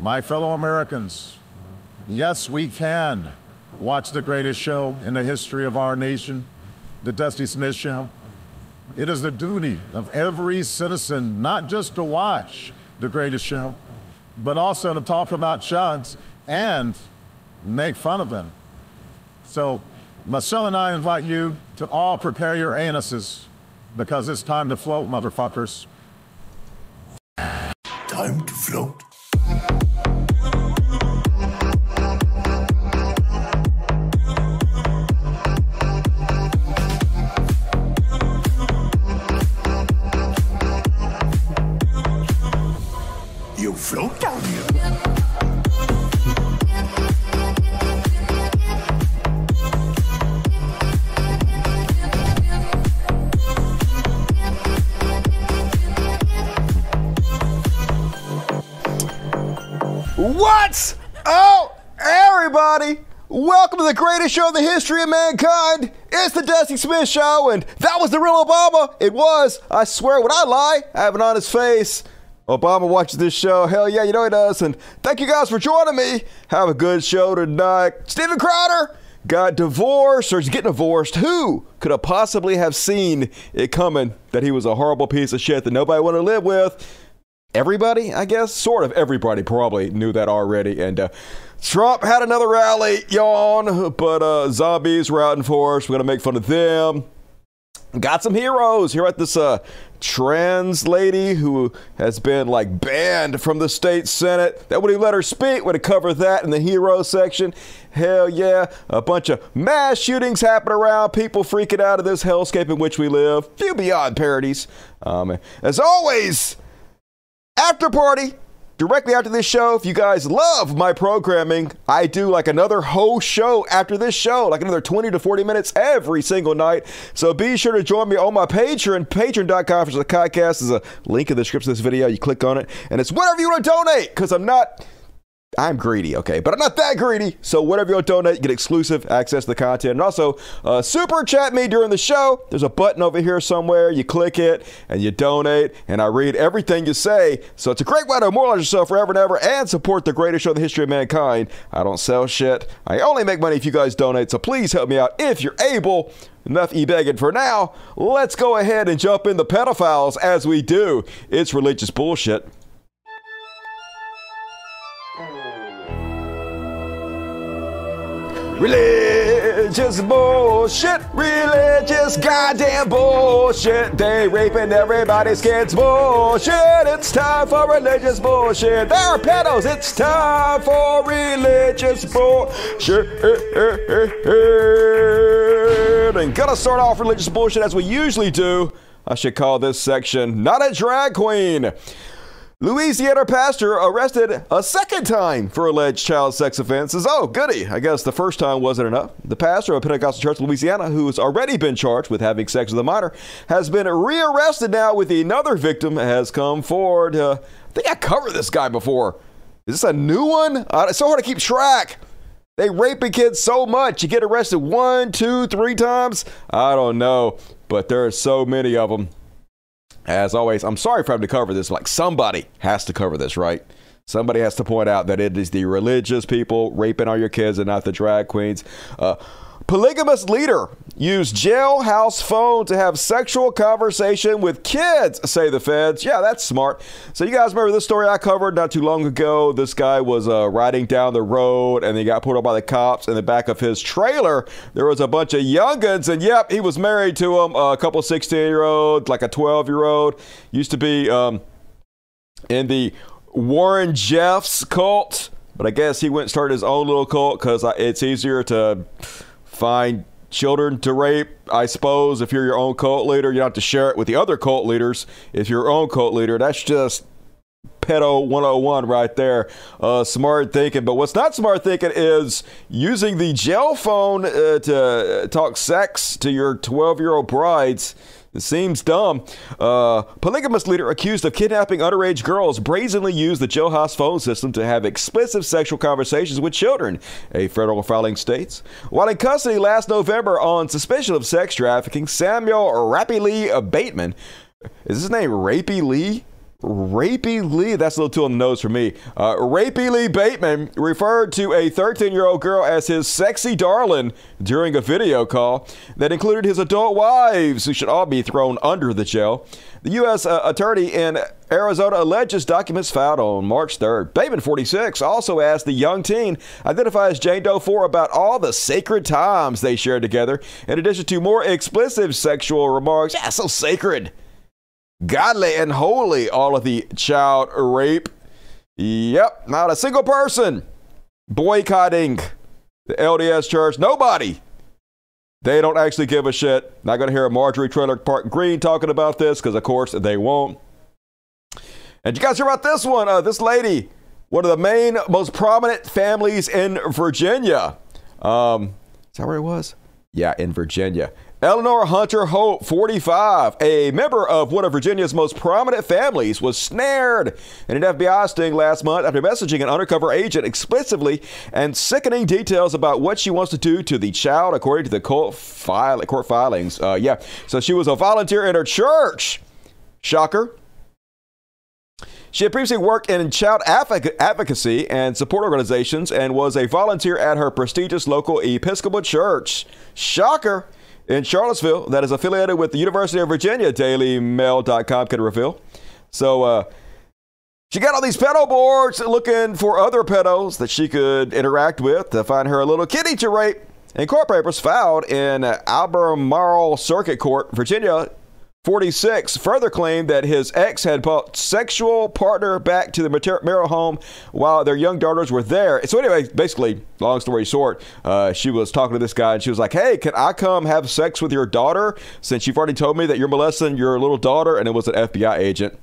My fellow Americans, yes, we can watch the greatest show in the history of our nation, The Dusty Smith Show. It is the duty of every citizen not just to watch the greatest show, but also to talk about shots and make fun of them. So, Marcel and I invite you to all prepare your anuses because it's time to float, motherfuckers. Time to float. Down here. What's oh everybody? Welcome to the greatest show in the history of mankind. It's the Dusty Smith Show, and that was the real Obama. It was. I swear, would I lie? I have on his face. Obama watches this show. Hell yeah, you know he does. And thank you guys for joining me. Have a good show tonight. Steven Crowder got divorced or is getting divorced. Who could have possibly have seen it coming that he was a horrible piece of shit that nobody wanted to live with? everybody, I guess, sort of everybody probably knew that already. And uh, Trump had another rally, yawn, but uh, zombies were out in force. We're gonna make fun of them. Got some heroes here at this uh, trans lady who has been like banned from the state senate. That would he let her speak? Would have covered that in the hero section. Hell yeah! A bunch of mass shootings happen around. People freaking out of this hellscape in which we live. Few beyond parodies. Um, as always after party directly after this show. If you guys love my programming, I do like another whole show after this show, like another 20 to 40 minutes every single night. So be sure to join me on my Patreon, patreon.com for the podcast. There's a link in the description of this video. You click on it, and it's whatever you want to donate because I'm not. I'm greedy, okay, but I'm not that greedy. So whatever you donate, you get exclusive access to the content, and also uh, super chat me during the show. There's a button over here somewhere. You click it and you donate, and I read everything you say. So it's a great way to immortalize yourself forever and ever, and support the greatest show in the history of mankind. I don't sell shit. I only make money if you guys donate. So please help me out if you're able. Enough e-begging for now. Let's go ahead and jump in the pedophiles as we do. It's religious bullshit. Religious bullshit, religious goddamn bullshit. They raping everybody's kids bullshit. It's time for religious bullshit. There are pedos. It's time for religious bullshit. And gonna start off religious bullshit as we usually do. I should call this section not a drag queen. Louisiana pastor arrested a second time for alleged child sex offenses. Oh, goody. I guess the first time wasn't enough. The pastor of Pentecostal Church Louisiana, who has already been charged with having sex with a minor, has been rearrested now with another victim has come forward. Uh, I think I covered this guy before. Is this a new one? Uh, it's so hard to keep track. They raping kids so much. You get arrested one, two, three times. I don't know, but there are so many of them. As always, I'm sorry for having to cover this. Like somebody has to cover this, right? Somebody has to point out that it is the religious people raping all your kids and not the drag queens. Uh, polygamous leader used jailhouse phone to have sexual conversation with kids, say the feds. Yeah, that's smart. So you guys remember this story I covered not too long ago? This guy was uh, riding down the road and he got pulled up by the cops. In the back of his trailer, there was a bunch of youngins, and yep, he was married to them. a couple 16 year olds, like a 12 year old. Used to be um, in the Warren Jeffs cult, but I guess he went and started his own little cult because it's easier to find children to rape, I suppose. If you're your own cult leader, you don't have to share it with the other cult leaders. If you're your own cult leader, that's just pedo 101 right there. Uh, smart thinking. But what's not smart thinking is using the jail phone uh, to talk sex to your 12 year old brides. It seems dumb. Uh, polygamous leader accused of kidnapping underage girls brazenly used the jailhouse phone system to have explicit sexual conversations with children, a federal filing states. While in custody last November on suspicion of sex trafficking, Samuel Rappylee Bateman, is his name Rapey Lee? Rapey Lee, that's a little too on the nose for me. Uh, Rapey Lee Bateman referred to a 13 year old girl as his sexy darling during a video call that included his adult wives, who should all be thrown under the jail. The U.S. Uh, attorney in Arizona alleges documents filed on March 3rd. Bateman, 46, also asked the young teen, identified as Jane Doe 4, about all the sacred times they shared together, in addition to more explicit sexual remarks. Yeah, so sacred godly and holy, all of the child rape. Yep, not a single person boycotting the LDS church. Nobody. They don't actually give a shit. Not going to hear Marjorie Taylor Park Greene talking about this because, of course, they won't. And you guys hear about this one? Uh, this lady, one of the main, most prominent families in Virginia. Um, is that where it was? Yeah, in Virginia. Eleanor Hunter Hope, 45, a member of one of Virginia's most prominent families, was snared in an FBI sting last month after messaging an undercover agent explicitly and sickening details about what she wants to do to the child, according to the court, file, court filings. Uh, yeah, so she was a volunteer in her church. Shocker. She had previously worked in child advocacy and support organizations and was a volunteer at her prestigious local Episcopal church. Shocker in Charlottesville that is affiliated with the University of Virginia, DailyMail.com can reveal. So uh, she got all these pedo boards looking for other pedos that she could interact with to find her a little kitty to rape. And court papers filed in Albemarle Circuit Court, Virginia, 46 further claimed that his ex had brought sexual partner back to the marital home while their young daughters were there. So anyway, basically, long story short, uh, she was talking to this guy and she was like, "Hey, can I come have sex with your daughter? Since you've already told me that you're molesting your little daughter," and it was an FBI agent.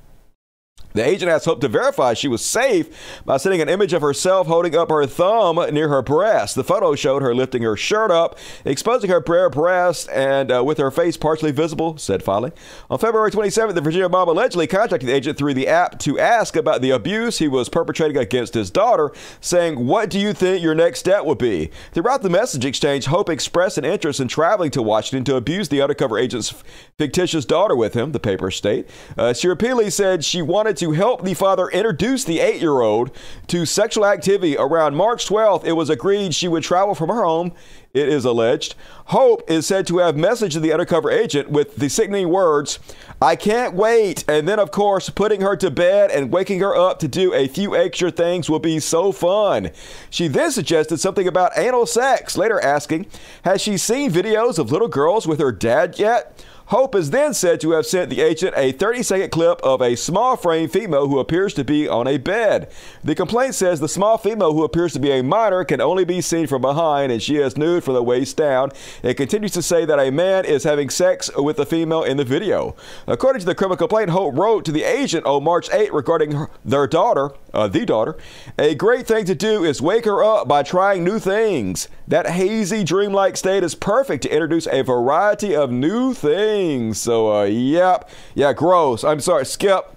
The agent has hoped to verify she was safe by sending an image of herself holding up her thumb near her breast. The photo showed her lifting her shirt up, exposing her bare breast, and uh, with her face partially visible, said filing. On February 27th, the Virginia mom allegedly contacted the agent through the app to ask about the abuse he was perpetrating against his daughter, saying, What do you think your next step would be? Throughout the message exchange, Hope expressed an interest in traveling to Washington to abuse the undercover agent's fictitious daughter with him, the papers state. Uh, she repeatedly said she wanted to to help the father introduce the eight year old to sexual activity. Around March 12th, it was agreed she would travel from her home, it is alleged. Hope is said to have messaged the undercover agent with the sickening words, I can't wait. And then, of course, putting her to bed and waking her up to do a few extra things will be so fun. She then suggested something about anal sex, later asking, Has she seen videos of little girls with her dad yet? Hope is then said to have sent the agent a 30 second clip of a small frame female who appears to be on a bed. The complaint says the small female who appears to be a minor can only be seen from behind and she is nude from the waist down. It continues to say that a man is having sex with the female in the video. According to the criminal complaint, Hope wrote to the agent on March 8 regarding her, their daughter, uh, the daughter. A great thing to do is wake her up by trying new things. That hazy, dreamlike state is perfect to introduce a variety of new things. So, uh, yep. Yeah, gross. I'm sorry, Skip.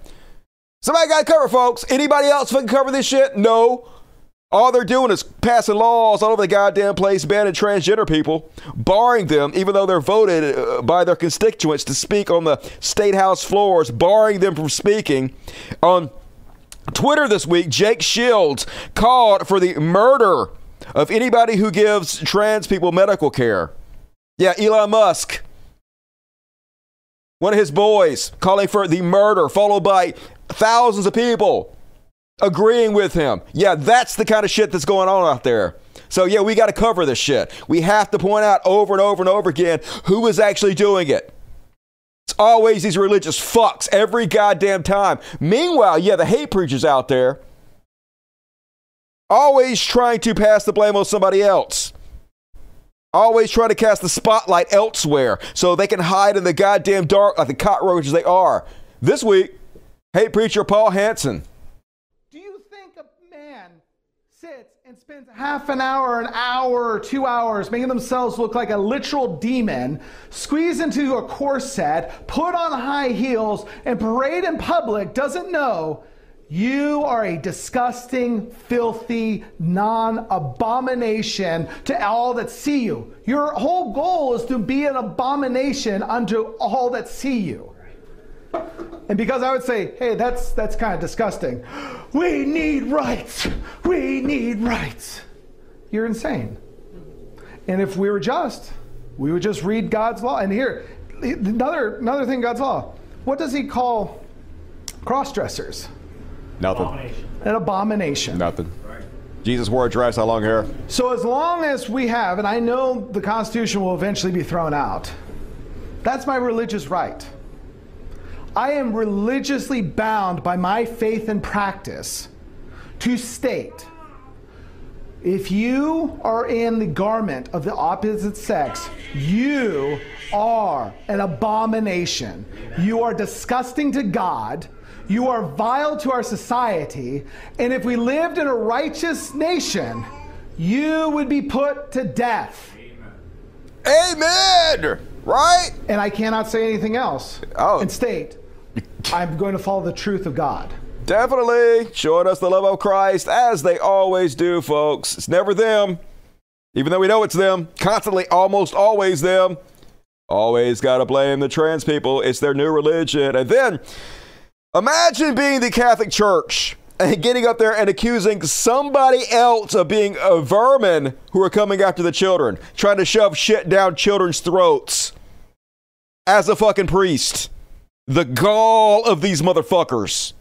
Somebody got to cover, folks. Anybody else can cover this shit? No. All they're doing is passing laws all over the goddamn place, banning transgender people, barring them, even though they're voted uh, by their constituents to speak on the state house floors, barring them from speaking. On Twitter this week, Jake Shields called for the murder of anybody who gives trans people medical care. Yeah, Elon Musk, one of his boys, calling for the murder, followed by thousands of people agreeing with him. Yeah, that's the kind of shit that's going on out there. So, yeah, we got to cover this shit. We have to point out over and over and over again who is actually doing it. It's always these religious fucks every goddamn time. Meanwhile, yeah, the hate preachers out there Always trying to pass the blame on somebody else. Always trying to cast the spotlight elsewhere so they can hide in the goddamn dark like the cockroaches they are. This week, hate preacher Paul Hanson. Do you think a man sits and spends half an hour, an hour, or two hours making themselves look like a literal demon, squeeze into a corset, put on high heels, and parade in public doesn't know you are a disgusting, filthy, non abomination to all that see you. Your whole goal is to be an abomination unto all that see you. And because I would say, hey, that's that's kind of disgusting. We need rights. We need rights. You're insane. And if we were just, we would just read God's law. And here, another another thing, God's law. What does he call cross dressers? Nothing. An abomination. Nothing. Jesus wore a dress. How long hair? So as long as we have, and I know the Constitution will eventually be thrown out, that's my religious right. I am religiously bound by my faith and practice to state if you are in the garment of the opposite sex, you are an abomination. You are disgusting to God. You are vile to our society. And if we lived in a righteous nation, you would be put to death. Amen. Amen. Right? And I cannot say anything else Oh. and state, I'm going to follow the truth of God. Definitely showing us the love of Christ as they always do, folks. It's never them, even though we know it's them. Constantly, almost always them. Always got to blame the trans people. It's their new religion. And then imagine being the Catholic Church and getting up there and accusing somebody else of being a vermin who are coming after the children, trying to shove shit down children's throats as a fucking priest. The gall of these motherfuckers.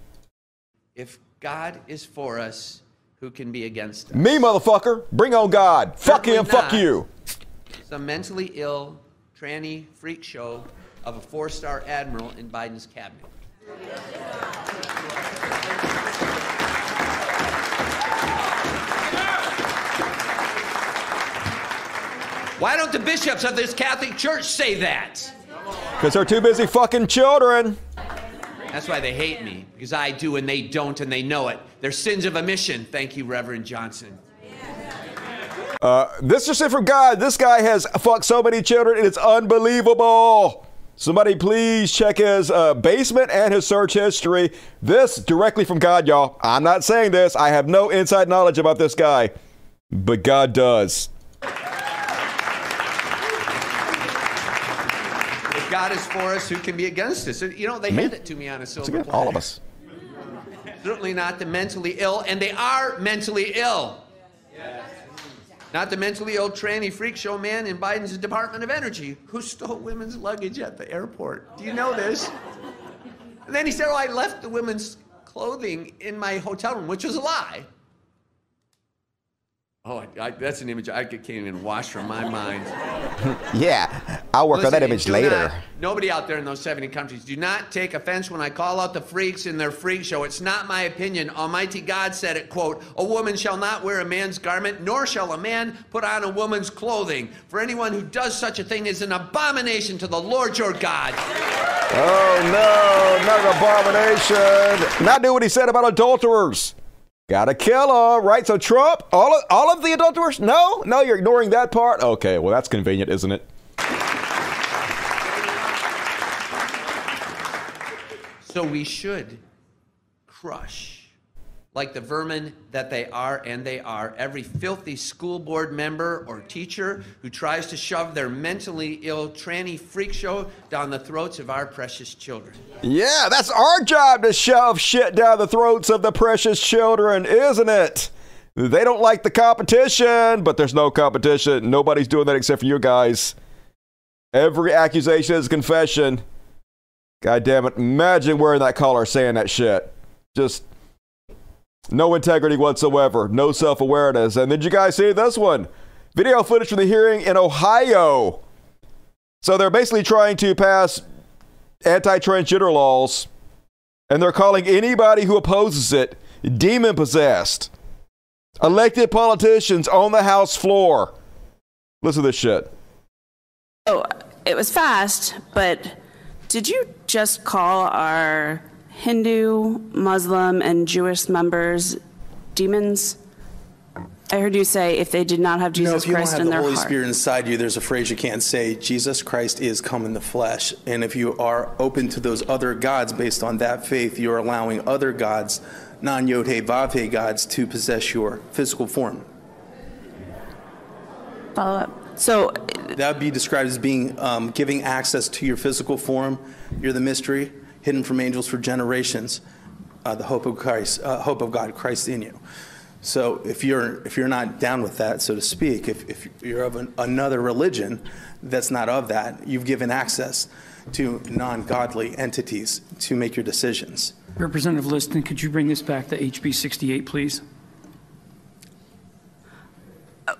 If God is for us, who can be against us? Me, motherfucker. Bring on God. Fuck Certainly him. Fuck you. Some mentally ill, tranny freak show of a four star admiral in Biden's cabinet. Why don't the bishops of this Catholic Church say that? Because they're too busy fucking children. That's why they hate me, because I do and they don't and they know it. They're sins of omission. Thank you, Reverend Johnson. Uh, this is it from God. This guy has fucked so many children, and it's unbelievable. Somebody please check his uh, basement and his search history. This directly from God, y'all. I'm not saying this. I have no inside knowledge about this guy, but God does. If God is for us, who can be against us? You know, they hand it to me on a silver platter. All of us. Certainly not the mentally ill, and they are mentally ill. Not the mentally ill tranny freak show man in Biden's Department of Energy who stole women's luggage at the airport. Do you know this? And then he said, Oh, I left the women's clothing in my hotel room, which was a lie. Oh, I, I, that's an image I can't even wash from my mind. Yeah, I'll work on that image later. not- nobody out there in those 70 countries, do not take offense when I call out the freaks in their freak show. It's not my opinion. Almighty God said it, quote, A woman shall not wear a man's garment, nor shall a man put on a woman's clothing. For anyone who does such a thing is an abomination to the Lord your God. Oh no, not an abomination. Not do what he said about adulterers. Gotta kill them, right? So Trump, all of, all of the adulterers? No, no, you're ignoring that part. Okay, well that's convenient, isn't it? So we should crush, like the vermin that they are, and they are, every filthy school board member or teacher who tries to shove their mentally ill tranny freak show down the throats of our precious children. Yeah, that's our job to shove shit down the throats of the precious children, isn't it? They don't like the competition, but there's no competition. Nobody's doing that except for you guys. Every accusation is a confession. God damn it. Imagine wearing that collar saying that shit. Just no integrity whatsoever, no self awareness. And did you guys see this one? Video footage from the hearing in Ohio. So they're basically trying to pass anti transgender laws, and they're calling anybody who opposes it demon possessed. Elected politicians on the House floor. Listen to this shit. Oh, it was fast, but did you just call our Hindu, Muslim, and Jewish members demons? I heard you say if they did not have Jesus You know, Jesus if you don't Christ have in the their Holy heart. Spirit inside you, there's a phrase you can't say Jesus Christ is come in the flesh. And if you are open to those other gods based on that faith, you're allowing other gods, non Yod He Vav He gods, to possess your physical form. Follow up. So, That would be described as being um, giving access to your physical form. You're the mystery. Hidden from angels for generations, uh, the hope of Christ, uh, hope of God, Christ in you. So if you're if you're not down with that, so to speak, if, if you're of an, another religion that's not of that, you've given access to non-godly entities to make your decisions. Representative Liston, could you bring this back to HB 68, please?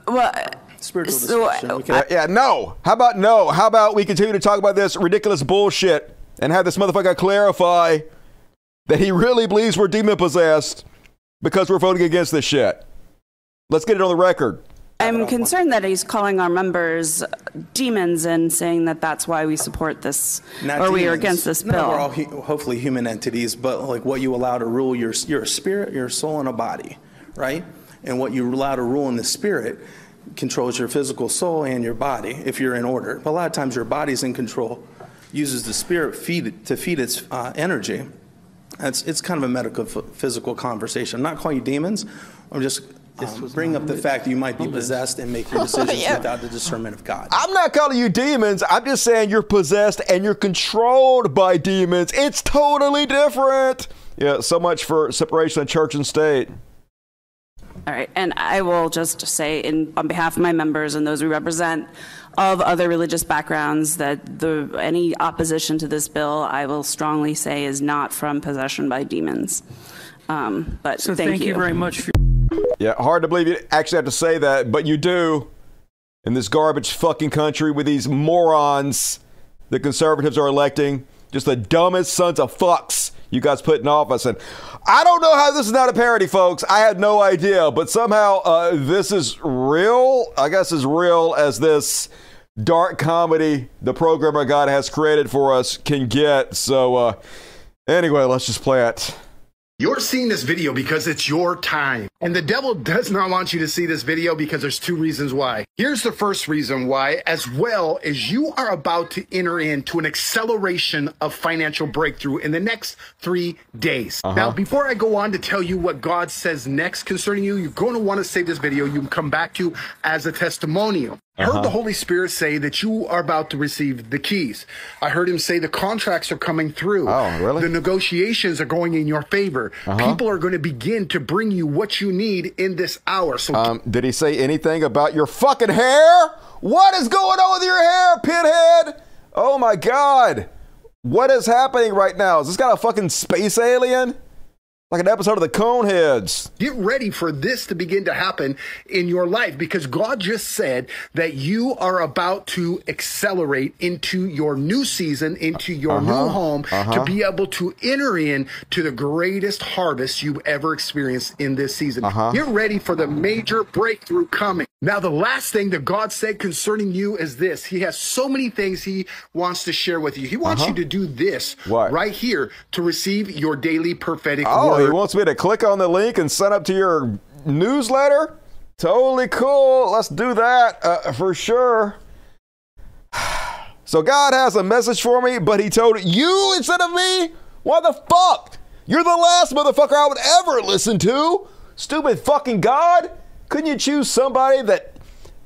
Well, Spiritual So, discussion. we uh, Uh, yeah, no. How about no? How about we continue to talk about this ridiculous bullshit and have this motherfucker clarify that he really believes we're demon possessed because we're voting against this shit. Let's get it on the record. I'm concerned that he's calling our members demons and saying that that's why we support this, not or we are against this No, bill. we're all hu- hopefully human entities, but like what you allow to rule your your spirit, your soul, and a body, right? And what you allow to rule in the spirit controls your physical soul and your body if you're in order. But a lot of times your body's in control, uses the spirit feed to feed its uh, energy. It's it's kind of a medical physical conversation. I'm not calling you demons. I'm just. Um, bring up the fact that you might be possessed and make your decisions Yeah. without the discernment of God. I'm not calling you demons. I'm just saying you're possessed and you're controlled by demons. It's totally different. Yeah, so much for separation of church and state. All right, and I will just say, in on behalf of my members and those we represent, of other religious backgrounds, that the any opposition to this bill, I will strongly say, is not from possession by demons. Um, but So thank, thank you very much for Yeah, hard to believe you actually have to say that, but you do. In this garbage fucking country with these morons the conservatives are electing, just the dumbest sons of fucks you guys put in office. And I don't know how this is not a parody, folks. I had no idea, but somehow uh, this is real. I guess as real as this dark comedy the programmer God has created for us can get. So, uh, anyway, let's just play it. You're seeing this video because it's your time. And the devil does not want you to see this video because there's two reasons why. Here's the first reason why, as well as you are about to enter into an acceleration of financial breakthrough in the next three days. Uh-huh. Now, before I go on to tell you what God says next concerning you, you're going to want to save this video. You can come back to as a testimonial. I heard the Holy Spirit say that you are about to receive the keys. I heard him say the contracts are coming through. Oh, really? The negotiations are going in your favor. People are going to begin to bring you what you need in this hour. So Um, did he say anything about your fucking hair? What is going on with your hair, pinhead? Oh my god. What is happening right now? Is this got a fucking space alien? Like an episode of the Coneheads. get ready for this to begin to happen in your life because God just said that you are about to accelerate into your new season, into your new uh-huh. home to uh-huh. be able to enter in to the greatest harvest you've ever experienced in this season. Uh-huh. Get ready for the major breakthrough coming. Now, the last thing that God said concerning you is this. He has so many things he wants to share with you. He wants you to do this What? right here to receive your daily prophetic Oh, word. he wants me to click on the link and sign up to your newsletter? Totally cool. Let's do that uh, for sure. So God has a message for me, but he told you instead of me? Why the fuck? You're the last motherfucker I would ever listen to. Stupid fucking God. Couldn't you choose somebody that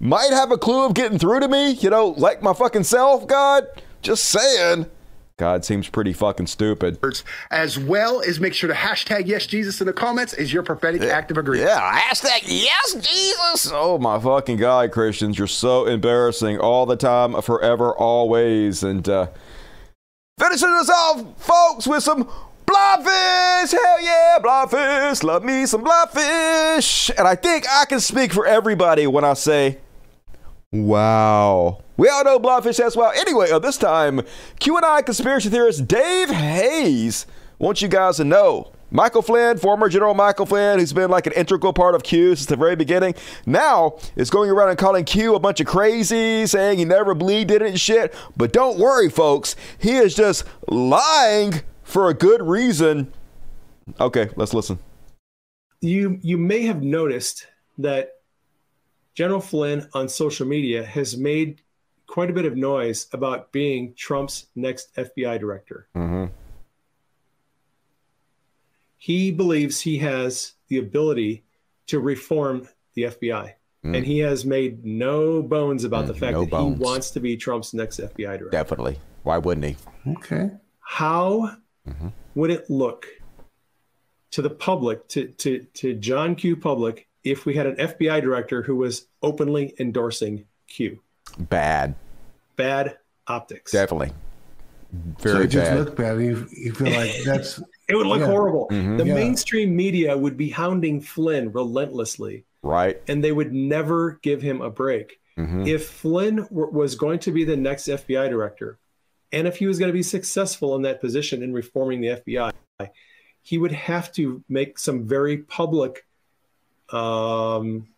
might have a clue of getting through to me? You know, like my fucking self, God? Just saying. God seems pretty fucking stupid. as well as make sure to hashtag yes Jesus in the comments is your prophetic act of agreement. Yeah, hashtag yes, Jesus. Oh my fucking God, Christians, you're so embarrassing all the time, forever, always. And uh, finishing us off, folks, with some blobfish. Hell yeah, blobfish. Love me some blobfish. And I think I can speak for everybody when I say, wow. We all know blobfish as well. Anyway, uh, this time, QAnon conspiracy theorist Dave Hayes wants you guys to know. Michael Flynn, former General Michael Flynn, who's been like an integral part of Q since the very beginning, now is going around and calling Q a bunch of crazy, saying he never believed in it and shit. But don't worry, folks, he is just lying for a good reason. Okay, let's listen. you you may have noticed that General Flynn on social media has made quite a bit of noise about being Trump's next FBI director. Mm-hmm. He believes he has the ability to reform the FBI. Mm. And he has made no bones about the mm, fact no that bones. he wants to be Trump's next FBI director. Definitely. Why wouldn't he? Okay. How would it look to the public, to, to, to John Q public, if we had an FBI director who was openly endorsing Q? Bad. Bad optics. Definitely. Very so Very it just bad. look bad. You, you feel like that's It would look Yeah. horrible. Mhm. The Yeah. mainstream media would be hounding Flynn relentlessly, right. and they would never give him a break. Mhm. If Flynn w- was going to be the next FBI director, and if he was going to be successful in that position in reforming the FBI, he would have to make some very public um,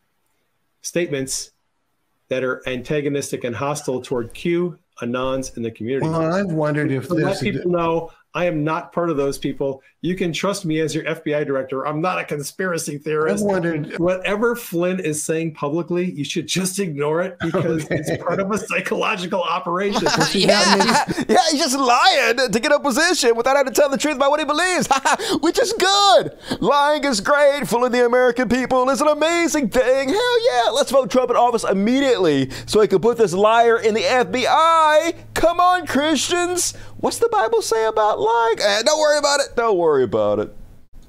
statements that are antagonistic and hostile toward Q, Anons, and the community. well. I've wondered if to let people know I am not part of those people. You can trust me as your FBI director. I'm not a conspiracy theorist. I've theorist. wondered. Whatever Flynn is saying publicly, you should just ignore it because Okay. it's part of a psychological operation. yeah, yeah, he's just lying to get a position without having to tell the truth about what he believes, which is good. Lying is great. Fooling the American people is an amazing thing. Hell yeah, let's vote Trump in office immediately so he can put this liar in the FBI. Come on, Christians. What's the Bible say about lying? Eh, don't worry about it. Don't worry about it.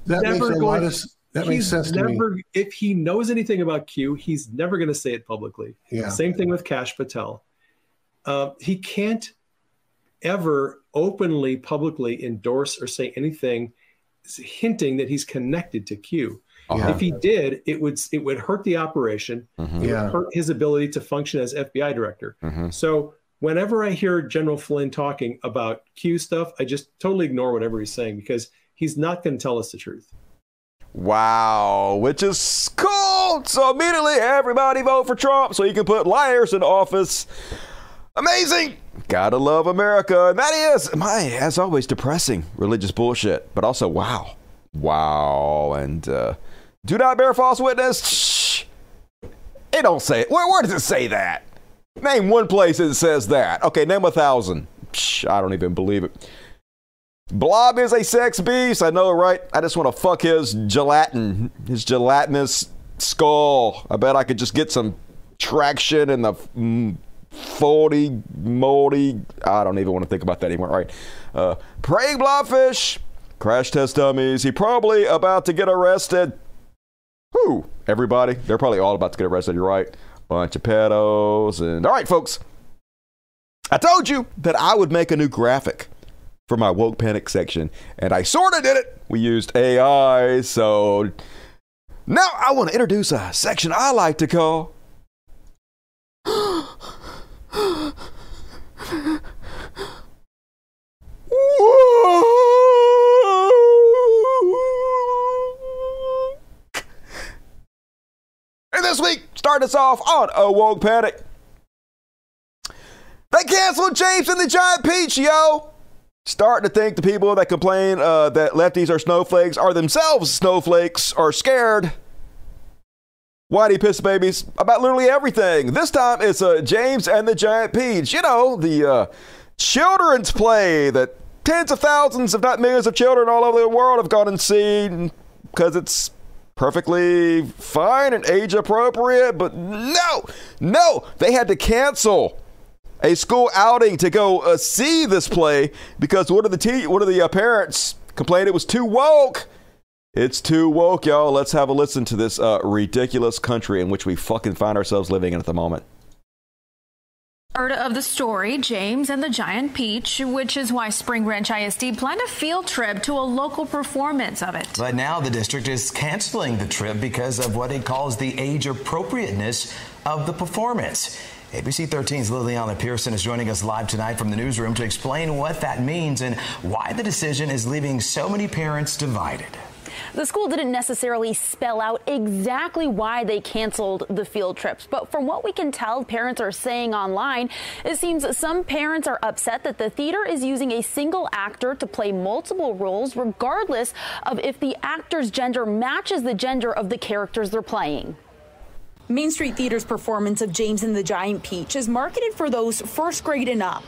That makes Never a lot of that makes he's sense to me. If he knows anything about Q, he's never going to say it publicly. Yeah. Same thing with Kash Patel. Uh, he can't ever openly, publicly endorse or say anything hinting that he's connected to Q. Yeah. If he did, it would it would hurt the operation. Mm-hmm. It Yeah. would hurt his ability to function as FBI director. Mm-hmm. So whenever I hear General Flynn talking about Q stuff, I just totally ignore whatever he's saying because he's not going to tell us the truth. Wow, which is cool. So immediately everybody vote for Trump so he can put liars in office. Amazing. Gotta love America. And that is, my, as always, depressing religious bullshit, but also wow. Wow. And uh, do not bear false witness. Shh. It don't say it. Where, where does it say that? Name one place it says that. Okay, name a thousand. Psh, I don't even believe it. Blob is a sex beast. I know, right? I just want to fuck his gelatin, his gelatinous skull. I bet I could just get some traction in the mm, 40, moldy. I don't even want to think about that anymore. Right. Uh, praying blobfish, crash test dummies. He probably about to get arrested. Who? Everybody. They're probably all about to get arrested. You're right. Bunch of pedos. And all right, folks. I told you that I would make a new graphic for my woke panic section, and I sort of did it. We used AI, so now I want to introduce a section I like to call. And this week, start us off on a woke panic. They canceled James and the Giant Peach, yo. Starting to think the people that complain uh, that lefties are snowflakes are themselves snowflakes are scared. Whitey piss babies about literally everything. This time it's uh, James and the Giant Peach. You know, the uh, children's play that tens of thousands, if not millions of children all over the world have gone and seen because it's perfectly fine and age appropriate. But no, no, they had to cancel a school outing to go uh, see this play because one of the te- one of the uh, parents complained it was too woke. It's too woke, y'all. Let's have a listen to this uh, ridiculous country in which we fucking find ourselves living in at the moment. Heard of the story, James and the Giant Peach, which is why Spring Branch ISD planned a field trip to a local performance of it. But now the district is canceling the trip because of what it calls the age appropriateness of the performance. ABC 13's Liliana Pearson is joining us live tonight from the newsroom to explain what that means and why the decision is leaving so many parents divided. The school didn't necessarily spell out exactly why they canceled the field trips, but from what we can tell, parents are saying online, it seems some parents are upset that the theater is using a single actor to play multiple roles, regardless of if the actor's gender matches the gender of the characters they're playing. Main Street Theater's performance of James and the Giant Peach is marketed for those first grade and up.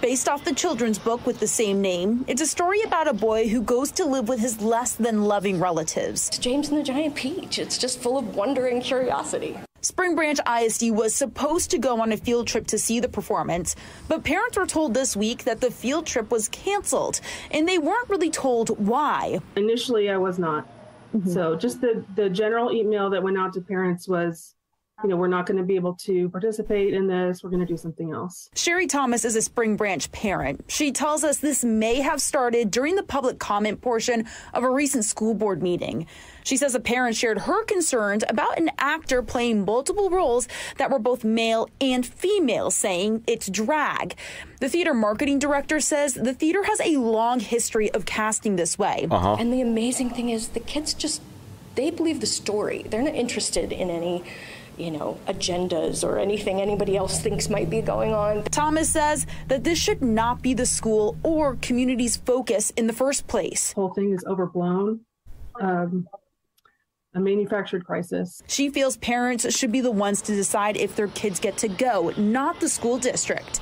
Based off the children's book with the same name, it's a story about a boy who goes to live with his less than loving relatives. James and the Giant Peach. It's just full of wonder and curiosity. Spring Branch ISD was supposed to go on a field trip to see the performance, but parents were told this week that the field trip was canceled, and they weren't really told why. Initially, I was not. Mm-hmm. So just the the general email that went out to parents was, you know, we're not going to be able to participate in this. We're going to do something else. Sherry Thomas is a Spring Branch parent. She tells us this may have started during the public comment portion of a recent school board meeting. She says a parent shared her concerns about an actor playing multiple roles that were both male and female, saying it's drag. The theater marketing director says the theater has a long history of casting this way. Uh-huh. And the amazing thing is, the kids just they believe the story. They're not interested in any, you know, agendas or anything anybody else thinks might be going on. Thomas says that this should not be the school or community's focus in the first place. The whole thing is overblown. Um, a manufactured crisis. She feels parents should be the ones to decide if their kids get to go, not the school district.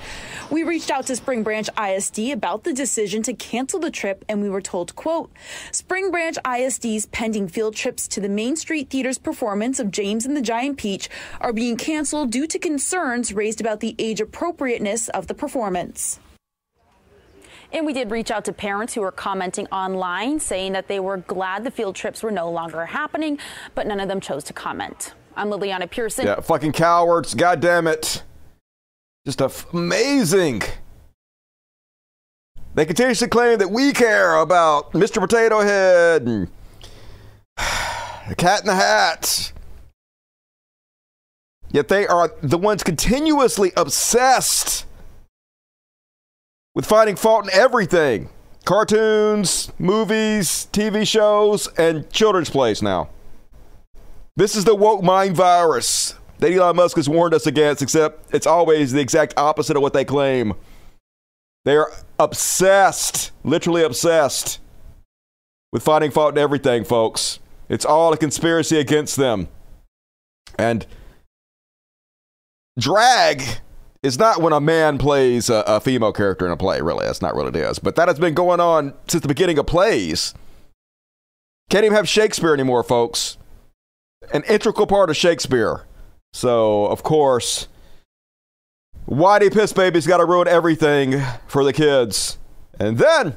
We reached out to Spring Branch ISD about the decision to cancel the trip and we were told, quote, Spring Branch ISD's pending field trips to the Main Street Theater's performance of James and the Giant Peach are being canceled due to concerns raised about the age appropriateness of the performance. And we did reach out to parents who were commenting online saying that they were glad the field trips were no longer happening, but none of them chose to comment. I'm Liliana Pearson. Yeah, fucking cowards. God damn it. Just f- amazing. They continuously claim that we care about Mr. Potato Head and the Cat in the Hat. Yet they are the ones continuously obsessed with finding fault in everything cartoons, movies, TV shows, and children's plays now. This is the woke mind virus that Elon Musk has warned us against, except it's always the exact opposite of what they claim. They are obsessed, literally obsessed, with finding fault in everything, folks. It's all a conspiracy against them. And drag is not when a man plays a, a female character in a play, really. That's not what it is. But that has been going on since the beginning of plays. Can't even have Shakespeare anymore, folks. An integral part of Shakespeare. So, of course, Whitey Piss Baby's got to ruin everything for the kids. And then,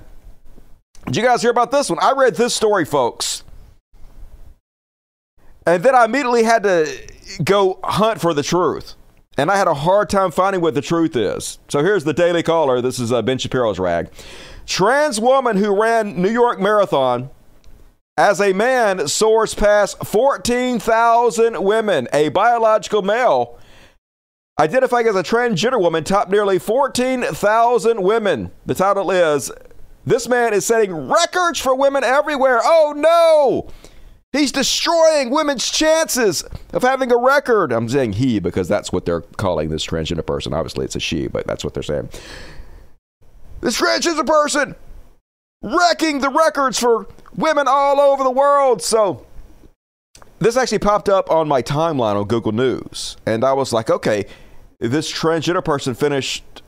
did you guys hear about this one? I read this story, folks. And then I immediately had to go hunt for the truth. And I had a hard time finding what the truth is. So here's the Daily Caller. This is uh, Ben Shapiro's rag. Trans woman who ran New York Marathon as a man soars past 14,000 women. A biological male identifying as a transgender woman topped nearly 14,000 women. The title is This Man is Setting Records for Women Everywhere. Oh no! He's destroying women's chances of having a record. I'm saying he because that's what they're calling this transgender person. Obviously, it's a she, but that's what they're saying. This transgender person wrecking the records for women all over the world. So, this actually popped up on my timeline on Google News. And I was like, okay, this transgender person finished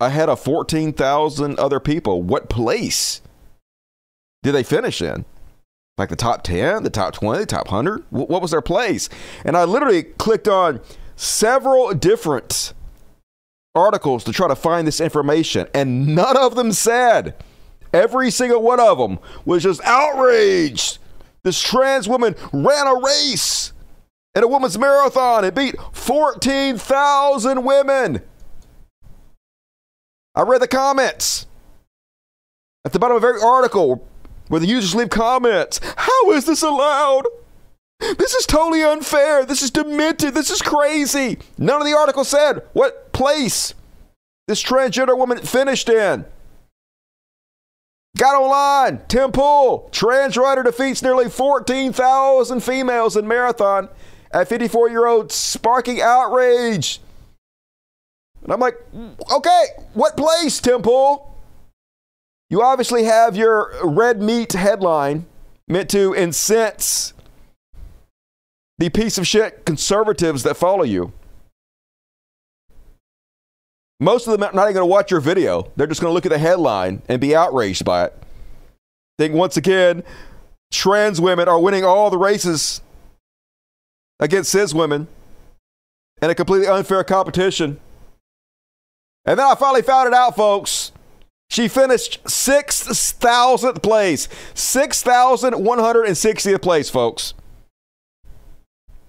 ahead of 14,000 other people. What place did they finish in? Like the top 10, the top 20, the top 100? What was their place? And I literally clicked on several different articles to try to find this information, and none of them said. Every single one of them was just outraged. This trans woman ran a race in a woman's marathon and beat 14,000 women. I read the comments at the bottom of every article where the users leave comments. How is this allowed? This is totally unfair. This is demented. This is crazy. None of the article said what place this transgender woman finished in. Got online. Tim Pool. Trans rider defeats nearly 14,000 females in marathon at 54 year old, sparking outrage. And I'm like, okay, what place, Tim Pool? You obviously have your red meat headline meant to incense the piece of shit conservatives that follow you. Most of them are not even going to watch your video. They're just going to look at the headline and be outraged by it. Think once again, trans women are winning all the races against cis women in a completely unfair competition. And then I finally found it out, folks. She finished 6,000th place. 6,160th place, folks.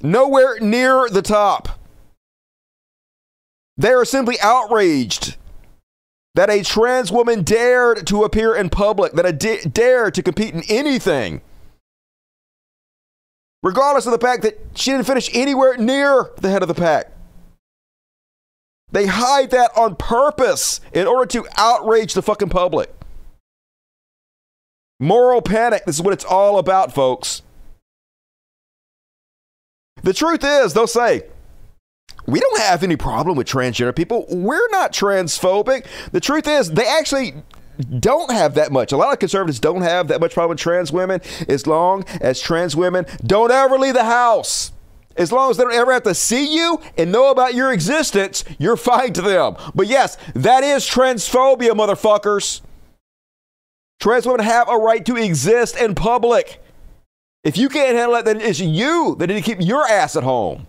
Nowhere near the top. They are simply outraged that a trans woman dared to appear in public, that a dared to compete in anything, regardless of the fact that she didn't finish anywhere near the head of the pack. They hide that on purpose in order to outrage the fucking public. Moral panic. This is what it's all about, folks. The truth is, they'll say, we don't have any problem with transgender people. We're not transphobic. The truth is, they actually don't have that much. A lot of conservatives don't have that much problem with trans women as long as trans women don't ever leave the house. As long as they don't ever have to see you and know about your existence, you're fine to them. But yes, that is transphobia, motherfuckers. Trans women have a right to exist in public. If you can't handle it, then it's you that need to keep your ass at home.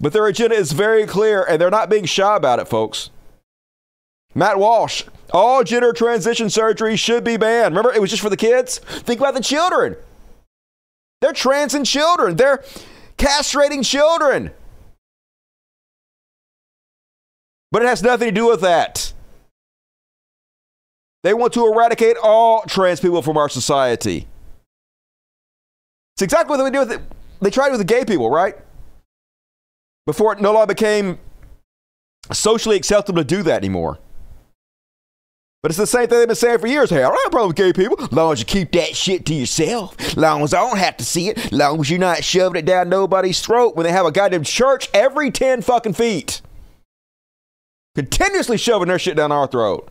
But their agenda is very clear, and they're not being shy about it, folks. Matt Walsh, all gender transition surgery should be banned. Remember, it was just for the kids? Think about the children. They're trans and children. They're castrating children. But it has nothing to do with that. They want to eradicate all trans people from our society. It's exactly what they do with it. They tried with the gay people, right? Before it no longer became socially acceptable to do that anymore. But it's the same thing they've been saying for years. Hey, I don't have a problem with gay people. Long as you keep that shit to yourself. Long as I don't have to see it. Long as you're not shoving it down nobody's throat when they have a goddamn church every 10 fucking feet. Continuously shoving their shit down our throat.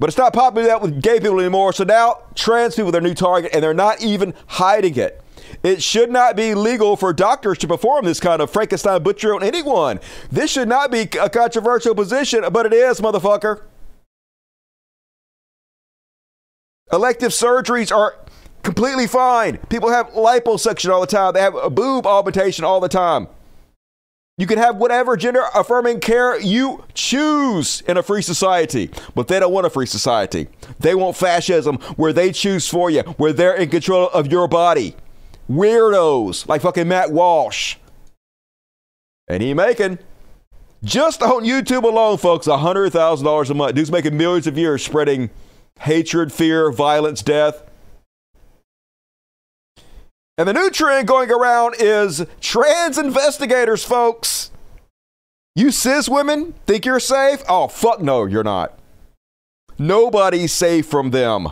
But it's not popular that with gay people anymore. So now trans people are their new target and they're not even hiding it. It should not be legal for doctors to perform this kind of Frankenstein butchery on anyone. This should not be a controversial position, but it is, motherfucker. Elective surgeries are completely fine. People have liposuction all the time. They have a boob augmentation all the time. You can have whatever gender affirming care you choose in a free society, but they don't want a free society. They want fascism where they choose for you, where they're in control of your body. Weirdos like fucking Matt Walsh. And he making just on YouTube alone, folks, $100,000 a month. Dude's making millions of years spreading hatred, fear, violence, death. And the new trend going around is trans investigators, folks. You cis women think you're safe? Oh, fuck no, you're not. Nobody's safe from them.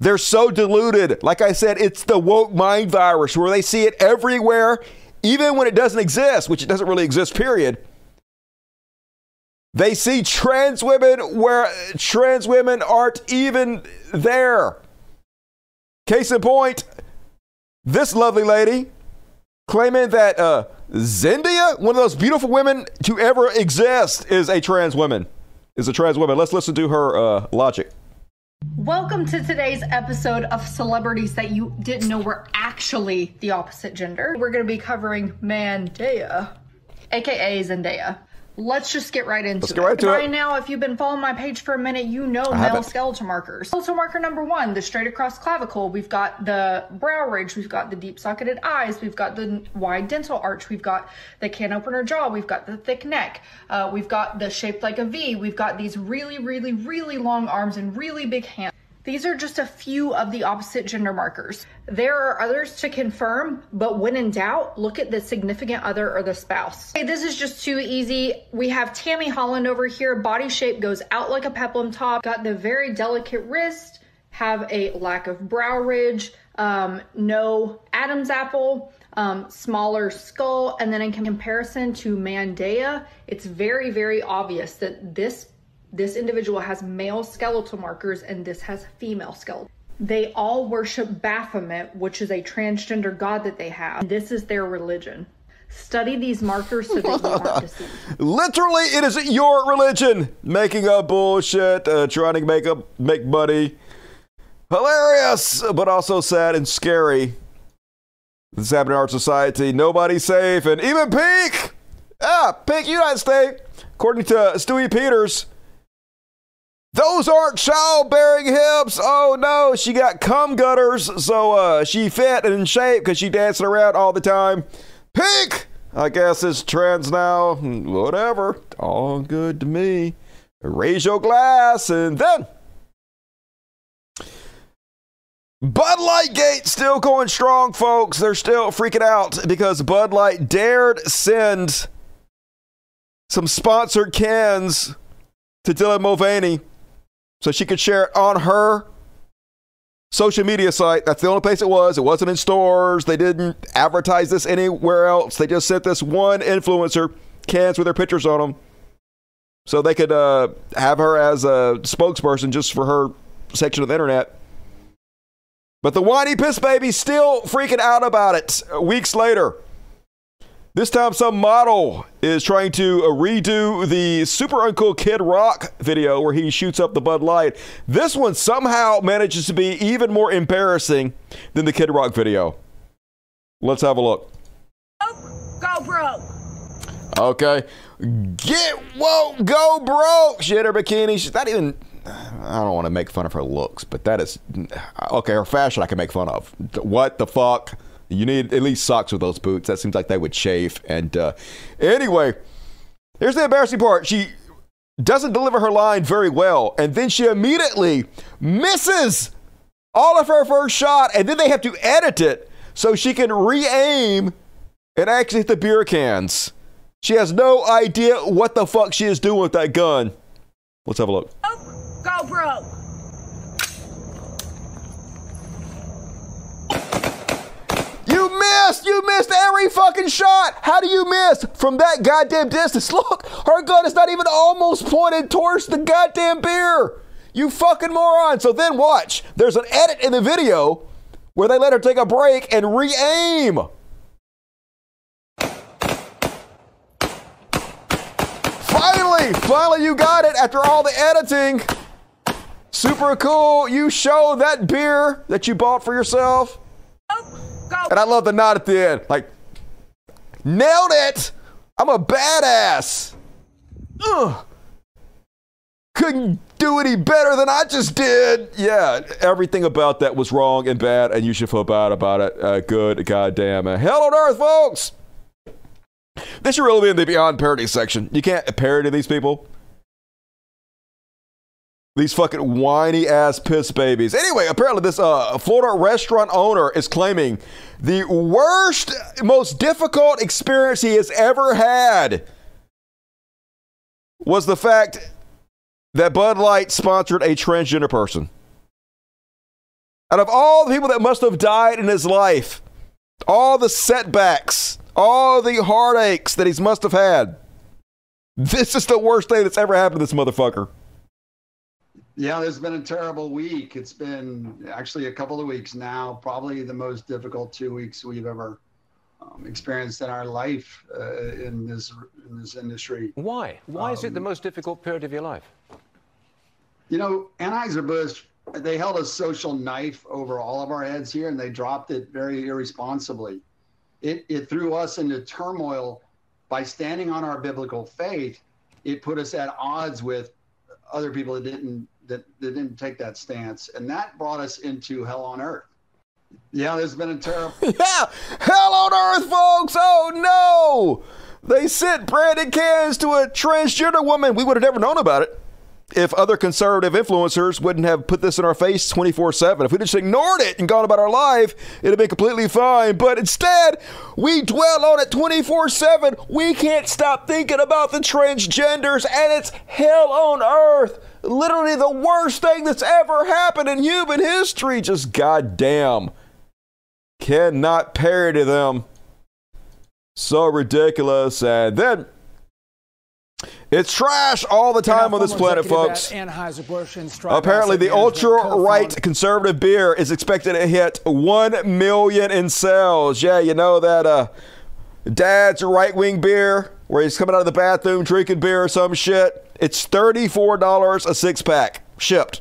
They're so deluded. Like I said, it's the woke mind virus where they see it everywhere, even when it doesn't exist, which it doesn't really exist, period. They see trans women where trans women aren't even there. Case in point, this lovely lady claiming that uh, Zendaya, one of those beautiful women to ever exist, is a trans woman. Is a trans woman. Let's listen to her uh, logic. Welcome to today's episode of celebrities that you didn't know were actually the opposite gender. We're going to be covering Mandea, aka Zendaya. Let's just get right into Let's it. get right to By it. now, if you've been following my page for a minute, you know I male skeletal markers. Skeletal marker number one, the straight across clavicle. We've got the brow ridge. We've got the deep socketed eyes. We've got the wide dental arch. We've got the can opener jaw. We've got the thick neck. Uh, we've got the shaped like a V. We've got these really, really, really long arms and really big hands. These are just a few of the opposite gender markers. There are others to confirm, but when in doubt, look at the significant other or the spouse. Okay, this is just too easy. We have Tammy Holland over here. Body shape goes out like a peplum top. Got the very delicate wrist. Have a lack of brow ridge. Um, no Adam's apple. Um, smaller skull. And then in comparison to Mandaya, it's very, very obvious that this this individual has male skeletal markers and this has female skeletal. They all worship Baphomet, which is a transgender god that they have. This is their religion. Study these markers so that you aren't deceived. Literally, it is your religion. Making up bullshit, uh, trying to make up, make money. Hilarious, but also sad and scary. This happened in our society. Nobody's safe, and even Pink, ah, Pink United States, according to Stewie Peters, those aren't childbearing hips. Oh no, she got cum gutters, so uh, she fit and in shape because she dancing around all the time. Pink, I guess is trans now. Whatever, all good to me. Raise your glass, and then. Bud Light Gate still going strong, folks. They're still freaking out because Bud Light dared send some sponsored cans to Dylan Mulvaney so she could share it on her social media site. That's the only place it was. It wasn't in stores. They didn't advertise this anywhere else. They just sent this one influencer cans with their pictures on them so they could uh, have her as a spokesperson just for her section of the internet. But the whiny piss baby's still freaking out about it weeks later. This time, some model is trying to uh, redo the super uncool Kid Rock video where he shoots up the Bud Light. This one somehow manages to be even more embarrassing than the Kid Rock video. Let's have a look. Go broke. Okay. Get woke, go broke. She had her bikini. She's not even. I don't want to make fun of her looks, but that is okay. Her fashion I can make fun of. What the fuck? You need at least socks with those boots. That seems like they would chafe. And uh, anyway, here's the embarrassing part. She doesn't deliver her line very well, and then she immediately misses all of her first shot, and then they have to edit it so she can re-aim and actually hit the beer cans. She has no idea what the fuck she is doing with that gun. Let's have a look. Go broke. Missed! You missed every fucking shot! How do you miss from that goddamn distance? Look, her gun is not even almost pointed towards the goddamn beer! You fucking moron! So then watch. There's an edit in the video where they let her take a break and re aim. Finally! Finally, you got it after all the editing. Super cool. You show that beer that you bought for yourself. And I love the nod at the end. Like, nailed it. I'm a badass. Ugh. Couldn't do any better than I just did. Yeah, everything about that was wrong and bad, and you should feel bad about it. Uh, good goddamn. Hell on earth, folks. This should really be in the Beyond Parody section. You can't parody these people. These fucking whiny ass piss babies. Anyway, apparently this uh, Florida restaurant owner is claiming the worst, most difficult experience he has ever had was the fact that Bud Light sponsored a transgender person. Out of all the people that must have died in his life, all the setbacks, all the heartaches that he must have had, this is the worst thing that's ever happened to this motherfucker. Yeah, there's been a terrible week. It's been actually a couple of weeks now, probably the most difficult two weeks we've ever um, experienced in our life uh, in this in this industry. Why? Why is it the most difficult period of your life? You know, Anheuser-Busch, they held a social knife over all of our heads here, and they dropped it very irresponsibly. It, it threw us into turmoil by standing on our biblical faith. It put us at odds with other people that didn't that, that didn't take that stance, and that brought us into hell on earth. Yeah, there's been a terrible. yeah, hell on earth, folks. Oh no, they sent branded cans to a transgender woman. We would have never known about it if other conservative influencers wouldn't have put this in our face 24 7. If we just ignored it and gone about our life, it'd have been completely fine. But instead, we dwell on it 24 7. We can't stop thinking about the transgenders, and it's hell on earth. Literally the worst thing that's ever happened in human history. Just goddamn. Cannot parody them. So ridiculous. And then it's trash all the time on this planet, folks. Apparently, the ultra right conservative beer is expected to hit 1 million in sales. Yeah, you know that uh, dad's right wing beer where he's coming out of the bathroom drinking beer or some shit. It's $34 a six pack shipped.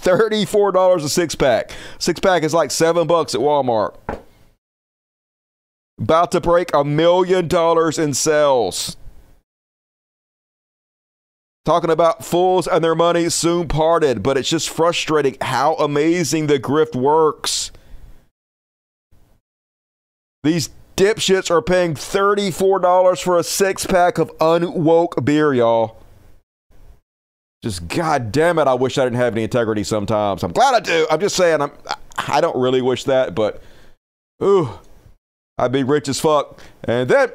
$34 a six pack. Six pack is like seven bucks at Walmart. About to break a million dollars in sales. Talking about fools and their money soon parted, but it's just frustrating how amazing the grift works. These dipshits are paying $34 for a six pack of unwoke beer, y'all. Just god damn it, I wish I didn't have any integrity sometimes. I'm glad I do. I'm just saying I'm I don't really wish that, but ooh, I'd be rich as fuck. And then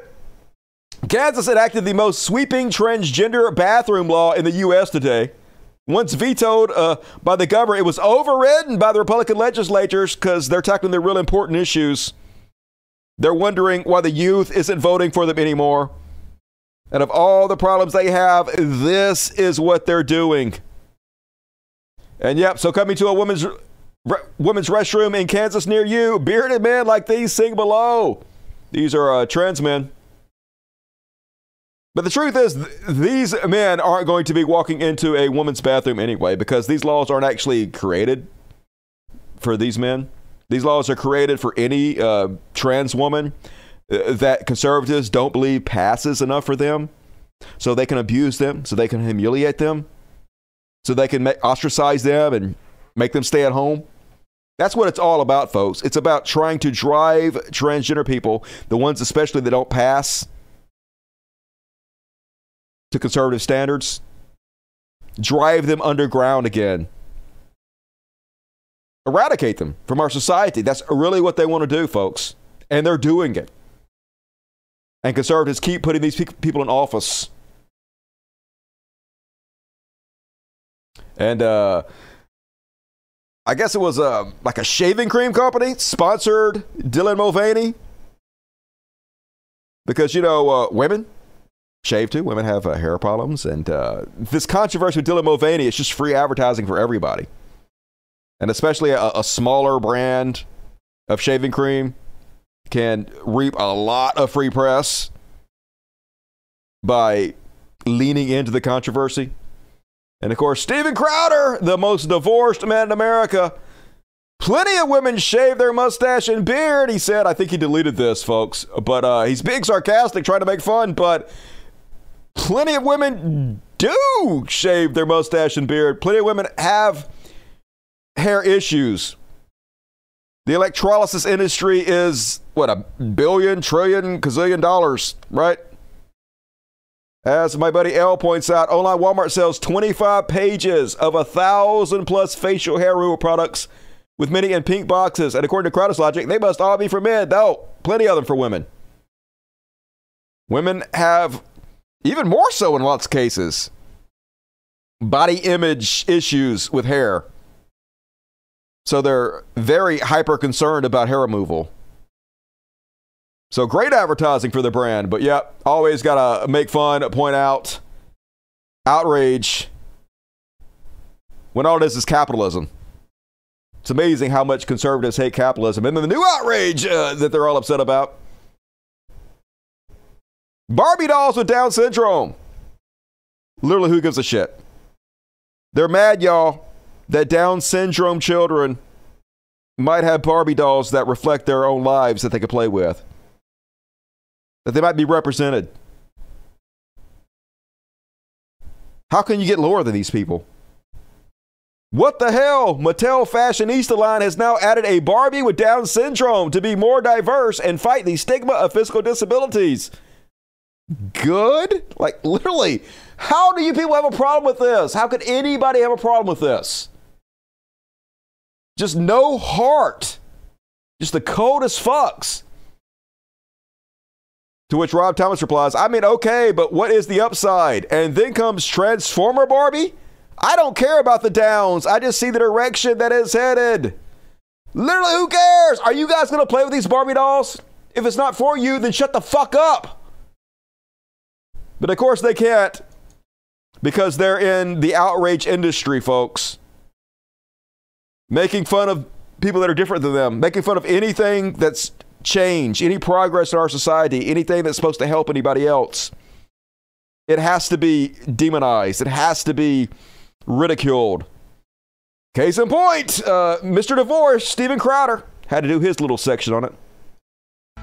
Kansas enacted the most sweeping transgender bathroom law in the U.S. today. Once vetoed uh, by the governor, it was overridden by the Republican legislatures because they're tackling their real important issues. They're wondering why the youth isn't voting for them anymore. And of all the problems they have, this is what they're doing. And yep, so coming to a woman's re- women's restroom in Kansas near you, bearded men like these sing below. These are uh, trans men. But the truth is, th- these men aren't going to be walking into a woman's bathroom anyway because these laws aren't actually created for these men. These laws are created for any uh, trans woman that conservatives don't believe passes enough for them. So they can abuse them, so they can humiliate them, so they can ostracize them and make them stay at home. That's what it's all about, folks. It's about trying to drive transgender people, the ones especially that don't pass to conservative standards, drive them underground again. Eradicate them from our society. That's really what they want to do, folks. And they're doing it. And conservatives keep putting these pe- people in office. And uh, I guess it was uh, like a shaving cream company sponsored Dylan Mulvaney. Because, you know, uh, women shave too. Women have uh, hair problems. And uh, this controversy with Dylan Mulvaney is just free advertising for everybody. And especially a, a smaller brand of shaving cream can reap a lot of free press by leaning into the controversy. And of course, Steven Crowder, the most divorced man in America. Plenty of women shave their mustache and beard, he said. I think he deleted this, folks. But uh, he's being sarcastic, trying to make fun. But plenty of women do shave their mustache and beard. Plenty of women have hair issues. The electrolysis industry is, what, a billion, trillion, gazillion dollars, right? As my buddy L points out, online Walmart sells 25 pages of a thousand plus facial hair removal products with many in pink boxes. And according to Crowder's logic, they must all be for men, though plenty of them for women. Women have, even more so in lots of cases, body image issues with hair. So they're very hyper concerned about hair removal. So great advertising for the brand, but yeah, always got to make fun, point out, outrage when all this is capitalism. It's amazing how much conservatives hate capitalism. And then the new outrage uh, that they're all upset about Barbie dolls with Down syndrome. Literally, who gives a shit? They're mad, y'all, that Down syndrome children might have Barbie dolls that reflect their own lives that they could play with that they might be represented. How can you get lower than these people? What the hell? Mattel Fashionista line has now added a Barbie with Down syndrome to be more diverse and fight the stigma of physical disabilities. Good? Like, literally, how do you people have a problem with this? How could anybody have a problem with this? Just no heart. Just the coldest fucks. To which Rob Thomas replies, I mean, okay, but what is the upside? And then comes Transformer Barbie. I don't care about the downs. I just see the direction that is headed. Literally, who cares? Are you guys going to play with these Barbie dolls? If it's not for you, then shut the fuck up. But of course, they can't because they're in the outrage industry, folks. Making fun of people that are different than them, making fun of anything that's change, any progress in our society, anything that's supposed to help anybody else, it has to be demonized. It has to be ridiculed. Case in point, uh, Mr. Divorce, Steven Crowder, had to do his little section on it.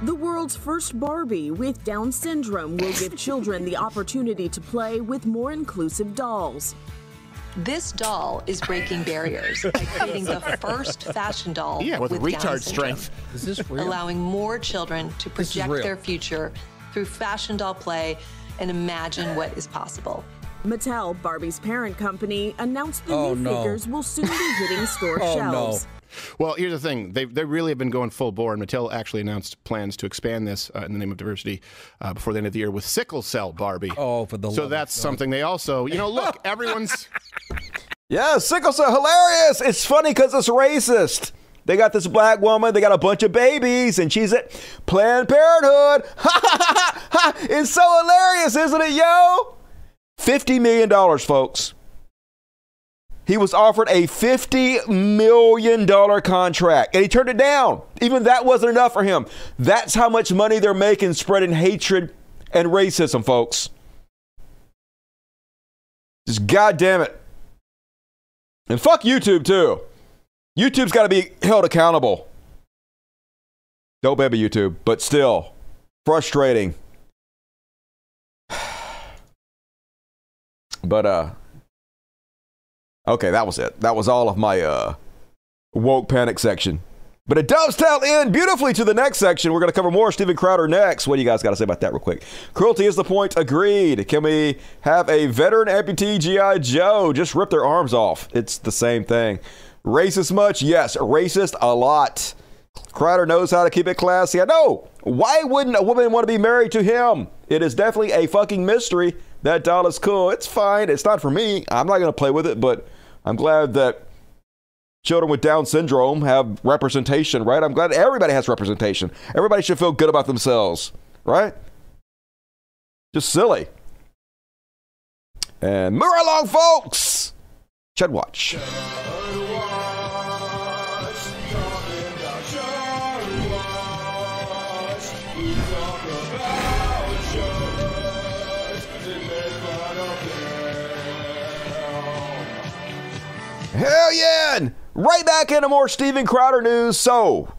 The world's first Barbie with Down syndrome will give children the opportunity to play with more inclusive dolls. This doll is breaking barriers by creating the first fashion doll Yeah, with Down retard syndrome, strength. Is this real? allowing more children to project their future through fashion doll play and imagine what is possible. Mattel, Barbie's parent company, announced the Oh, new no. figures will soon be hitting store Oh, shelves. Well, here's the thing. They, they really have been going full bore, and Mattel actually announced plans to expand this uh, in the name of diversity uh, before the end of the year with sickle cell Barbie. Oh, for the love. So that's something they also, you know, look, everyone's. Yeah, sickle cell, hilarious. It's funny because it's racist. They got this black woman, they got a bunch of babies, and she's at Planned Parenthood. Ha ha ha ha! It's so hilarious, isn't it, yo? $50 million, folks. He was offered a $50 million contract, and he turned it down. Even that wasn't enough for him. That's how much money they're making spreading hatred and racism, folks. Just goddamn it. And fuck YouTube too. YouTube's got to be held accountable. Don't baby YouTube, but still frustrating. But uh Okay, that was it. That was all of my uh woke panic section. But it does tell in beautifully to the next section. We're going to cover more Steven Crowder next. What do you guys got to say about that, real quick? Cruelty is the point. Agreed. Can we have a veteran amputee GI Joe just rip their arms off? It's the same thing. Racist much? Yes. Racist a lot. Crowder knows how to keep it classy. I know. Why wouldn't a woman want to be married to him? It is definitely a fucking mystery. That doll is cool. It's fine. It's not for me. I'm not going to play with it, but I'm glad that children with Down syndrome have representation, right? I'm glad everybody has representation. Everybody should feel good about themselves, right? Just silly. And move along, folks. Chud Watch. Hell yeah! And Right back into more Steven Crowder news. So,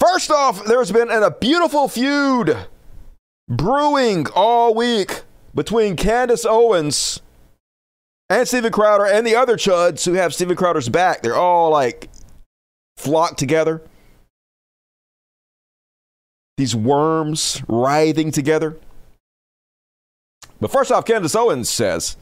first off, there's been a beautiful feud brewing all week between Candace Owens and Steven Crowder and the other chuds who have Steven Crowder's back. They're all like flocked together. These worms writhing together. But first off, Candace Owens says,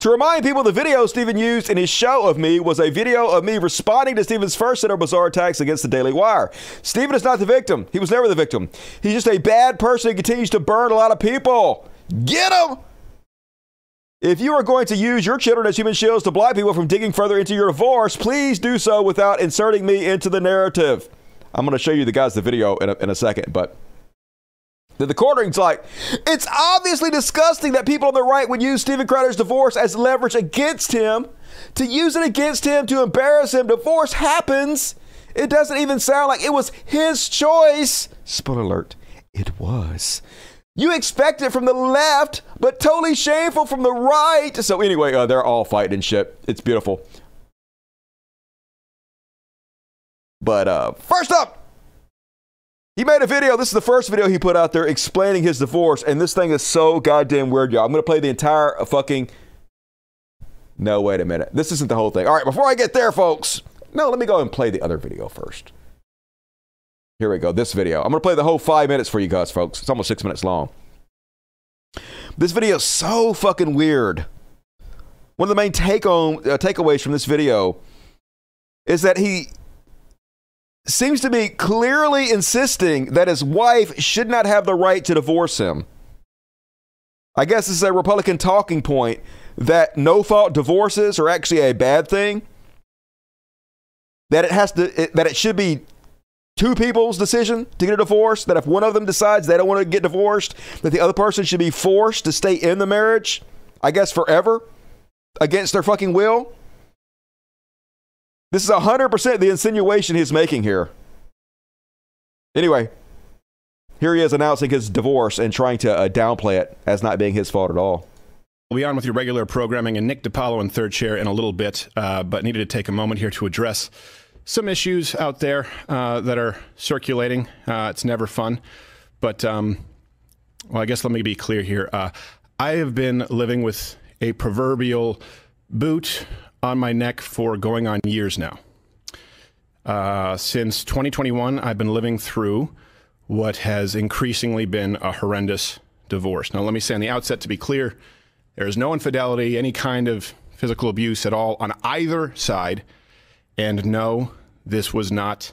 to remind people, the video Steven used in his show of me was a video of me responding to Steven's first set of bizarre attacks against the Daily Wire. Steven is not the victim. He was never the victim. He's just a bad person who continues to burn a lot of people. Get him! If you are going to use your children as human shields to block people from digging further into your divorce, please do so without inserting me into the narrative. I'm going to show you the guys the video in a, in a second, but the, quartering's like, it's obviously disgusting that people on the right would use Steven Crowder's divorce as leverage against him, to use it against him to embarrass him. Divorce happens. It doesn't even sound like it was his choice. Spoiler alert, it was. You expect it from the left, but totally shameful from the right. So anyway, uh, they're all fighting and shit. It's beautiful. But uh, first up, he made a video. This is the first video he put out there explaining his divorce, and this thing is so goddamn weird, y'all. I'm gonna play the entire fucking. No, wait a minute. This isn't the whole thing. All right, before I get there, folks. No, let me go and play the other video first. Here we go. This video. I'm gonna play the whole five minutes for you guys, folks. It's almost six minutes long. This video is so fucking weird. One of the main take home uh, takeaways from this video is that he seems to be clearly insisting that his wife should not have the right to divorce him. I guess this is a Republican talking point that no fault divorces are actually a bad thing. That it has to it, that it should be two people's decision to get a divorce, that if one of them decides they don't want to get divorced, that the other person should be forced to stay in the marriage, I guess forever against their fucking will. This is 100% the insinuation he's making here. Anyway, here he is announcing his divorce and trying to uh, downplay it as not being his fault at all. We'll be on with your regular programming and Nick DiPaolo in third chair in a little bit, uh, but needed to take a moment here to address some issues out there uh, that are circulating. Uh, it's never fun, but um, well, I guess let me be clear here. Uh, I have been living with a proverbial boot on my neck for going on years now. Uh, since 2021, I've been living through what has increasingly been a horrendous divorce. Now, let me say on the outset to be clear there is no infidelity, any kind of physical abuse at all on either side. And no, this was not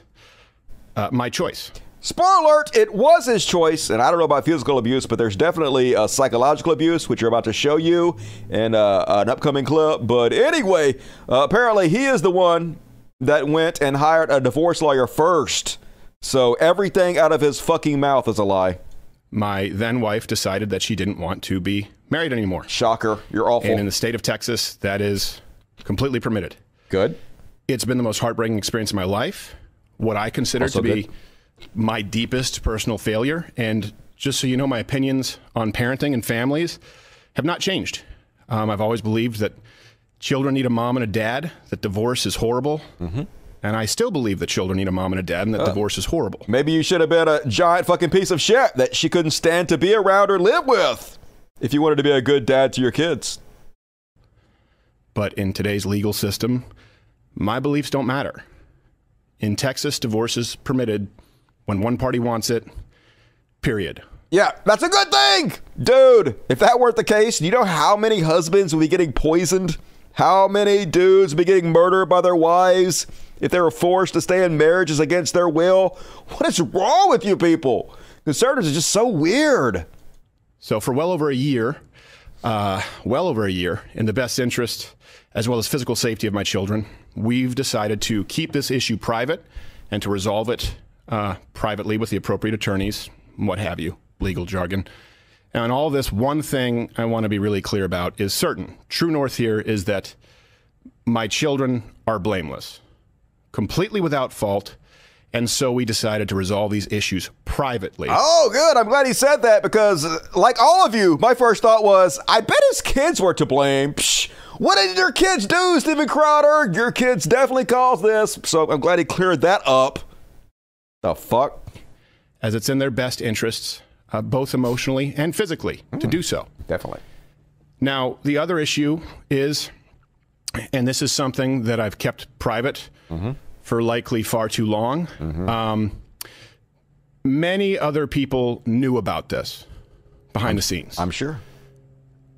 uh, my choice. Spoiler alert, it was his choice, and I don't know about physical abuse, but there's definitely uh, psychological abuse, which you're about to show you in uh, an upcoming clip. But anyway, uh, apparently he is the one that went and hired a divorce lawyer first. So everything out of his fucking mouth is a lie. My then wife decided that she didn't want to be married anymore. Shocker. You're awful. And in the state of Texas, that is completely permitted. Good. It's been the most heartbreaking experience of my life. What I consider Also to be good. My deepest personal failure. And just so you know, my opinions on parenting and families have not changed. Um, I've always believed that children need a mom and a dad, that divorce is horrible. Mm-hmm. And I still believe that children need a mom and a dad and that Uh, divorce is horrible. Maybe you should have been a giant fucking piece of shit that she couldn't stand to be around or live with if you wanted to be a good dad to your kids. But in today's legal system, my beliefs don't matter. In Texas, divorce is permitted when one party wants it, period. Yeah, that's a good thing. Dude, if that weren't the case, you know how many husbands would be getting poisoned? How many dudes would be getting murdered by their wives if they were forced to stay in marriages against their will? What is wrong with you people? Conservatives are just so weird. So, for well over a year, uh, well over a year, in the best interest as well as physical safety of my children, we've decided to keep this issue private and to resolve it uh, privately with the appropriate attorneys, what have you, legal jargon. And all this, one thing I want to be really clear about is certain. True north here is that my children are blameless, completely without fault. And so we decided to resolve these issues privately. Oh, good. I'm glad he said that because, like all of you, my first thought was, I bet his kids were to blame. Psh, what did your kids do, Steven Crowder? Your kids definitely caused this. So I'm glad he cleared that up. The fuck? As it's in their best interests, uh, both emotionally and physically, to mm. do so. Definitely. Now, the other issue is, and this is something that I've kept private mm-hmm. for likely far too long. Mm-hmm. Um, many other people knew about this behind the scenes. I'm sure.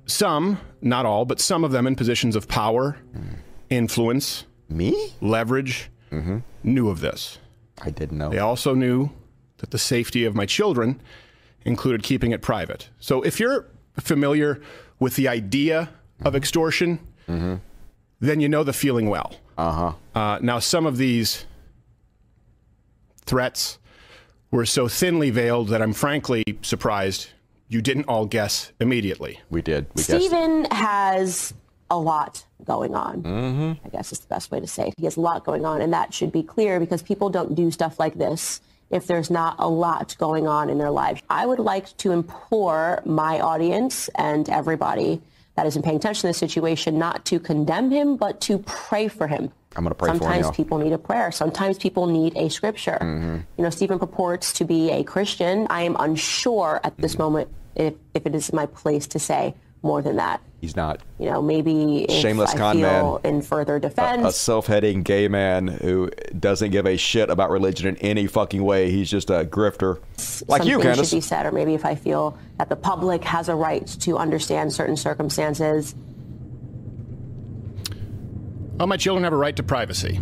Some, not all, but some of them in positions of power, mm. influence, me, leverage, mm-hmm. knew of this. I didn't know. They also knew that the safety of my children included keeping it private. So if you're familiar with the idea of extortion, then you know the feeling well. Uh-huh. Uh, now, some of these threats were so thinly veiled that I'm frankly surprised you didn't all guess immediately. We did. We Steven has a lot going on. Mm-hmm. I guess is the best way to say it. He has a lot going on, and that should be clear because people don't do stuff like this if there's not a lot going on in their lives. I would like to implore my audience and everybody that isn't paying attention to this situation not to condemn him, but to pray for him. I'm going to pray for him. Sometimes people need a prayer. Sometimes people need a scripture. Mhm. You know, Steven purports to be a Christian. I am unsure at this moment if, if it is my place to say more than that. He's not. You know, maybe Shameless I con man. in further defense. a self-heading gay man who doesn't give a shit about religion in any fucking way. He's just a grifter. Like you, something Candace. should be said, or maybe if I feel that the public has a right to understand certain circumstances. Well, my children have a right to privacy.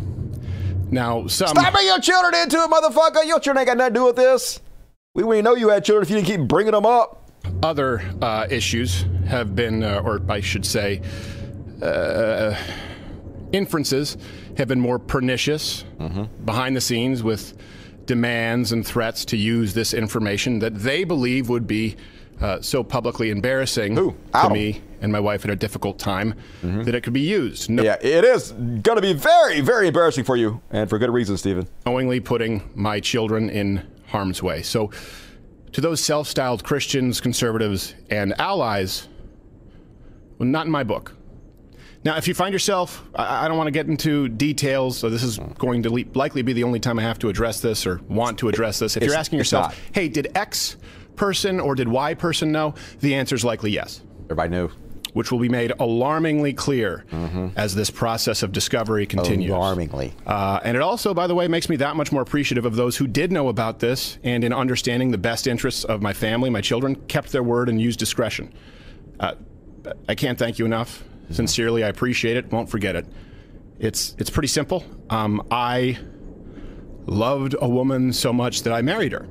Now, some. Stop bringing your children into it, motherfucker. Your children ain't got nothing to do with this. We wouldn't know you had children if you didn't keep bringing them up. Other uh, issues have been, uh, or I should say, uh, inferences have been more pernicious behind the scenes with demands and threats to use this information that they believe would be uh, so publicly embarrassing to me and my wife at a difficult time that it could be used. No- Yeah, it is going to be very, very embarrassing for you, and for good reason, Steven. knowingly putting my children in harm's way. So, to those self styled Christians, conservatives, and allies, Well, not in my book. Now, if you find yourself, I, I don't want to get into details, so this is going to le- likely be the only time I have to address this or want to address this. If you're asking yourself, hey, did X person or did Y person know? The answer is likely yes. Everybody knew. Which will be made alarmingly clear as this process of discovery continues. Alarmingly. Uh, and it also, by the way, makes me that much more appreciative of those who did know about this and, in understanding the best interests of my family, my children, kept their word and used discretion. Uh, I can't thank you enough. Sincerely, I appreciate it. Won't forget it. It's it's pretty simple. Um, I loved a woman so much that I married her.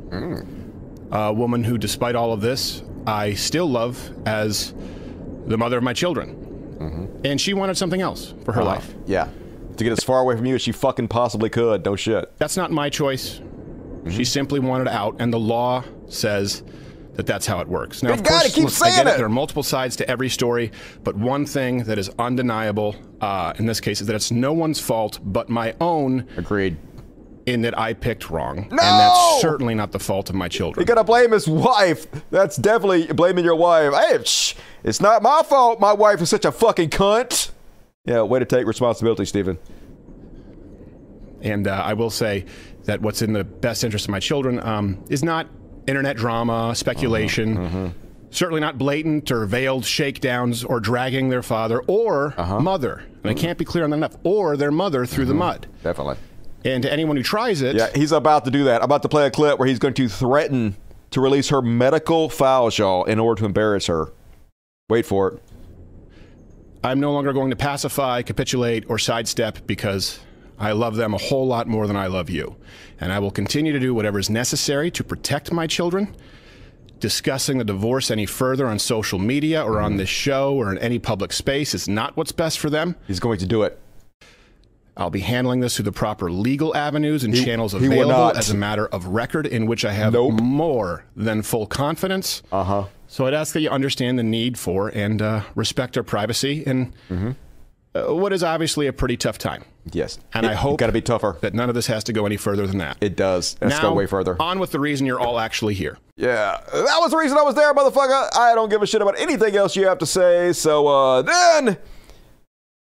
A woman who, despite all of this, I still love as the mother of my children. And she wanted something else for her Uh-huh. life. Yeah. To get as far away from you as she fucking possibly could. No shit. That's not my choice. She simply wanted out, and the law says that that's how it works. Now, You of course, keep look, I get saying it. There are multiple sides to every story, but one thing that is undeniable uh, in this case is that it's no one's fault but my own. Agreed. In that I picked wrong, No! and that's certainly not the fault of my children. You gotta blame his wife. That's definitely blaming your wife. Hey, shh, it's not my fault. My wife is such a fucking cunt. Yeah, way to take responsibility, Steven. And uh, I will say that what's in the best interest of my children um, is not internet drama, speculation, uh-huh, uh-huh. certainly not blatant or veiled shakedowns or dragging their father or uh-huh. mother. And I can't be clear on that enough. Or their mother through the mud. Definitely. And to anyone who tries it, Yeah, he's about to do that. I'm about to play a clip where he's going to threaten to release her medical files, y'all, in order to embarrass her. Wait for it. I'm no longer going to pacify, capitulate, or sidestep because I love them a whole lot more than I love you. And I will continue to do whatever is necessary to protect my children. Discussing the divorce any further on social media or on this show or in any public space is not what's best for them. He's going to do it. I'll be handling this through the proper legal avenues and He- channels available as a matter of record in which I have more than full confidence. Uh huh. So I'd ask that you understand the need for and uh, respect our privacy in uh, what is obviously a pretty tough time. Yes. And It- I hope gotta be tougher. that none of this has to go any further than that. It does. Let's now, go way further. On with the reason you're all actually here. Yeah, that was the reason I was there, motherfucker. I don't give a shit about anything else you have to say. So uh, then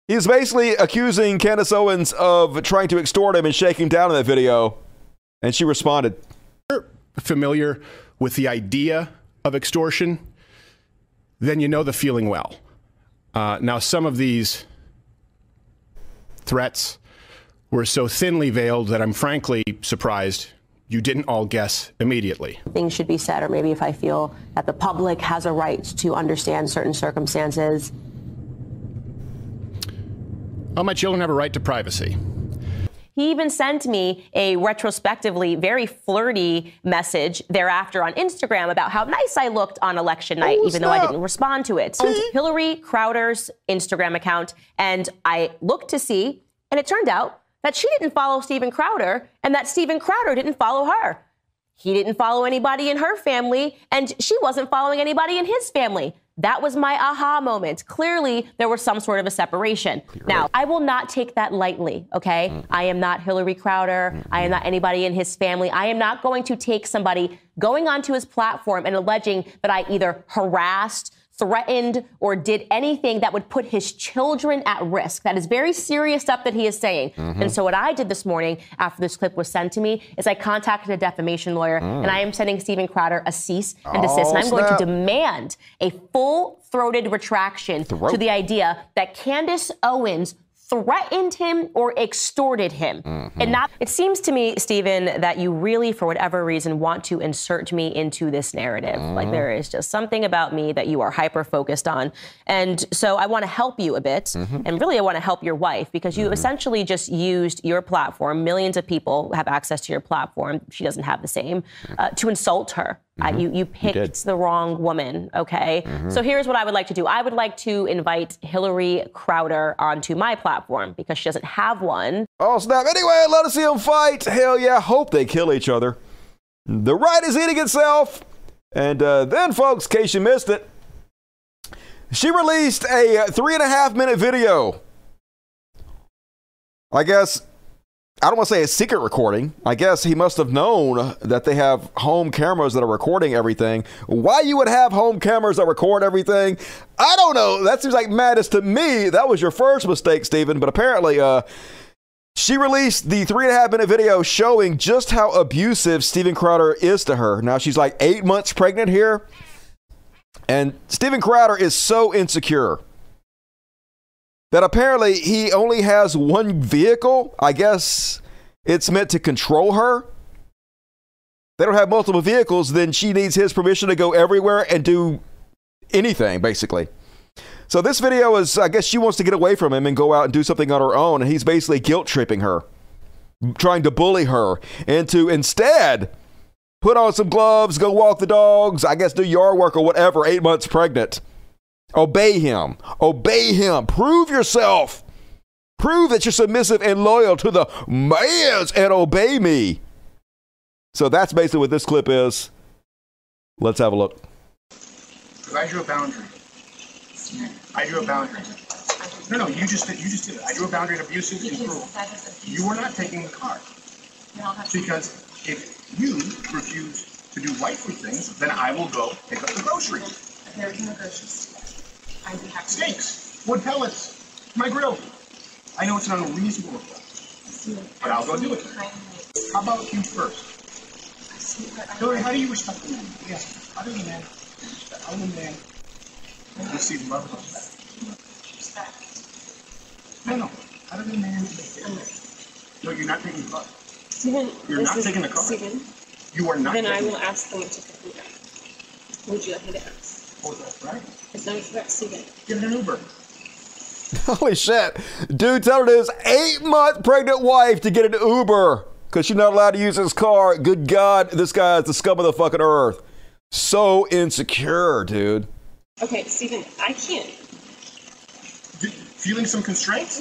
he's basically accusing Candace Owens of trying to extort him and shake him down in that video, and she responded. Familiar with the idea of extortion, then you know the feeling well. Uh, now, some of these threats were so thinly veiled that I'm frankly surprised you didn't all guess immediately. Things should be said, or maybe if I feel that the public has a right to understand certain circumstances. Oh, my children have a right to privacy. He even sent me a retrospectively very flirty message thereafter on Instagram about how nice I looked on election night, Oh, even though I didn't respond to it. Hillary Crowder's Instagram account, and I looked to see, and it turned out that she didn't follow Steven Crowder, and that Steven Crowder didn't follow her. He didn't follow anybody in her family, and she wasn't following anybody in his family. That was my aha moment. Clearly, there was some sort of a separation. Now, I will not take that lightly, okay? Mm. I am not Hillary Crowder. Mm-hmm. I am not anybody in his family. I am not going to take somebody going onto his platform and alleging that I either harassed, threatened, or did anything that would put his children at risk. That is very serious stuff that he is saying. Mhm. And so, what I did this morning after this clip was sent to me is I contacted a defamation lawyer Mm. and I am sending Steven Crowder a cease and desist. Oh, and I'm going to demand a full throated retraction Throat. to the idea that Candace Owens threatened him or extorted him. Mm-hmm. And not it seems to me, Steven, that you really, for whatever reason, want to insert me into this narrative. Like Mhm. there is just something about me that you are hyper focused on. And so I want to help you a bit. Mhm. And really I want to help your wife because you essentially just used your platform. Millions of people have access to your platform. She doesn't have the same, uh, to insult her. Uh, Mhm. you, you picked did. the wrong woman, okay? Mhm. So here's what I would like to do. I would like to invite Hillary Crowder onto my platform because she doesn't have one. Oh, snap. Anyway, let us see them fight. Hell yeah. Hope they kill each other. The right is eating itself. And uh, then, folks, in case you missed it, she released a three and a half minute video. I guess I don't want to say a secret recording. I guess he must have known that they have home cameras that are recording everything. Why you would have home cameras that record everything? I don't know. That seems like madness to me. That was your first mistake, Steven. But apparently, uh, she released the three and a half minute video showing just how abusive Steven Crowder is to her. Now she's like eight months pregnant here. And Steven Crowder is so insecure that apparently he only has one vehicle. I guess it's meant to control her. They don't have multiple vehicles, then she needs his permission to go everywhere and do anything, basically. So this video is, I guess she wants to get away from him and go out and do something on her own, and he's basically guilt tripping her, trying to bully her into instead put on some gloves, go walk the dogs, I guess do yard work or whatever, eight months pregnant. Obey him. Obey him. Prove yourself. Prove that you're submissive and loyal to the mans and obey me. So that's basically what this clip is. Let's have a look. I drew a boundary. I drew a boundary. No, no, you just did. You just did it. I drew a boundary of abusive and cruel. You are not taking the car because if you refuse to do wifely things, then I will go pick up the groceries. There's no groceries. I'd be. Steaks, wood pellets, my grill. I know it's an unreasonable request, but I'll go do it. How about you first? Hillary, how do you respect the man? Yes. How do you man? Respect. How do you man? Receive love respect. No, no. How do you man? No, you're not taking the car. Steven, You're not taking the car. Steven, You are not then I will ask them to pick me up. Would you like me to ask? Oh, that's right. It's not a threat, Steven. Get an Uber. Holy shit. Dude telling his eight month pregnant wife to get an Uber because she's not allowed to use his car. Good God, this guy is the scum of the fucking earth. So insecure, dude. Okay, Steven, I can't. Feeling some constraints?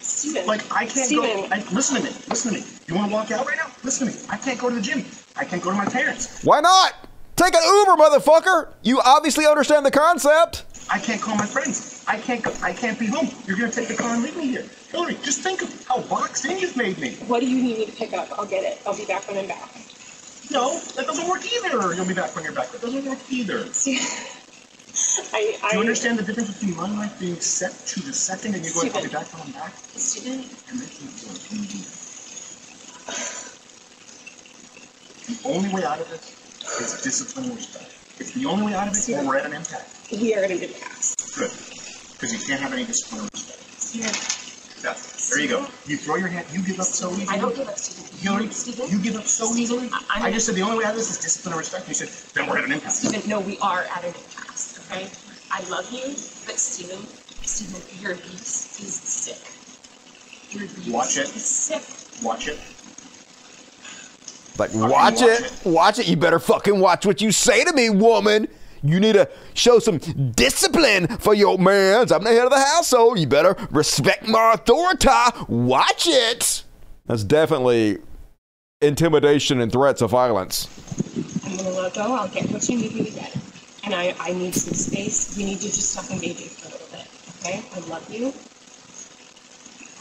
Steven. Like I can't Steven. go. I, listen to me. Listen to me. You want to walk out right now? Listen to me. I can't go to the gym. I can't go to my parents. Why not? Take an Uber, motherfucker. You obviously understand the concept. I can't call my friends. I can't go. I can't be home. You're gonna take the car and leave me here. Hillary, just think of how boxed in you've made me. What do you need me to pick up? I'll get it. I'll be back when I'm back. No, that doesn't work either. You'll be back when you're back. That doesn't work either. I, I Do you understand the difference between my life being set to the second and you going, I'll be back when I'm back? Steven, You're making it work. Can you do that? The only way out of this is discipline and respect. It's the only way out of it, or we're at an impact. we are at an impasse. Good. Because you can't have any discipline or respect. Steven, Yeah. There you go. You throw your hand, you give up so easily. I don't give up, Steven. Hillary, Steven? you give up so easily. I'm- I just said the only way out of this is discipline and respect. You said, then we're at an impasse. Steven, no, we are at an impasse, okay? I love you, but Steven, Steven, your abuse is sick. Your abuse Watch it. is sick. Watch it. Like, watch it. Watch it. You better fucking watch what you say to me, woman. You need to show some discipline for your mans. I'm the head of the household. You better respect my authority. Watch it. That's definitely intimidation and threats of violence. I'm gonna let go. I'll get what you need to get. And I, I need some space. We need you to stop engaging for a little bit. Okay? I love you.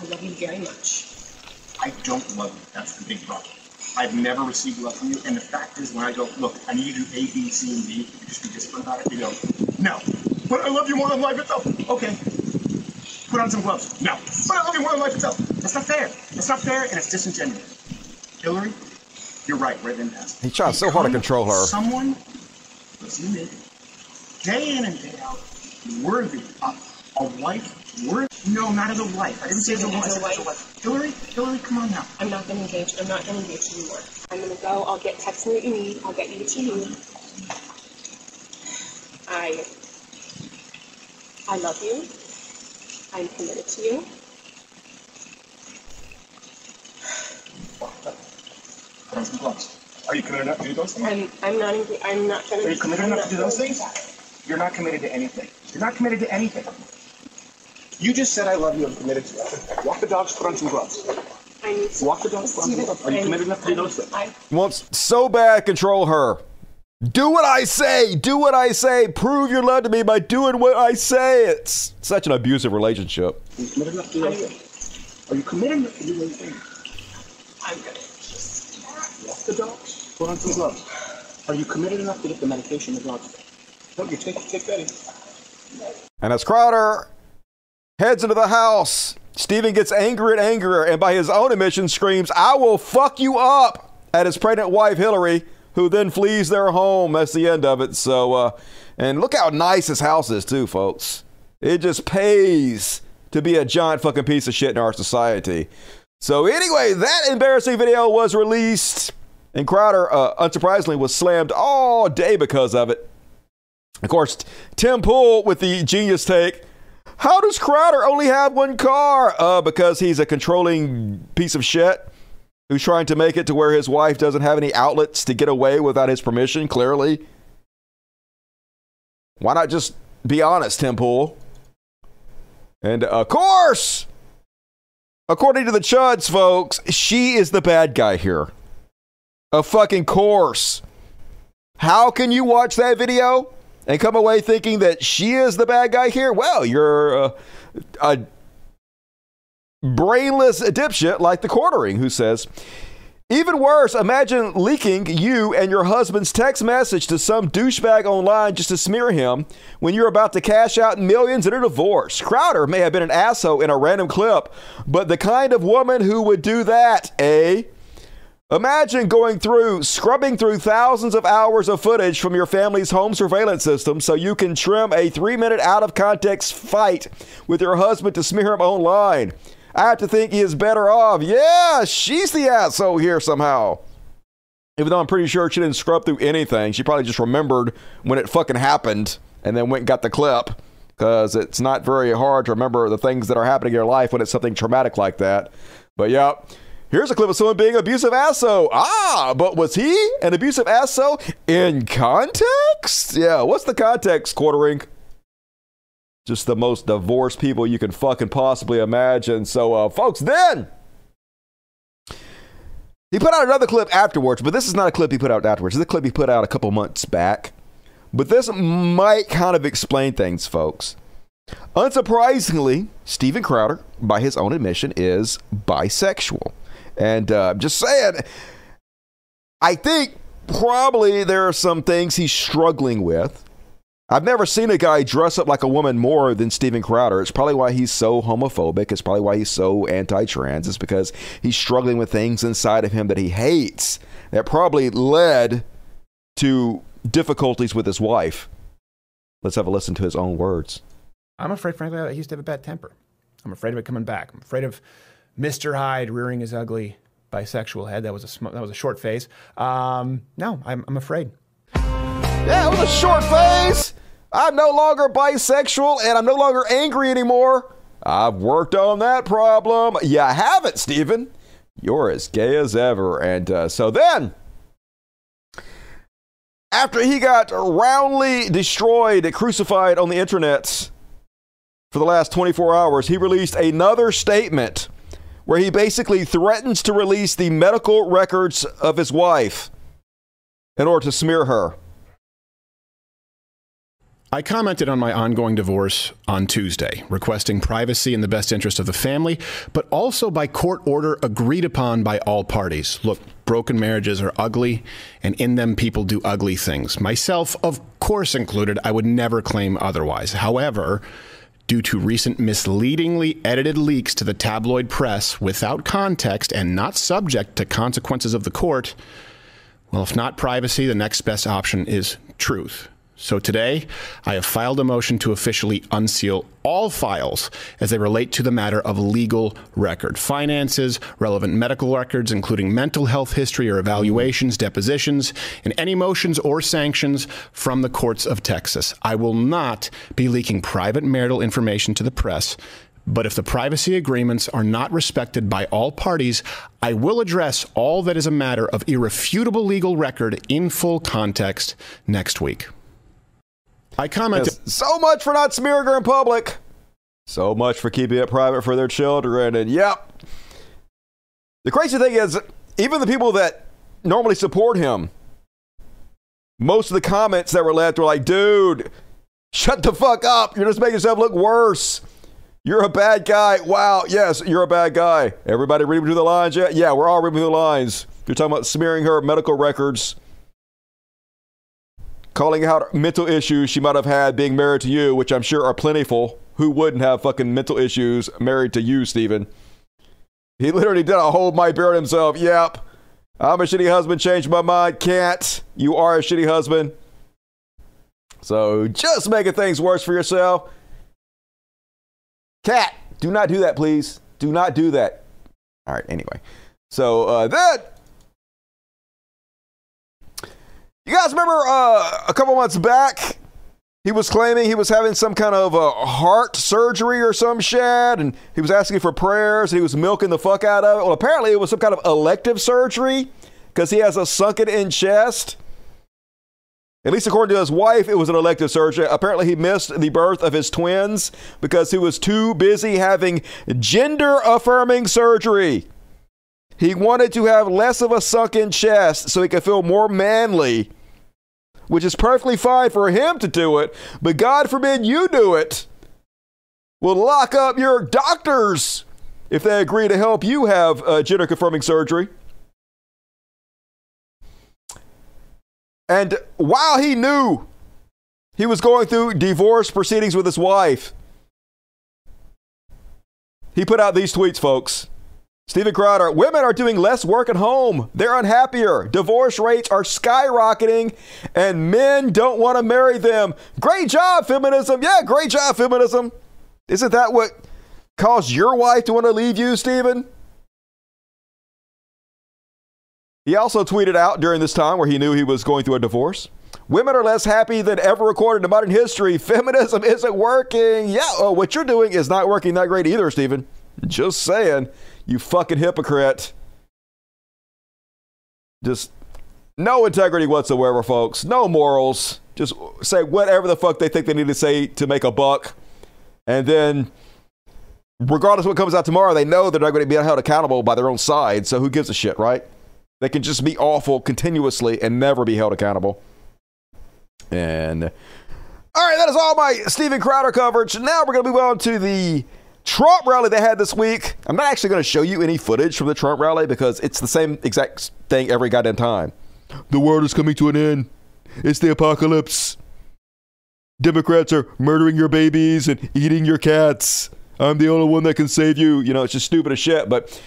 I love you very much. I don't love you. That's the big problem. I've never received love from you. And the fact is, when I go, look, I need you to do A, B, C, and D, you just be disciplined about it. You go, no. But I love you more than life itself. Okay. Put on some gloves. No. But I love you more than life itself. That's not fair. That's not fair, and it's disingenuous. Hillary, you're right. We're at an impasse. He tries so hard to control her. Someone, to me, day in and day out, worthy of a wife. Worthy? No, not as a wife. I didn't say as a wife. As said as a wife. Hillary, Hillary, come on now. I'm not gonna engage. I'm not gonna engage anymore. I'm gonna go. I'll get text me what you need. I'll get you what you need. I I love you. I'm committed to you. Put on. Are you committed enough to do those things? I'm I'm not enga- I'm not gonna Are you committed I'm enough not to do those things? You're not committed to anything. You're not committed to anything. You just said I love you. I'm committed to it. Walk the dogs. Put on some gloves. I need to Walk the dogs. Put on some gloves. Are you committed enough to do those things? I Wants so bad to control her. Do what I say. Do what I say. Prove your love to me by doing what I say. It's such an abusive relationship. Are you committed enough to do those things? Are you committed enough to do those things? I'm gonna just. Walk the dogs. Put on some gloves. Are you committed enough to get the medication the dogs? No, you take take that in. And as Crowder heads into the house, Steven gets angrier and angrier, and by his own admission, screams, I will fuck you up at his pregnant wife, Hillary, who then flees their home. That's the end of it. So, uh, and look how nice his house is, too, folks. It just pays to be a giant fucking piece of shit in our society. So, anyway, that embarrassing video was released, and Crowder, uh, unsurprisingly, was slammed all day because of it. Of course, Tim Pool with the genius take. How does Crowder only have one car? Uh, because he's a controlling piece of shit who's trying to make it to where his wife doesn't have any outlets to get away without his permission, clearly. Why not just be honest, Tim Pool? And of course, according to the Chuds, folks, she is the bad guy here. A fucking course. How can you watch that video and come away thinking that she is the bad guy here? Well, you're uh, a brainless dipshit like the quartering who says, even worse, imagine leaking you and your husband's text message to some douchebag online just to smear him when you're about to cash out millions in a divorce. Crowder may have been an asshole in a random clip, but the kind of woman who would do that, eh? Imagine going through, scrubbing through thousands of hours of footage from your family's home surveillance system so you can trim a three minute out of context fight with your husband to smear him online. I have to think he is better off. Yeah, she's the asshole here somehow. Even though I'm pretty sure she didn't scrub through anything, she probably just remembered when it fucking happened and then went and got the clip. Because it's not very hard to remember the things that are happening in your life when it's something traumatic like that. But yeah, here's a clip of someone being abusive asshole. Ah, but was he an abusive asshole in context? Yeah, what's the context, quartering? just the most divorced people you can fucking possibly imagine. So, uh, folks, then he put out another clip afterwards, but this is not a clip he put out afterwards. This is a clip he put out a couple months back. But this might kind of explain things, folks. Unsurprisingly, Steven Crowder, by his own admission, is bisexual. And uh, I'm just saying, I think probably there are some things he's struggling with. I've never seen a guy dress up like a woman more than Steven Crowder. It's probably why he's so homophobic. It's probably why he's so anti trans. It's because he's struggling with things inside of him that he hates that probably led to difficulties with his wife. Let's have a listen to his own words. I'm afraid, frankly, that he used to have a bad temper. I'm afraid of it coming back. I'm afraid of Mr. Hyde rearing his ugly bisexual head. That was a sm- that was a short phase. Um, no, I'm, I'm afraid. Yeah, it was a short phase. I'm no longer bisexual and I'm no longer angry anymore. I've worked on that problem. You haven't, Steven. You're as gay as ever. And uh, so then, after he got roundly destroyed, crucified on the internet for the last 24 hours, he released another statement where he basically threatens to release the medical records of his wife in order to smear her. I commented on my ongoing divorce on Tuesday, requesting privacy in the best interest of the family, but also by court order agreed upon by all parties. Look, broken marriages are ugly, and in them people do ugly things. Myself, of course, included, I would never claim otherwise. However, due to recent misleadingly edited leaks to the tabloid press without context and not subject to consequences of the court, well, if not privacy, the next best option is truth. So today, I have filed a motion to officially unseal all files as they relate to the matter of legal record finances, relevant medical records, including mental health history or evaluations, depositions, and any motions or sanctions from the courts of Texas. I will not be leaking private marital information to the press. But if the privacy agreements are not respected by all parties, I will address all that is a matter of irrefutable legal record in full context next week. I commented. So much for not smearing her in public. So much for keeping it private for their children. And yep. The crazy thing is, even the people that normally support him, most of the comments that were left were like, dude, shut the fuck up. You're just making yourself look worse. You're a bad guy. Wow. Yes, you're a bad guy. Everybody reading through the lines yet? Yeah, we're all reading through the lines. You're talking about smearing her medical records, calling out mental issues she might have had being married to you, which I'm sure are plentiful. Who wouldn't have fucking mental issues married to you, Steven? He literally did a whole beard himself. Yep. I'm a shitty husband. Changed my mind. Can't. You are a shitty husband. So just making things worse for yourself. Cat, do not do that, please. Do not do that. All right, anyway. So uh, that. You guys remember uh, a couple months back, he was claiming he was having some kind of a heart surgery or some shit, and he was asking for prayers, and he was milking the fuck out of it. Well, apparently it was some kind of elective surgery because he has a sunken in chest. At least according to his wife, it was an elective surgery. Apparently, he missed the birth of his twins because he was too busy having gender affirming surgery. He wanted to have less of a sunken chest so he could feel more manly, which is perfectly fine for him to do it, but God forbid you do it. We'll lock up your doctors if they agree to help you have uh, gender confirming surgery. And while he knew he was going through divorce proceedings with his wife, he put out these tweets, folks. Steven Crowder, women are doing less work at home. They're unhappier. Divorce rates are skyrocketing, and men don't want to marry them. Great job, feminism. Yeah, great job, feminism. Isn't that what caused your wife to want to leave you, Steven? He also tweeted out during this time where he knew he was going through a divorce. Women are less happy than ever recorded in modern history. Feminism isn't working. Yeah, oh, what you're doing is not working that great either, Steven. Just saying. You fucking hypocrite. Just no integrity whatsoever, folks. No morals. Just say whatever the fuck they think they need to say to make a buck. And then, regardless of what comes out tomorrow, they know they're not going to be held accountable by their own side. So who gives a shit, right? They can just be awful continuously and never be held accountable. And all right, that is all my Steven Crowder coverage. Now we're going to move on to the Trump rally they had this week. I'm not actually going to show you any footage from the Trump rally because it's the same exact thing every goddamn time. The world is coming to an end. It's the apocalypse. Democrats are murdering your babies and eating your cats. I'm the only one that can save you. You know, it's just stupid as shit. But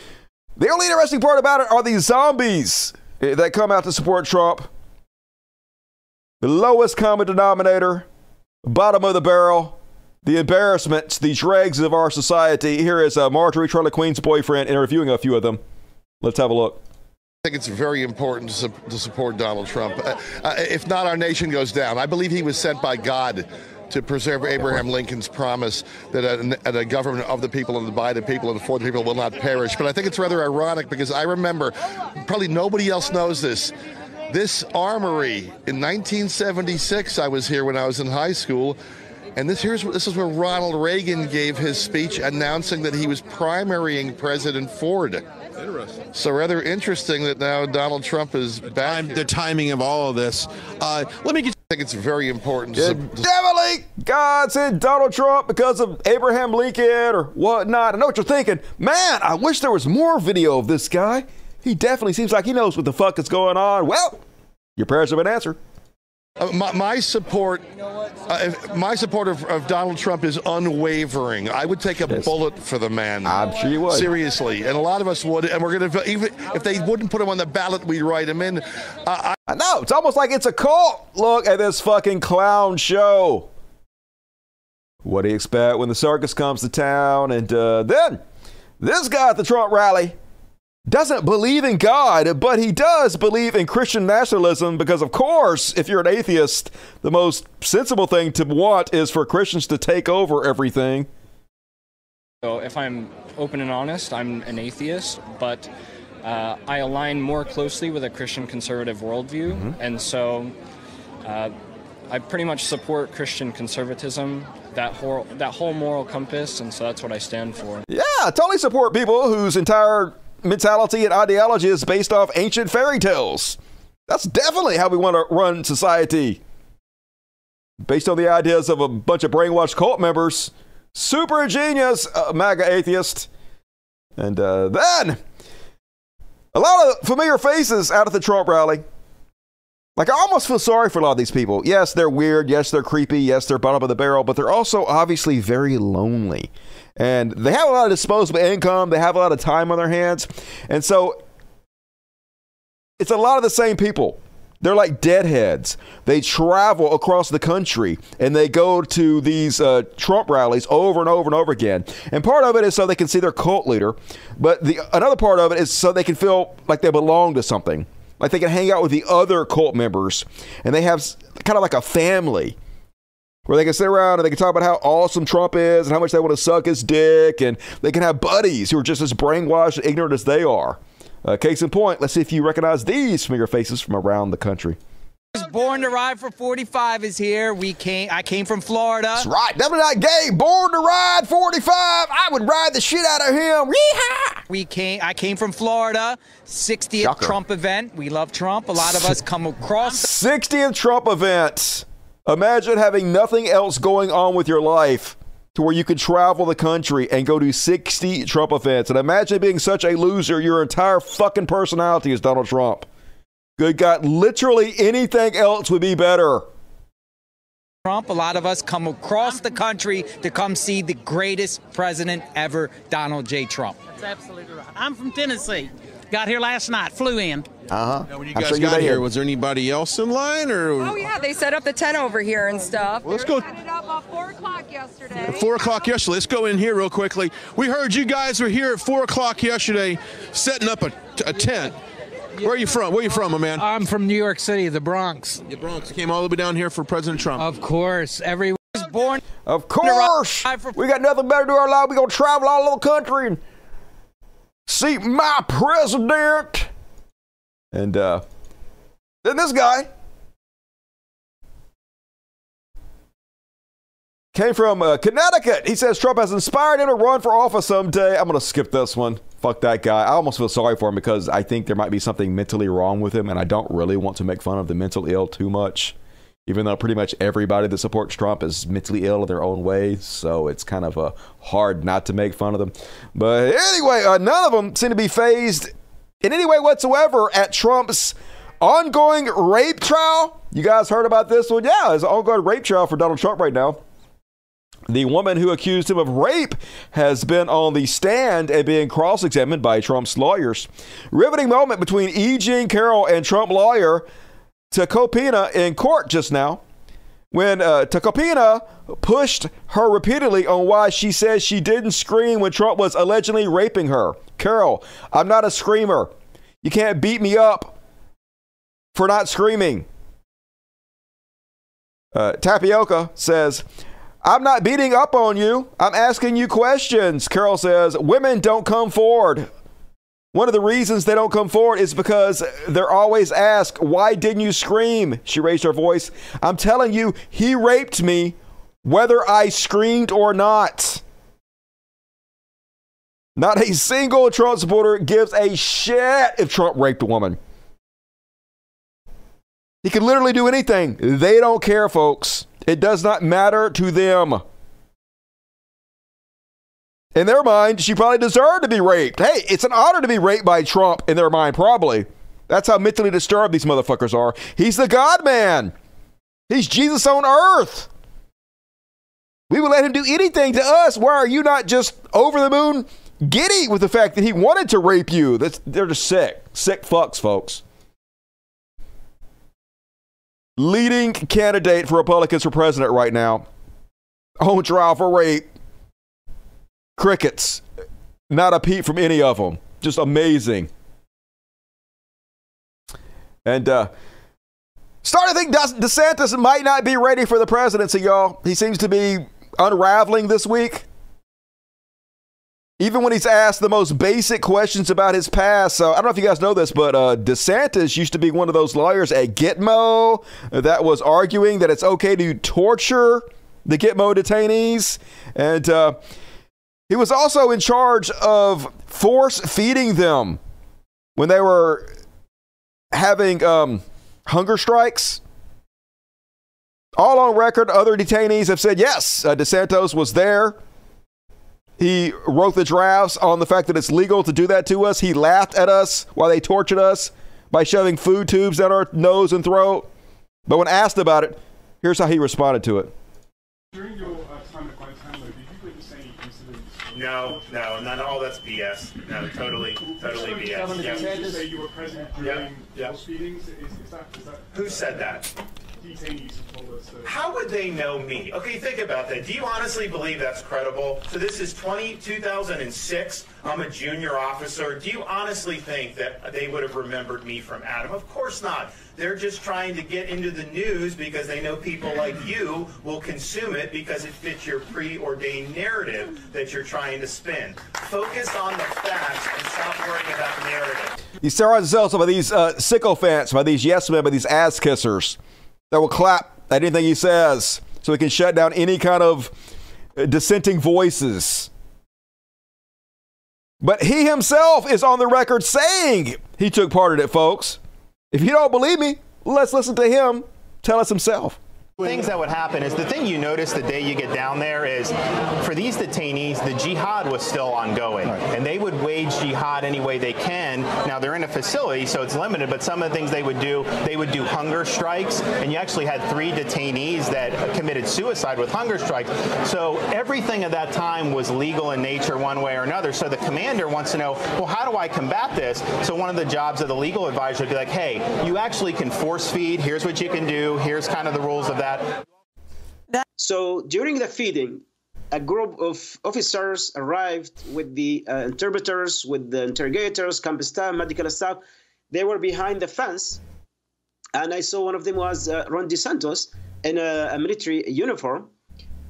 the only interesting part about it are these zombies eh, that come out to support Trump. The lowest common denominator, bottom of the barrel, the embarrassments, the dregs of our society. Here is uh, Marjorie Taylor Greene's boyfriend interviewing a few of them. Let's have a look. I think it's very important to, su- to support Donald Trump. Uh, uh, if not, our nation goes down. I believe he was sent by God to preserve Abraham Lincoln's promise that a, a, government of the people and by the people and for the people will not perish. But I think it's rather ironic because I remember, probably nobody else knows this. This armory in 1976, I was here when I was in high school. And this here's this is where Ronald Reagan gave his speech announcing that he was primarying President Ford. Interesting. So rather interesting that now Donald Trump is the back. Time, the timing of all of this. Uh, let me get. I think it's very important. Yeah, To, definitely, God said Donald Trump because of Abraham Lincoln or whatnot. I know what you're thinking. Man, I wish there was more video of this guy. He definitely seems like he knows what the fuck is going on. Well, your prayers have been answered. Uh, my, my support, uh, my support of, of Donald Trump is unwavering. I would take a bullet for the man. I'm sure you would. Seriously, and a lot of us would. And we're going to even if they wouldn't put him on the ballot, we'd write him in. Uh, I, I know. It's almost like it's a cult. Look at this fucking clown show. What do you expect when the circus comes to town? And uh, then this guy at the Trump rally doesn't believe in God, but he does believe in Christian nationalism because, of course, if you're an atheist, the most sensible thing to want is for Christians to take over everything. So, if I'm open and honest, I'm an atheist, but uh, I align more closely with a Christian conservative worldview, and so uh, I pretty much support Christian conservatism, that whole that whole moral compass, and so that's what I stand for. Yeah, I totally support people whose entire mentality and ideology is based off ancient fairy tales. That's definitely how we want to run society. Based on the ideas of a bunch of brainwashed cult members Super genius, uh, MAGA atheist. And uh, then a lot of familiar faces out at the Trump rally. Like, I almost feel sorry for a lot of these people. Yes, they're weird. Yes, they're creepy. Yes, they're bottom of the barrel, but they're also obviously very lonely. And they have a lot of disposable income. They have a lot of time on their hands. And so it's a lot of the same people. They're like deadheads. They travel across the country and they go to these uh, Trump rallies over and over and over again. And part of it is so they can see their cult leader, but the another part of it is so they can feel like they belong to something, like they can hang out with the other cult members, and they have kind of like a family where they can sit around and they can talk about how awesome Trump is and how much they want to suck his dick, and they can have buddies who are just as brainwashed and ignorant as they are. Uh, case in point, let's see if you recognize these familiar faces from around the country. Born to Ride for 45 is here. We came. I came from Florida. That's right. Definitely not gay. Born to Ride 45. I would ride the shit out of him. Yeehaw! We came. I came from Florida. 60th Shocker. Trump event. We love Trump. A lot of us come across. 60th Trump event. Imagine having nothing else going on with your life to where you could travel the country and go to 60 Trump events. And imagine being such a loser, your entire fucking personality is Donald Trump. Good God, literally anything else would be better. Trump. A lot of us come across the country to come see the greatest president ever, Donald J. Trump. That's absolutely right. I'm from Tennessee. Got here last night. Flew in. Uh huh. When you guys got here, was there anybody else in line, or Oh yeah, they set up the tent over here and stuff. Well, let's go. Set it up at four o'clock yesterday. Four o'clock yesterday. Let's go in here real quickly. We heard you guys were here at four o'clock yesterday, setting up a, a tent. Where are you from? Where are you from, my man? I'm from New York City, the Bronx. The Bronx came all the way down here for President Trump. Of course, everyone was born. Of course. We got nothing better to do our life. We're going to travel all over the country and see my president. And uh, then this guy came from uh, Connecticut. He says Trump has inspired him to run for office someday. I'm going to skip this one. Fuck that guy. I almost feel sorry for him because I think there might be something mentally wrong with him, and I don't really want to make fun of the mentally ill too much. Even though pretty much everybody that supports Trump is mentally ill in their own way, so it's kind of uh, hard not to make fun of them. But anyway, uh, none of them seem to be phased in any way whatsoever at Trump's ongoing rape trial. You guys heard about this one? Yeah, it's an ongoing rape trial for Donald Trump right now. The woman who accused him of rape has been on the stand and being cross examined by Trump's lawyers. Riveting moment between E. Jean Carroll and Trump lawyer Tacopina in court just now when uh, Tacopina pushed her repeatedly on why she says she didn't scream when Trump was allegedly raping her. Carroll, I'm not a screamer. You can't beat me up for not screaming. Uh, Tapioca says, I'm not beating up on you. I'm asking you questions. Carroll says, Women don't come forward. One of the reasons they don't come forward is because they're always asked, Why didn't you scream? She raised her voice. I'm telling you, he raped me, whether I screamed or not. Not a single Trump supporter gives a shit if Trump raped a woman. He can literally do anything. They don't care, folks. It does not matter to them. In their mind, she probably deserved to be raped. Hey, it's an honor to be raped by Trump in their mind, probably. That's how mentally disturbed these motherfuckers are. He's the God man. He's Jesus on earth. We would let him do anything to us. Why are you not just over the moon giddy with the fact that he wanted to rape you? That's, they're just sick. Sick fucks, folks. Leading candidate for Republicans for president right now on trial for rape. Crickets. Not a peep from any of them. Just amazing. And uh, starting to think DeSantis might not be ready for the presidency, y'all. He seems to be unraveling this week. Even when he's asked the most basic questions about his past. So I don't know if you guys know this, but uh, DeSantis used to be one of those lawyers at Gitmo that was arguing that it's okay to torture the Gitmo detainees. And uh, he was also in charge of force feeding them when they were having um, hunger strikes. All on record, other detainees have said yes, uh, DeSantos was there he wrote the drafts on the fact that it's legal to do that to us. He laughed at us while they tortured us by shoving food tubes down our nose and throat. But when asked about it, here's how he responded to it. During your uh, time at Guantanamo, did you witness any incidents? No, no, not All that's BS. No, totally, totally BS. Did you say you were present during yeah. those meetings? Is, is that, is that Who said that? How would they know me? Okay, think about that. Do you honestly believe that's credible? So this is 20, 2006. I'm a junior officer. Do you honestly think that they would have remembered me from Adam? Of course not. They're just trying to get into the news because they know people like you will consume it because it fits your preordained narrative that you're trying to spin. Focus on the facts and stop worrying about narrative. He surrounds himself by these uh, sycophants, by these yes men, by these ass kissers that will clap at anything he says so he can shut down any kind of uh, dissenting voices. But he himself is on the record saying he took part in it, folks. If you don't believe me, let's listen to him tell us himself. Things that would happen is the thing you notice the day you get down there is for these detainees, the jihad was still ongoing. And they would wage jihad any way they can. Now they're in a facility, so it's limited, but some of the things they would do, they would do hunger strikes. And you actually had three detainees that committed suicide with hunger strikes. So everything at that time was legal in nature one way or another. So the commander wants to know, well, how do I combat this? So one of the jobs of the legal advisor would be like, hey, you actually can force feed. Here's what you can do. Here's kind of the rules of that. So during the feeding, a group of officers arrived with the uh, interpreters, with the interrogators, campus staff, medical staff. They were behind the fence, and I saw one of them was uh, Ron DeSantos in a, a military uniform,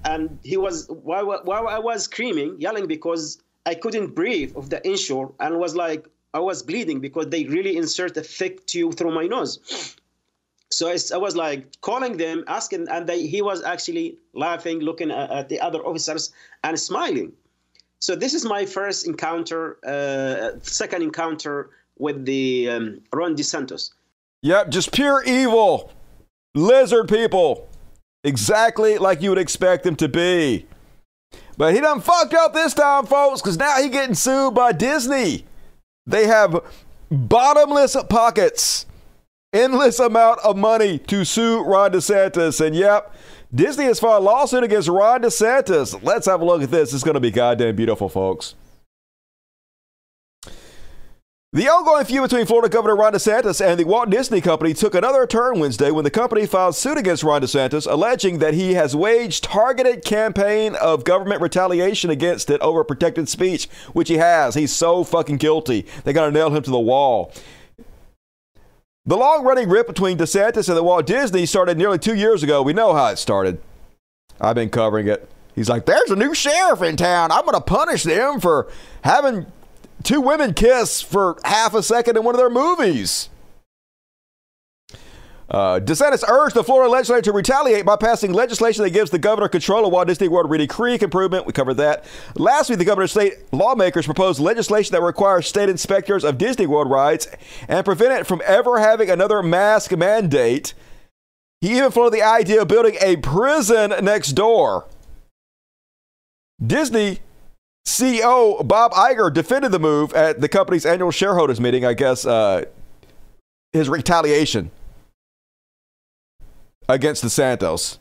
and he was while, while I was screaming, yelling because I couldn't breathe of the inshore, and was like I was bleeding because they really insert a thick tube through my nose. So I, I was like calling them, asking, and they, he was actually laughing, looking at, at the other officers and smiling. So this is my first encounter, uh, second encounter with the um, Ron DeSantos. Yep, just pure evil. Lizard people. Exactly like you would expect them to be. But he done fucked up this time, folks, because now he getting sued by Disney. They have bottomless pockets, endless amount of money to sue Ron DeSantis. And yep, Disney has filed a lawsuit against Ron DeSantis. Let's have a look at this. It's going to be goddamn beautiful, folks. The ongoing feud between Florida Governor Ron DeSantis and the Walt Disney Company took another turn Wednesday when the company filed suit against Ron DeSantis, alleging that he has waged targeted campaign of government retaliation against it over protected speech, which he has. He's so fucking guilty. They got to nail him to the wall. The long running rip between DeSantis and the Walt Disney started nearly two years ago. We know how it started. I've been covering it. He's like, there's a new sheriff in town. I'm going to punish them for having two women kiss for half a second in one of their movies. Uh, DeSantis urged the Florida legislature to retaliate by passing legislation that gives the governor control of Walt Disney World Reedy Creek improvement. We covered that. Last week, the governor's state lawmakers proposed legislation that requires state inspectors of Disney World rides and prevent it from ever having another mask mandate. He even floated the idea of building a prison next door. Disney CEO Bob Iger defended the move at the company's annual shareholders meeting. I guess uh, his retaliation against DeSantis.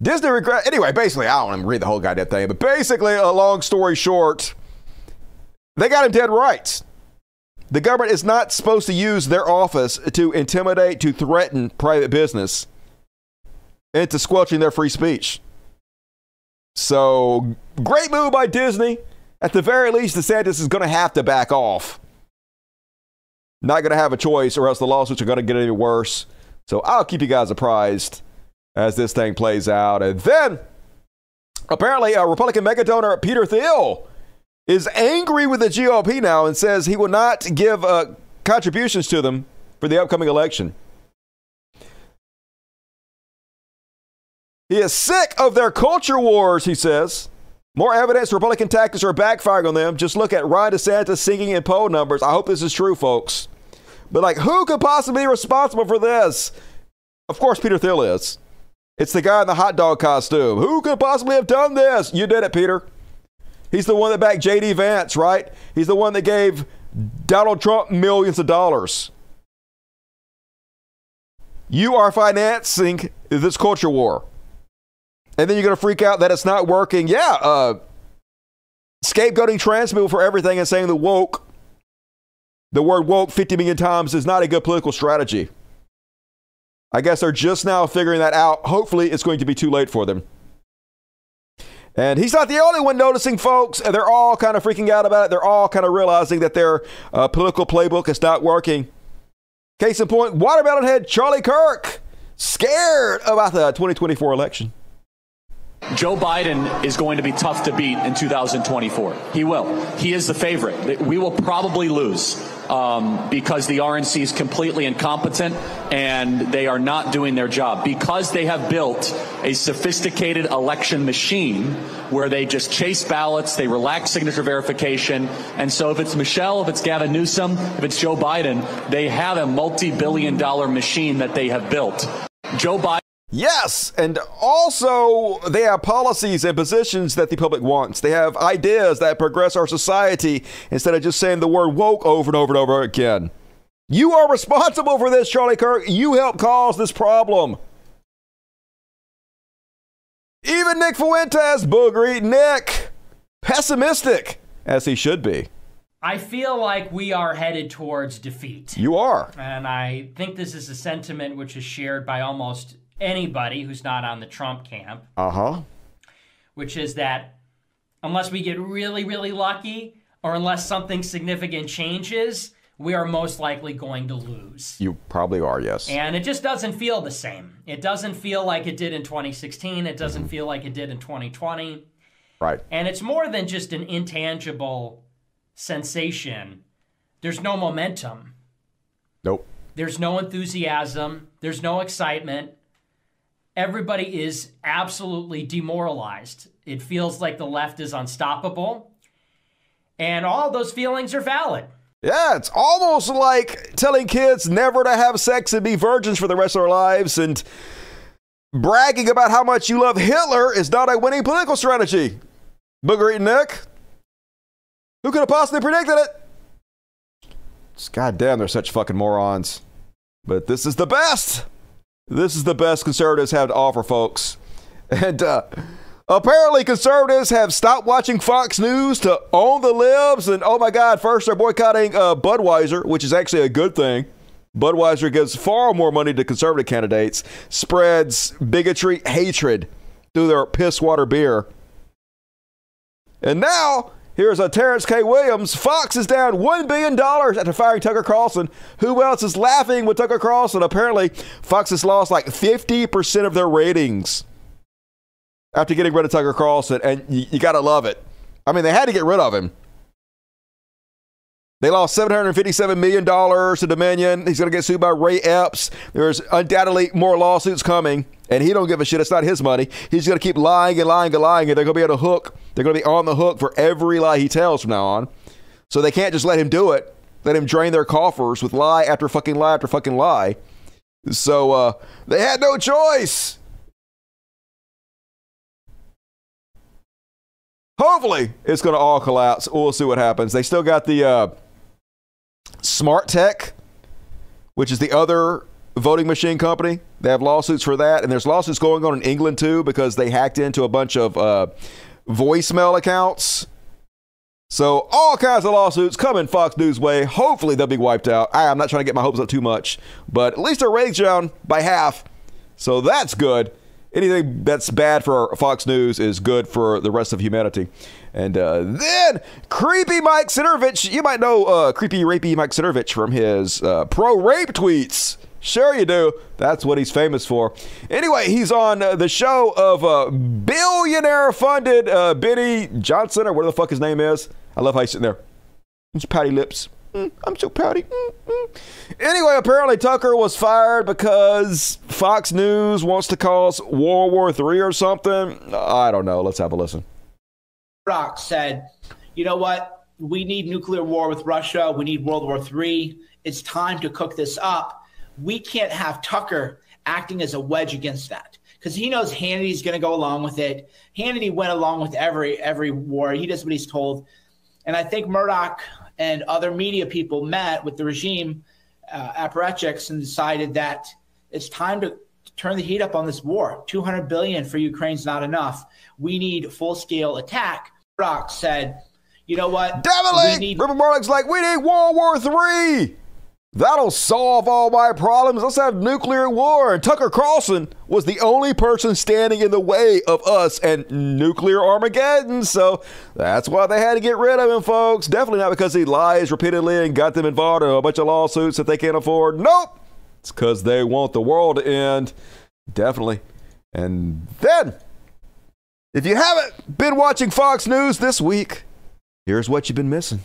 Disney regret. Anyway, basically, I don't want to read the whole goddamn thing, but basically, a long story short, they got him dead right. The government is not supposed to use their office to intimidate, to threaten private business into squelching their free speech. So, great move by Disney. At the very least, DeSantis is going to have to back off. Not going to have a choice, or else the lawsuits are going to get any worse. So, I'll keep you guys apprised as this thing plays out. And then, apparently, a Republican mega donor, Peter Thiel, is angry with the GOP now and says he will not give uh, contributions to them for the upcoming election. He is sick of their culture wars, he says. More evidence Republican tactics are backfiring on them. Just look at Ron DeSantis singing in poll numbers. I hope this is true, folks. But, like, who could possibly be responsible for this? Of course, Peter Thiel is. It's the guy in the hot dog costume. Who could possibly have done this? You did it, Peter. He's the one that backed J.D. Vance, right? He's the one that gave Donald Trump millions of dollars. You are financing this culture war. And then you're going to freak out that it's not working. Yeah, uh, scapegoating trans people for everything and saying the woke, the word woke 50 million times is not a good political strategy. I guess they're just now figuring that out. Hopefully, it's going to be too late for them. And he's not the only one noticing, folks. They're all kind of freaking out about it. They're all kind of realizing that their uh, political playbook is not working. Case in point, watermelon head Charlie Kirk scared about the 2024 election. Joe Biden is going to be tough to beat in 2024. He will. He is the favorite. We will probably lose um, because the RNC is completely incompetent and they are not doing their job. Because they have built a sophisticated election machine where they just chase ballots, they relax signature verification. And so if it's Michelle, if it's Gavin Newsom, if it's Joe Biden, they have a multi billion dollar machine that they have built. Joe Biden. Yes, and also they have policies and positions that the public wants. They have ideas that progress our society instead of just saying the word woke over and over and over again. You are responsible for this, Charlie Kirk. You helped cause this problem. Even Nick Fuentes, boogery Nick, pessimistic as he should be. I feel like we are headed towards defeat. You are. And I think this is a sentiment which is shared by almost anybody who's not on the Trump camp. Uh huh. Which is that unless we get really, really lucky, or unless something significant changes, we are most likely going to lose. You probably are, yes. And it just doesn't feel the same. It doesn't feel like it did in 2016. It doesn't mm-hmm. feel like it did in 2020. Right. And it's more than just an intangible sensation. There's no momentum. Nope. There's no enthusiasm. There's no excitement everybody is absolutely demoralized. It feels like the left is unstoppable. And all those feelings are valid. Yeah, it's almost like telling kids never to have sex and be virgins for the rest of their lives and bragging about how much you love Hitler is not a winning political strategy. Booger eating Nick? Who could have possibly predicted it? God damn, they're such fucking morons. But this is the best. This is the best conservatives have to offer, folks. And uh, apparently, conservatives have stopped watching Fox News to own the libs. And oh my God, first they're boycotting uh, Budweiser, which is actually a good thing. Budweiser gives far more money to conservative candidates, spreads bigotry, hatred through their piss water beer. And now Here's a Terrence K. Williams. Fox is down $1 billion after firing Tucker Carlson. Who else is laughing with Tucker Carlson? Apparently, Fox has lost like 50% of their ratings after getting rid of Tucker Carlson. And you, you got to love it. I mean, they had to get rid of him. They lost $757 million to Dominion. He's going to get sued by Ray Epps. There's undoubtedly more lawsuits coming, and he don't give a shit. It's not his money. He's going to keep lying and lying and lying, and they're going to be on the hook. They're going to be on the hook for every lie he tells from now on. So they can't just let him do it. Let him drain their coffers with lie after fucking lie after fucking lie. So uh, they had no choice. Hopefully, it's going to all collapse. We'll see what happens. They still got the uh, Smart Tech, which is the other voting machine company. They have lawsuits for that, and there's lawsuits going on in England too because they hacked into a bunch of uh, voicemail accounts. So all kinds of lawsuits coming Fox News way. Hopefully they'll be wiped out. I, am not trying to get my hopes up too much, but at least they're ratings down by half, so that's good. Anything that's bad for Fox News is good for the rest of humanity. And uh, then creepy Mike Cernovich. You might know uh, creepy rapey Mike Cernovich from his uh, pro rape tweets. Sure, you do. That's what he's famous for. Anyway, he's on uh, the show of uh, billionaire funded uh, Benny Johnson, or whatever the fuck his name is. I love how he's sitting there. His pouty lips. Mm, I'm so pouty. Mm, mm. Anyway, apparently Tucker was fired because Fox News wants to cause World War III or something. I don't know. Let's have a listen. Rock said, you know what? We need nuclear war with Russia. We need World War III. It's time to cook this up. We can't have Tucker acting as a wedge against that because he knows Hannity's going to go along with it. Hannity went along with every every war. He does what he's told, and I think Murdoch and other media people met with the regime uh, apparatchiks and decided that it's time to turn the heat up on this war. 200 billion for Ukraine's not enough. We need full scale attack. Murdoch said, you know what? Devil need- Rupert Murdoch's like, we need World War Three. That'll solve all my problems. Let's have nuclear war. And Tucker Carlson was the only person standing in the way of us and nuclear Armageddon. So that's why they had to get rid of him, folks. Definitely not because he lies repeatedly and got them involved in a bunch of lawsuits that they can't afford. Nope. It's because they want the world to end. Definitely. And then, if you haven't been watching Fox News this week, here's what you've been missing.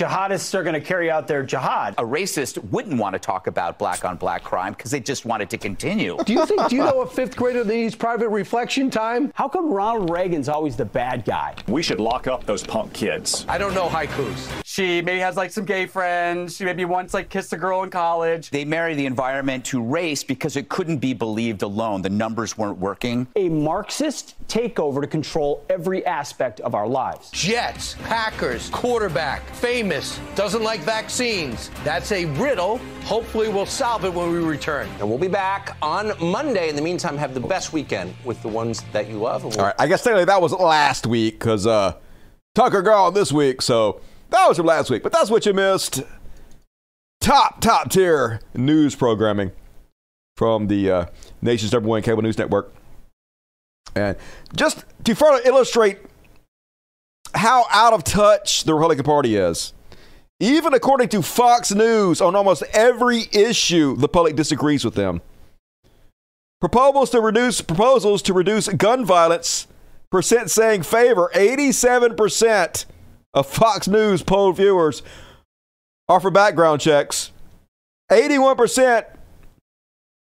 Jihadists are going to carry out their jihad. A racist wouldn't want to talk about black on black crime because they just want it to continue. Do you think, do you know a fifth grader needs private reflection time? How come Ronald Reagan's always the bad guy? We should lock up those punk kids. I don't know haikus. She maybe has like some gay friends. She maybe once like kissed a girl in college. They marry the environment to race because it couldn't be believed alone. The numbers weren't working. A Marxist takeover to control every aspect of our lives. Jets, Packers, quarterback, famous doesn't like vaccines. That's a riddle. Hopefully, we'll solve it when we return. And we'll be back on Monday. In the meantime, have the best weekend with the ones that you love. We'll- All right, I guess technically that was last week because uh, Tucker gone this week, so that was from last week. But that's what you missed. Top, top tier news programming from the uh, nation's number one cable news network. And just to further illustrate how out of touch the Republican Party is, even according to Fox News, on almost every issue, the public disagrees with them. Proposals to reduce proposals to reduce gun violence percent saying favor 87% of Fox News polled viewers are for background checks. 81%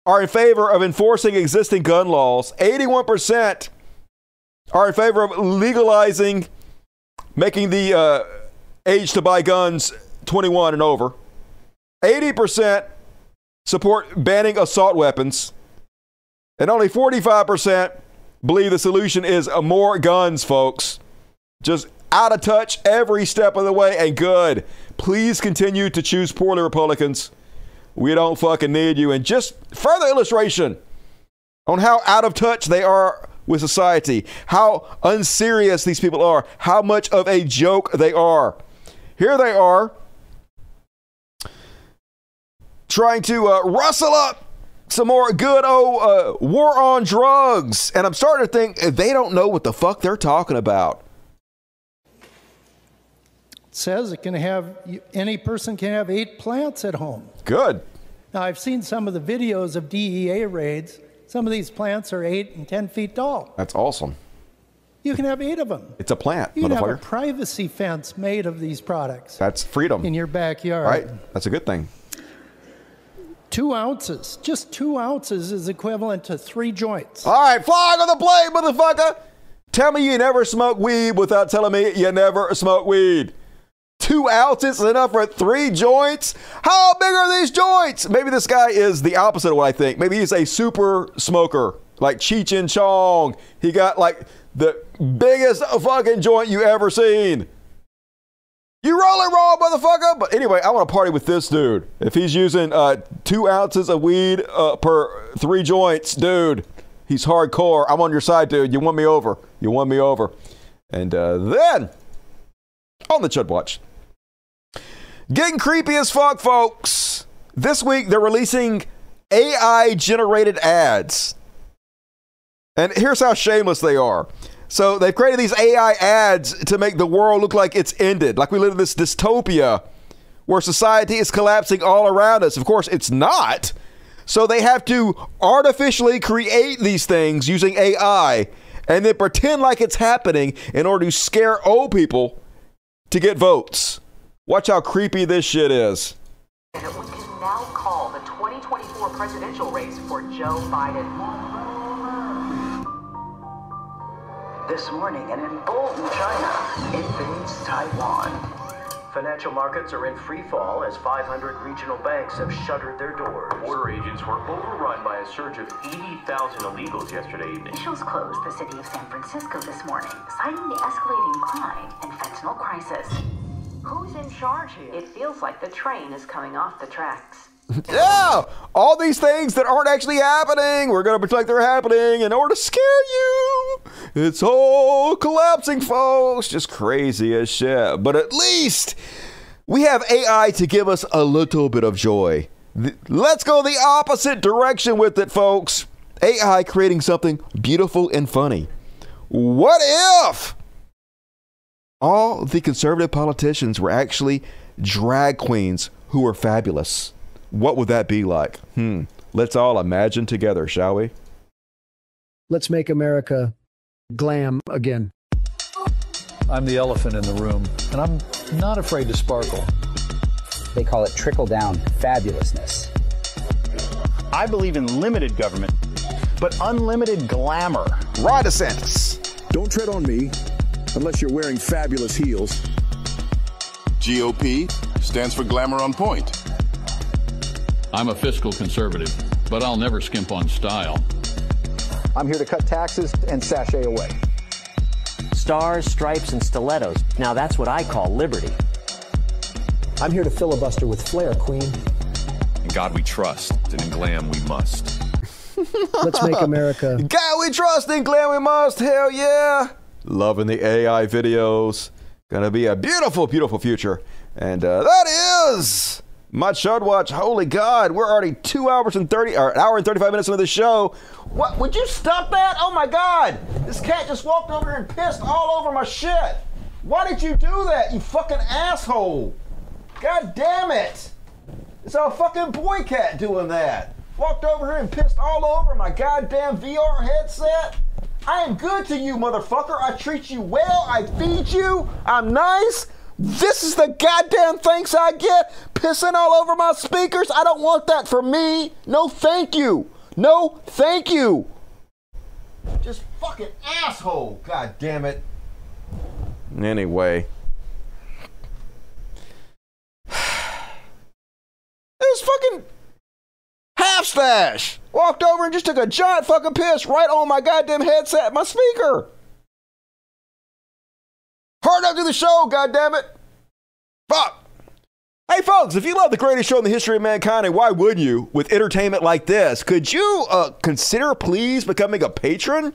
are in favor of enforcing existing gun laws. 81% are in favor of legalizing making the uh, age to buy guns 21 and over. 80% support banning assault weapons. And only 45% believe the solution is more guns, folks. Just out of touch every step of the way and good. Please continue to choose poorly Republicans. We don't fucking need you. And just further illustration on how out of touch they are with society, how unserious these people are, how much of a joke they are. Here they are trying to uh, rustle up some more good old uh, war on drugs. And I'm starting to think they don't know what the fuck they're talking about. Says it can have any person can have eight plants at home. Good. Now I've seen some of the videos of DEA raids. Some of these plants are eight and ten feet tall. That's awesome. You can have eight of them. It's a plant, You can have a privacy fence made of these products That's freedom. in your backyard. Right? That's a good thing. Two ounces, just two ounces is equivalent to three joints. All right, flag on the play, motherfucker. Tell me you never smoke weed without telling me you never smoke weed. Two ounces is enough for three joints? How big are these joints? Maybe this guy is the opposite of what I think. Maybe he's a super smoker, like Cheech and Chong. He got like the biggest fucking joint you ever seen. You rolling wrong, motherfucker. But anyway, I want to party with this dude. If he's using uh, two ounces of weed uh, per three joints, dude, he's hardcore. I'm on your side, dude. You won me over. You won me over. And uh, then on the Chud Watch, getting creepy as fuck, folks. This week they're releasing AI generated ads. And here's how shameless they are. So they've created these AI ads to make the world look like it's ended, like we live in this dystopia where society is collapsing all around us. Of course, it's not. So they have to artificially create these things using AI and then pretend like it's happening in order to scare old people to get votes. Watch how creepy this shit is. We can now call the 2024 presidential race for Joe Biden. This morning, an emboldened China invades Taiwan. Financial markets are in free fall as 500 regional banks have shuttered their doors. Border agents were overrun by a surge of 80,000 illegals yesterday evening. Officials closed the city of San Francisco this morning, citing the escalating crime and fentanyl crisis. Who's in charge here? It feels like the train is coming off the tracks. yeah, all these things that aren't actually happening, we're going to pretend like they're happening in order to scare you. It's all collapsing, folks. Just crazy as shit. But at least we have AI to give us a little bit of joy. Let's go the opposite direction with it, folks. AI creating something beautiful and funny. What if all the conservative politicians were actually drag queens who were fabulous? What would that be like? Hmm. Let's all imagine together, shall we? Let's make America glam again. I'm the elephant in the room, and I'm not afraid to sparkle. They call it trickle down fabulousness. I believe in limited government, but unlimited glamour. Ron DeSantis. Don't tread on me unless you're wearing fabulous heels. GOP stands for Glamour on Point. I'm a fiscal conservative, but I'll never skimp on style. I'm here to cut taxes and sashay away. Stars, stripes, and stilettos. Now that's what I call liberty. I'm here to filibuster with flair, Queen. In God we trust, and in glam we must. Let's make America. God, we trust in glam we must. Hell yeah. Loving the AI videos. Gonna be a beautiful, beautiful future. And uh, that is my Chud Watch. Holy God, we're already two hours and 30, or an hour and 35 minutes into the show. What? Would you stop that? Oh my God. This cat just walked over here and pissed all over my shit. Why did you do that, you fucking asshole? God damn it. It's a fucking boy cat doing that. Walked over here and pissed all over my goddamn VR headset. I am good to you, motherfucker. I treat you well. I feed you. I'm nice. This is the goddamn thanks I get. Pissing all over my speakers. I don't want that for me. No, thank you. No, thank you. Just fucking asshole. God damn it. Anyway. It was fucking half stash. Walked over and just took a giant fucking piss right on my goddamn headset, my speaker. Hard up to the show, goddamn it. Fuck. Hey, folks, if you love the greatest show in the history of mankind, and why wouldn't you with entertainment like this? Could you uh, consider, please, becoming a patron?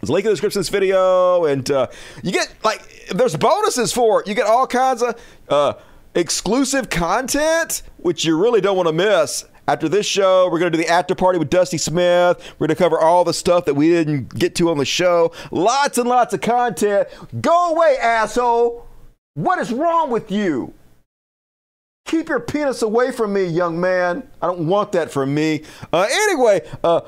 There's a link in the description of this video, and uh, you get, like, there's bonuses for it. You get all kinds of uh, exclusive content, which you really don't want to miss. After this show, we're going to do the after party with Dusty Smith. We're going to cover all the stuff that we didn't get to on the show. Lots and lots of content. Go away, asshole. What is wrong with you? Keep your penis away from me, young man. I don't want that from me. Uh, anyway, uh,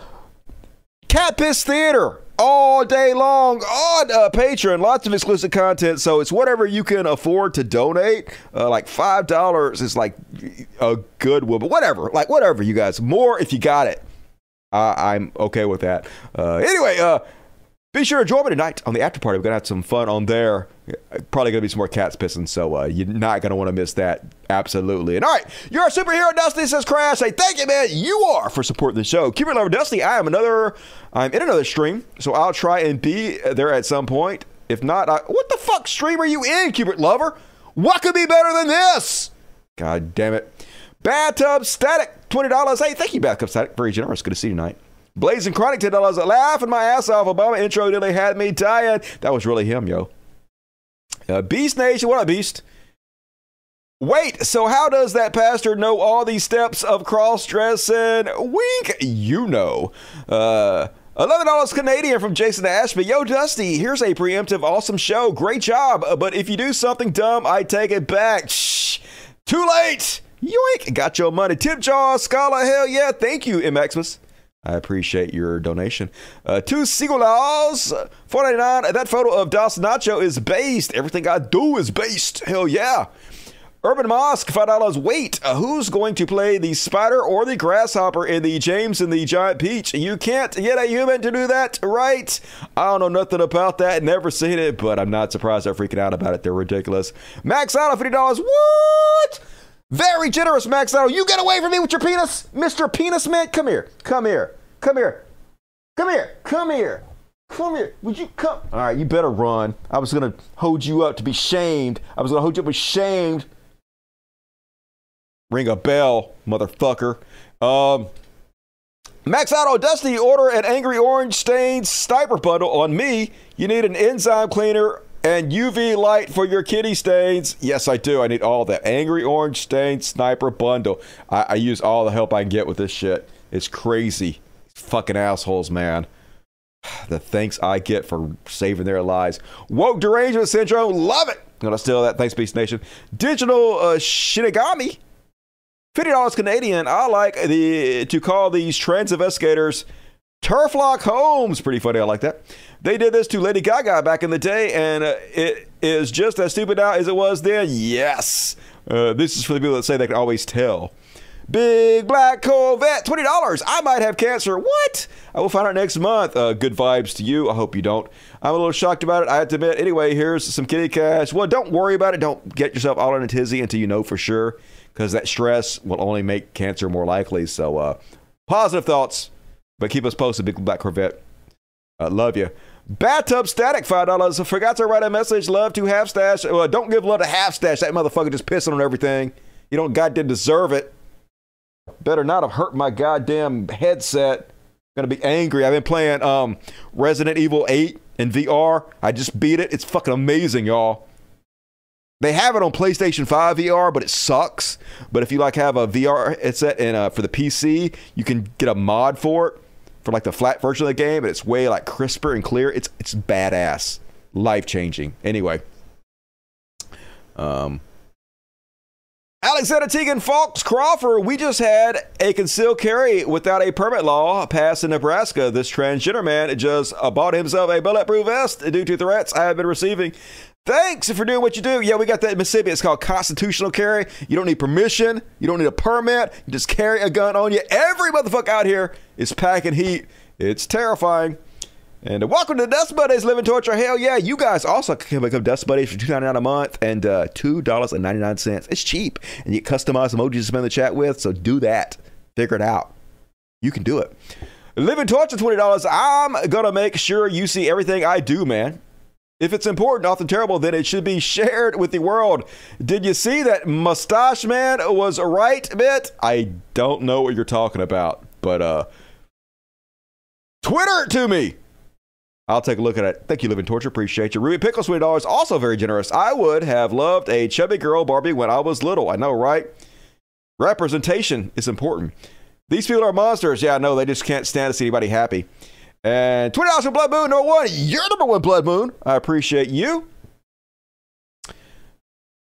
Cat Piss Theater all day long on uh, Patreon. Lots of exclusive content. So it's whatever you can afford to donate. Uh, like five dollars is like a good one, but whatever. Like whatever, you guys. More if you got it. I'm okay with that. Uh, anyway, uh, be sure to join me tonight on the after party. We're gonna have some fun on there. Probably gonna be some more cats pissing, so uh, you're not gonna want to miss that. Absolutely. And all right, you're a superhero, Dusty says Crash. Say thank you, man. You are for supporting the show. Keep it lover, Dusty. I am another. I'm in another stream, so I'll try and be there at some point. If not, I, what the fuck stream are you in, Cupid Lover? What could be better than this? God damn it. Bathtub Static, $20. Hey, thank you, Bathtub Static. Very generous. Good to see you tonight. Blazing Chronic, $10. Laughing my ass off. Obama intro nearly had me dying. That was really him, yo. Uh, Beast Nation, what a Beast? Wait, so how does that pastor know all these steps of cross dressing? Wink, you know. Uh, $11 Canadian from Jason Ashby. Yo, Dusty, here's a preemptive awesome show. Great job. Uh, But if you do something dumb, I take it back. Shh. Too late. Yoink. Got your money. Tip Jaw, Scala, hell yeah. Thank you, Maximus. I appreciate your donation. Uh, two Sigulaws, four ninety nine. That photo of Das Nacho is based. Everything I do is based. Hell yeah. Urban Mosque, five dollars. Wait, uh, who's going to play the spider or the grasshopper in the James and the Giant Peach? You can't get a human to do that, right? I don't know nothing about that. Never seen it, but I'm not surprised they're freaking out about it. They're ridiculous. Max out of fifty dollars. What? Very generous, Max out. You get away from me with your penis, Mister Penis Man. Come here. Come here. Come here. Come here. Come here. Come here. Would you come? All right, you better run. I was gonna hold you up to be shamed. I was gonna hold you up to be shamed. Ring a bell, motherfucker. Um, Max out on Destiny, order an Angry Orange Stained Sniper Bundle on me. You need an enzyme cleaner and UV light for your kitty stains. Yes, I do. I need all that. Angry Orange Stain Sniper Bundle. I, I use all the help I can get with this shit. It's crazy. Fucking assholes, man. The thanks I get for saving their lives. Woke derangement syndrome. Love it. Gonna steal that. Thanks, Beast Nation. Digital uh, Shinigami. $50 Canadian. I like the to call these trans investigators Turflock Homes. Pretty funny. I like that. They did this to Lady Gaga back in the day, and uh, it is just as stupid now as it was then. Yes. Uh, this is for the people that say they can always tell. Big Black Corvette, $20. I might have cancer. What? I will find out next month. Uh, good vibes to you. I hope you don't. I'm a little shocked about it. I have to admit. Anyway, here's some kitty cash. Well, don't worry about it. Don't get yourself all in a tizzy until you know for sure, because that stress will only make cancer more likely. So, uh, positive thoughts, but keep us posted. Big Black Corvette. I love you. Bathtub Static, $5. Forgot to write a message. Love to half stash. Well, don't give love to half stash. That motherfucker just pissing on everything. You don't goddamn deserve it. Better not have hurt my goddamn headset. Gonna be angry. I've been playing um, Resident Evil 8 in VR. I just beat it. It's fucking amazing, y'all. They have it on PlayStation 5 VR, but it sucks. But if you like have a VR headset and uh, for the PC, you can get a mod for it for like the flat version of the game, but it's way like crisper and clear. It's it's badass, life changing. Anyway, um, Alexander Tegan Fox Crawford, we just had a concealed carry without a permit law passed in Nebraska. This transgender man just bought himself a bulletproof vest due to threats I have been receiving. Thanks for doing what you do. Yeah, we got that in Mississippi. It's called constitutional carry. You don't need permission. You don't need a permit. You just carry a gun on you. Every motherfucker out here is packing heat. It's terrifying. And uh, welcome to Dust Buddies Living Torture. Hell yeah, you guys also can become Dust Buddies for $2.99 a month and uh, $2.99. It's cheap. And you get customized emojis to spend the chat with, so do that. Figure it out. You can do it. Living Torture, $20. I'm going to make sure you see everything I do, man. If it's important, often terrible, then it should be shared with the world. Did you see that Mustache Man was right bit? I don't know what you're talking about, but uh Twitter it to me. I'll take a look at it. Thank you, Living Torture. Appreciate you. Ruby Pickles, $20. Also very generous. I would have loved a chubby girl Barbie when I was little. I know, right? Representation is important. These people are monsters. Yeah, I know. They just can't stand to see anybody happy. And twenty dollars for Blood Moon number one. You're number one Blood Moon. I appreciate you.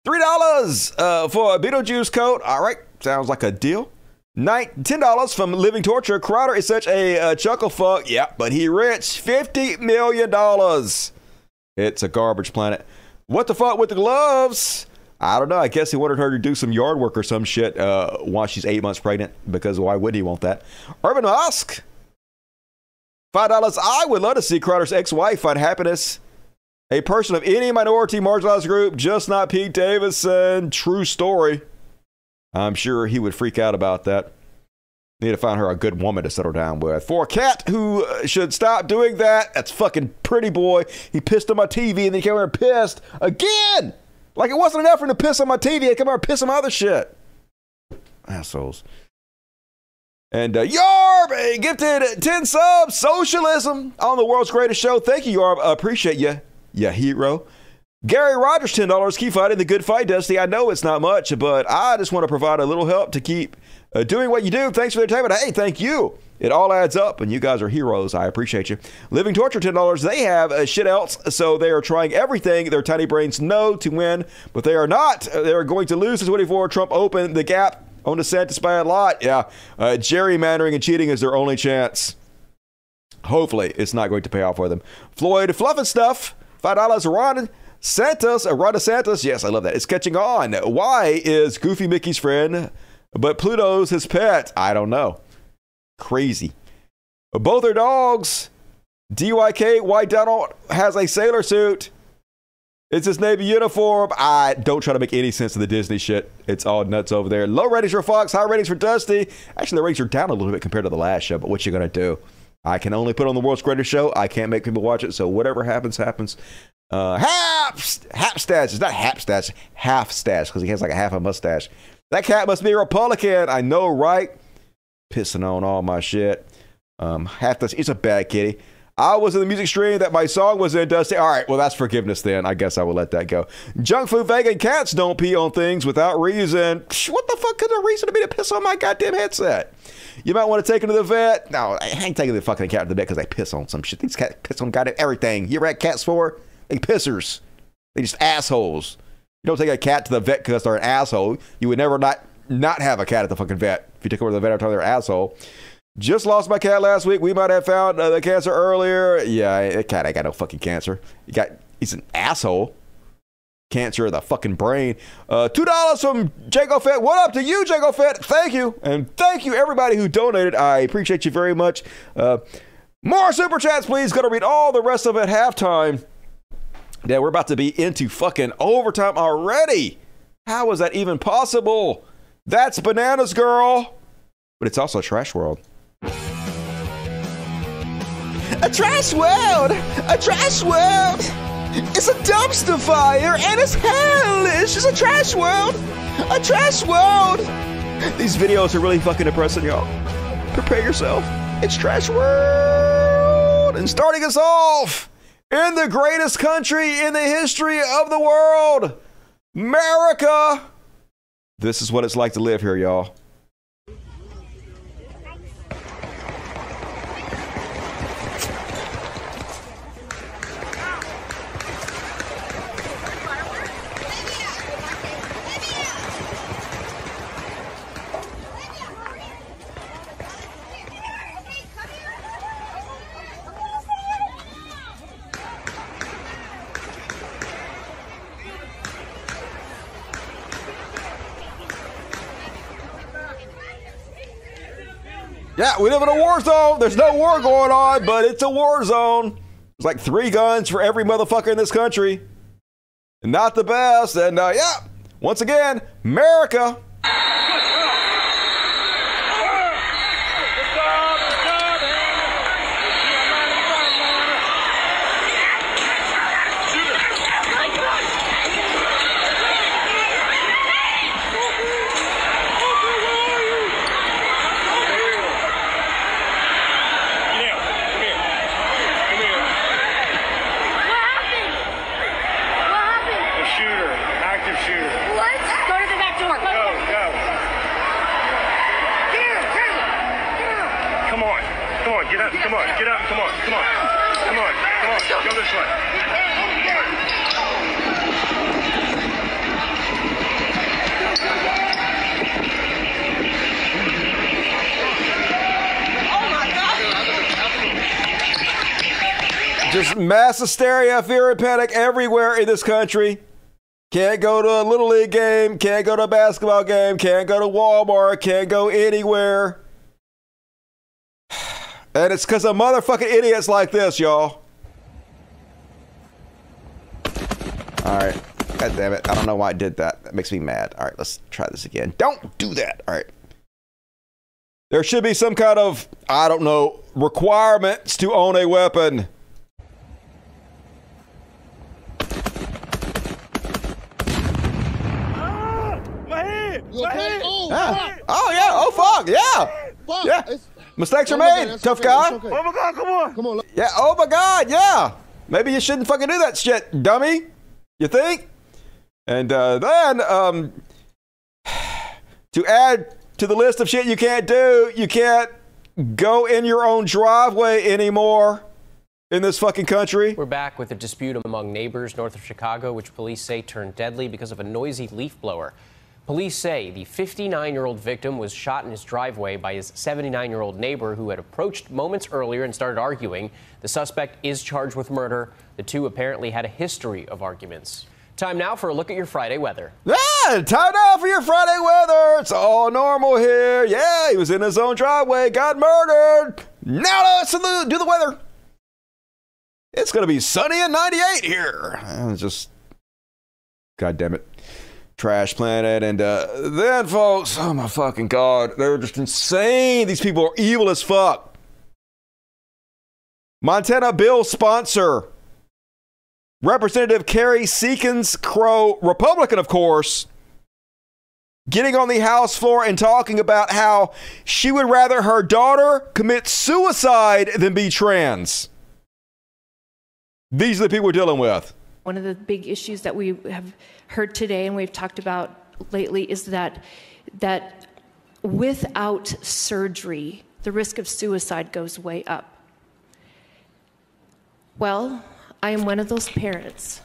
Three dollars uh, for a Beetlejuice coat. All right, sounds like a deal. Ten dollars from Living Torture. Crowder is such a uh, chuckle fuck. Yeah, but he rich. Fifty million dollars. It's a garbage planet. What the fuck with the gloves? I don't know. I guess he wanted her to do some yard work or some shit uh, while she's eight months pregnant. Because why would he want that? Urban Musk. Five dollars. I would love to see Crowder's ex-wife find happiness. A person of any minority marginalized group, just not Pete Davidson. True story. I'm sure he would freak out about that. Need to find her a good woman to settle down with. For a cat who uh, should stop doing that, that's fucking pretty boy. He pissed on my TV and then he came over and pissed again. Like it wasn't enough for him to piss on my TV. He came over and pissed on my other shit. Assholes. And uh, Yarb gifted 10 subs, socialism on the world's greatest show. Thank you, Yarb. I appreciate you, you hero. Gary Rogers, $10. Keep fighting the good fight, Dusty. I know it's not much, but I just want to provide a little help to keep uh, doing what you do. Thanks for the time. Hey, thank you. It all adds up, and you guys are heroes. I appreciate you. Living Torture, $10. They have uh, shit else, so they are trying everything their tiny brains know to win, but they are not. They are going to lose to 24. Trump opened the gap on DeSantis by a lot. Yeah. Uh, gerrymandering and cheating is their only chance. Hopefully, it's not going to pay off for them. Floyd Fluff and Stuff, $5. Ron Santos, uh, Ron DeSantis, yes, I love that. It's catching on. Why is Goofy Mickey's friend, but Pluto's his pet? I don't know. Crazy. Both are dogs. DYK, why Donald has a sailor suit. It's his Navy uniform. I don't try to make any sense of the Disney shit. It's all nuts over there. Low ratings for Fox, high ratings for Dusty. Actually, the ratings are down a little bit compared to the last show, but what you gonna do? I can only put on the world's greatest show. I can't make people watch it, so whatever happens, happens. Uh, half half stats. It's not half stats, half because he has like a half a mustache. That cat must be a Republican. I know, right? Pissing on all my shit. Um, half the. It's a bad kitty. I was in the music stream that my song was in Dusty. All right, well, that's forgiveness then. I guess I will let that go. Junk food vegan cats don't pee on things without reason. What the fuck could a reason to be to piss on my goddamn headset? You might want to take him to the vet. No, I ain't taking the fucking cat to the vet because they piss on some shit. These cats piss on goddamn everything. You ever had cats for? They pissers. They just assholes. You don't take a cat to the vet because they're an asshole. You would never not not have a cat at the fucking vet if you took her to the vet every time they're an asshole. Just lost my cat last week. We might have found uh, the cancer earlier. Yeah, that cat ain't got no fucking cancer. He got he's an asshole. Cancer of the fucking brain. Uh, Two dollars from Jago Fett. What up to you, Jago Fett? Thank you, and thank you everybody who donated. I appreciate you very much. Uh, more super chats, please. Gonna read all the rest of it halftime. Yeah, we're about to be into fucking overtime already. How is that even possible? That's bananas, girl. But it's also trash world. A trash world! A trash world! It's a dumpster fire and it's hellish! It's a trash world! A trash world! These videos are really fucking depressing, y'all. Prepare yourself. It's trash world! And starting us off in the greatest country in the history of the world, America! This is what it's like to live here, y'all. Yeah, we live in a war zone. There's no war going on, but it's a war zone. There's like three guns for every motherfucker in this country. Not the best. And uh, yeah, once again, America. A shooter, active shooter. What? Go to the back door. Go, Go, go. Come on, come on, get up, come on, get up, come on, come on, come on, come on, go this way. Just mass hysteria, fear, and panic everywhere in this country. Can't go to a little league game, can't go to a basketball game, can't go to Walmart, can't go anywhere. And it's because of motherfucking idiots like this, y'all. All right. God damn it. I don't know why I did that. That makes me mad. All right, let's try this again. Don't do that. All right. There should be some kind of, I don't know, requirements to own a weapon. My head! My head! Yeah. Oh, yeah. Oh, fuck. Yeah. Yeah. Mistakes are made, tough guy. Oh my god, come on! Come on. Yeah. Oh, my God. Yeah. Maybe you shouldn't fucking do that shit, dummy. You think? And uh, then, um, to add to the list of shit you can't do, you can't go in your own driveway anymore in this fucking country. We're back with a dispute among neighbors north of Chicago, which police say turned deadly because of a noisy leaf blower. Police say the 59 year old victim was shot in his driveway by his 79 year old neighbor who had approached moments earlier and started arguing. The suspect is charged with murder. The two apparently had a history of arguments. Time now for a look at your Friday weather. Yeah, time now for your Friday weather. It's all normal here. Yeah, he was in his own driveway, got murdered. Now let's do the weather. It's going to be sunny and 98 here. Uh, just, God damn it. Trash Planet. And uh, then, folks, oh my fucking God, they're just insane. These people are evil as fuck. Montana bill sponsor, Representative Kerri Seekins-Crowe, Republican, of course, getting on the House floor and talking about how she would rather her daughter commit suicide than be trans. These are the people we're dealing with. One of the big issues that we have heard today and we've talked about lately is that that without surgery, the risk of suicide goes way up. Well, I am one of those parents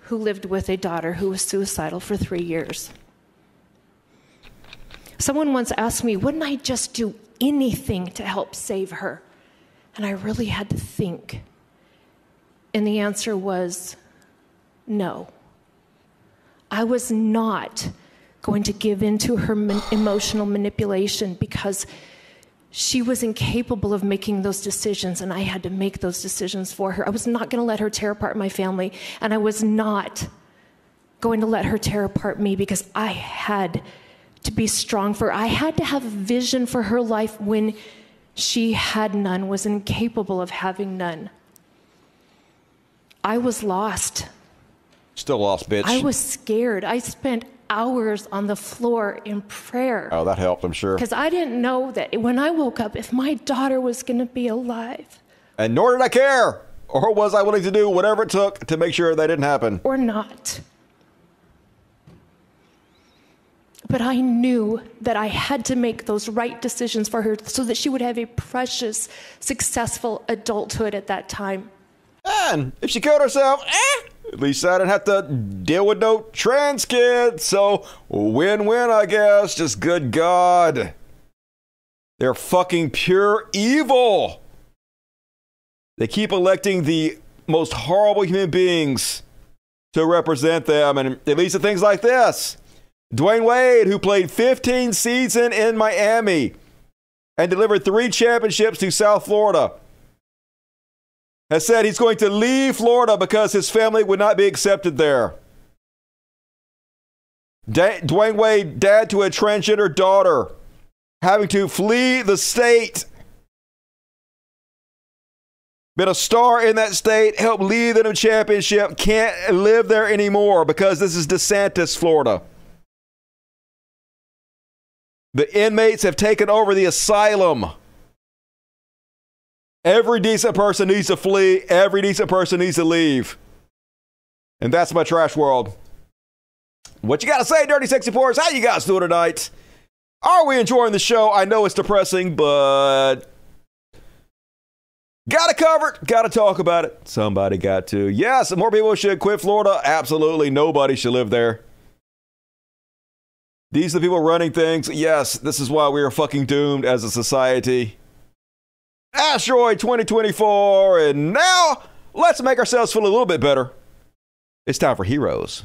who lived with a daughter who was suicidal for three years. Someone once asked me, wouldn't I just do anything to help save her? And I really had to think. And the answer was no. I was not going to give in to her man- emotional manipulation because she was incapable of making those decisions, and I had to make those decisions for her. I was not going to let her tear apart my family, and I was not going to let her tear apart me because I had to be strong for her. I had to have a vision for her life when she had none, was incapable of having none. I was lost. Still lost, bitch. I was scared. I spent hours on the floor in prayer. Oh, that helped, I'm sure. Because I didn't know that when I woke up, if my daughter was going to be alive. And nor did I care. Or was I willing to do whatever it took to make sure that didn't happen? Or not. But I knew that I had to make those right decisions for her so that she would have a precious, successful adulthood at that time. And if she killed herself, eh, at least I didn't have to deal with no trans kids. So win win, I guess. Just good God. They're fucking pure evil. They keep electing the most horrible human beings to represent them. And it leads to things like this Dwyane Wade, who played 15 seasons in Miami and delivered three championships to South Florida has said he's going to leave Florida because his family would not be accepted there. Dwyane Wade, dad to a transgender daughter, having to flee the state. Been a star in that state, helped lead them to championship, can't live there anymore because this is DeSantis, Florida. The inmates have taken over the asylum. Every decent person needs to flee. Every decent person needs to leave. And that's my trash world. What you got to say, Dirty Sexy Pores? How you guys doing tonight? Are we enjoying the show? I know it's depressing, but got to cover it. Got to talk about it. Somebody got to. Yes, more people should quit Florida. Absolutely. Nobody should live there. These are the people running things. Yes, this is why we are fucking doomed as a society. Asteroid 2024. And now let's make ourselves feel a little bit better. It's time for heroes.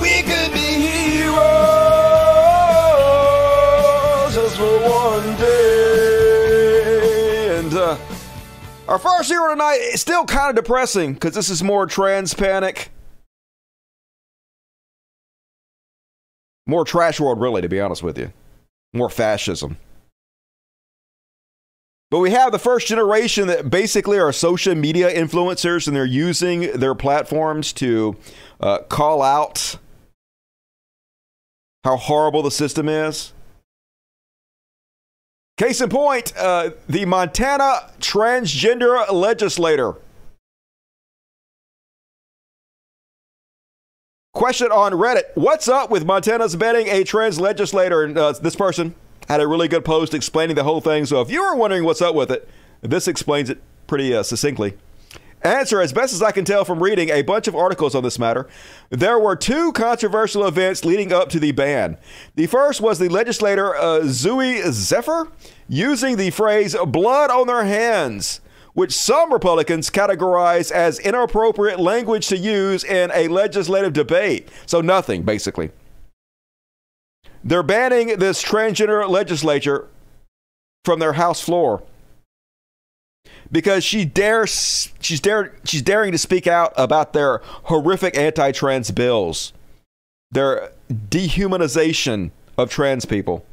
We could be heroes our first hero tonight is still kind of depressing because this is more trans panic. More trash world, really, to be honest with you. More fascism. But we have the first generation that basically are social media influencers and they're using their platforms to uh, call out how horrible the system is. Case in point, uh, the Montana transgender legislator. Question on Reddit What's up with Montana's banning a trans legislator? Uh, this person had a really good post explaining the whole thing. So if you were wondering what's up with it, this explains it pretty uh, succinctly. Answer, as best as I can tell from reading a bunch of articles on this matter, there were two controversial events leading up to the ban. The first was the legislator uh, Zephyr using the phrase blood on their hands, which some Republicans categorize as inappropriate language to use in a legislative debate. So, nothing, basically. They're banning this transgender legislature from their House floor because she dares she's dare she's daring to speak out about their horrific anti-trans bills, their dehumanization of trans people.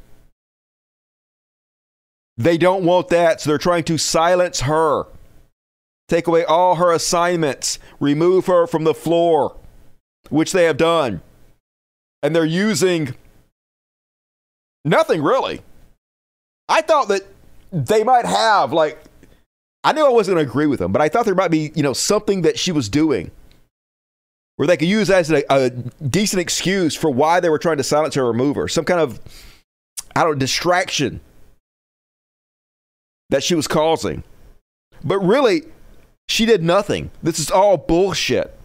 They don't want that, so they're trying to silence her. Take away all her assignments, remove her from the floor, which they have done. And they're using nothing really. I thought that they might have like I knew I wasn't going to agree with them, but I thought there might be, you know, something that she was doing where they could use as a, a decent excuse for why they were trying to silence her or remove her. Some kind of, I don't know, distraction that she was causing. But really, she did nothing. This is all bullshit.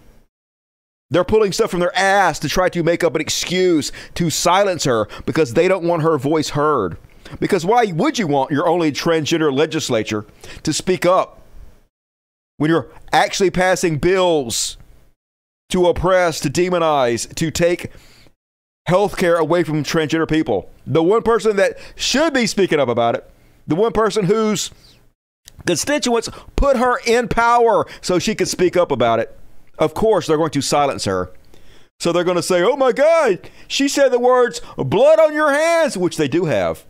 They're pulling stuff from their ass to try to make up an excuse to silence her because they don't want her voice heard. Because why would you want your only transgender legislature to speak up when you're actually passing bills to oppress, to demonize, to take health care away from transgender people? The one person that should be speaking up about it, the one person whose constituents put her in power so she could speak up about it, of course, they're going to silence her. So they're going to say, oh my God, she said the words, blood on your hands, which they do have.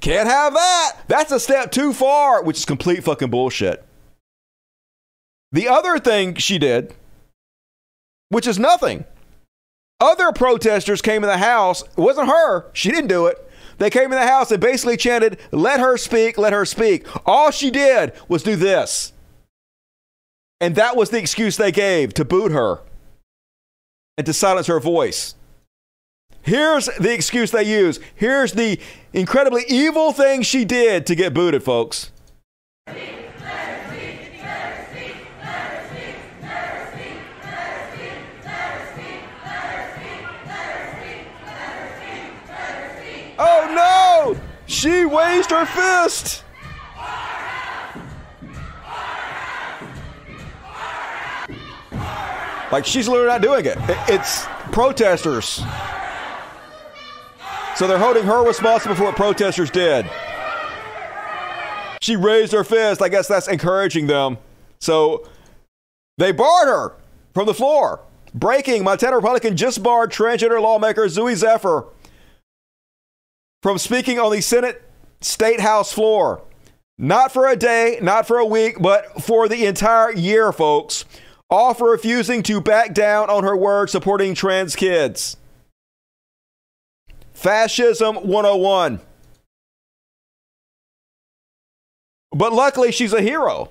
Can't have that. That's a step too far, which is complete fucking bullshit. The other thing she did, which is nothing, other protesters came in the house. It wasn't her. She didn't do it. They came in the house and basically chanted, Let her speak, let her speak. All she did was do this. And that was the excuse they gave to boot her and to silence her voice. Here's the excuse they use. Here's the incredibly evil thing she did to get booted, folks. Oh no! She raised her fist! Like she's literally not doing it. It's protesters. So they're holding her responsible for what protesters did. She raised her fist. I guess that's encouraging them. So they barred her from the floor. Breaking, Montana Republican just barred transgender lawmaker Zooey Zephyr from speaking on the Senate State House floor. Not for a day, not for a week, but for the entire year, folks. All for refusing to back down on her word supporting trans kids. Fascism 101. But luckily, she's a hero.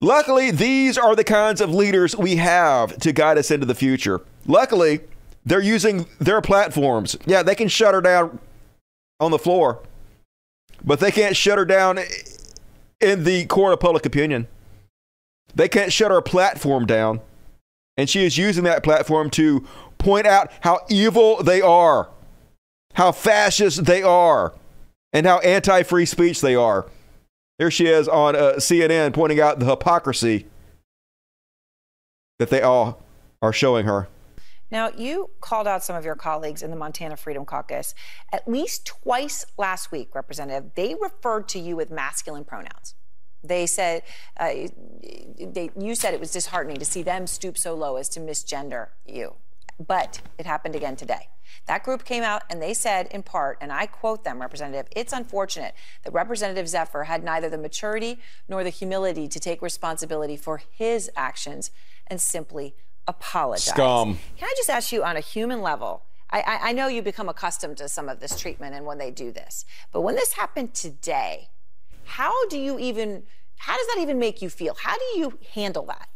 Luckily, these are the kinds of leaders we have to guide us into the future. Luckily, they're using their platforms. Yeah, they can shut her down on the floor, but they can't shut her down in the court of public opinion. They can't shut her platform down. And she is using that platform to point out how evil they are, how fascist they are, and how anti free speech they are. Here she is on uh, CNN pointing out the hypocrisy that they all are showing her. Now, you called out some of your colleagues in the Montana Freedom Caucus. At least twice last week, Representative, they referred to you with masculine pronouns. They said, uh, they, you said it was disheartening to see them stoop so low as to misgender you. But it happened again today. That group came out and they said, in part, and I quote them, Representative, it's unfortunate that Representative Zephyr had neither the maturity nor the humility to take responsibility for his actions and simply apologize. Scum. Can I just ask you on a human level? I, I, know you become accustomed to some of this treatment and when they do this, but when this happened today, how do you even, how does that even make you feel? How do you handle that?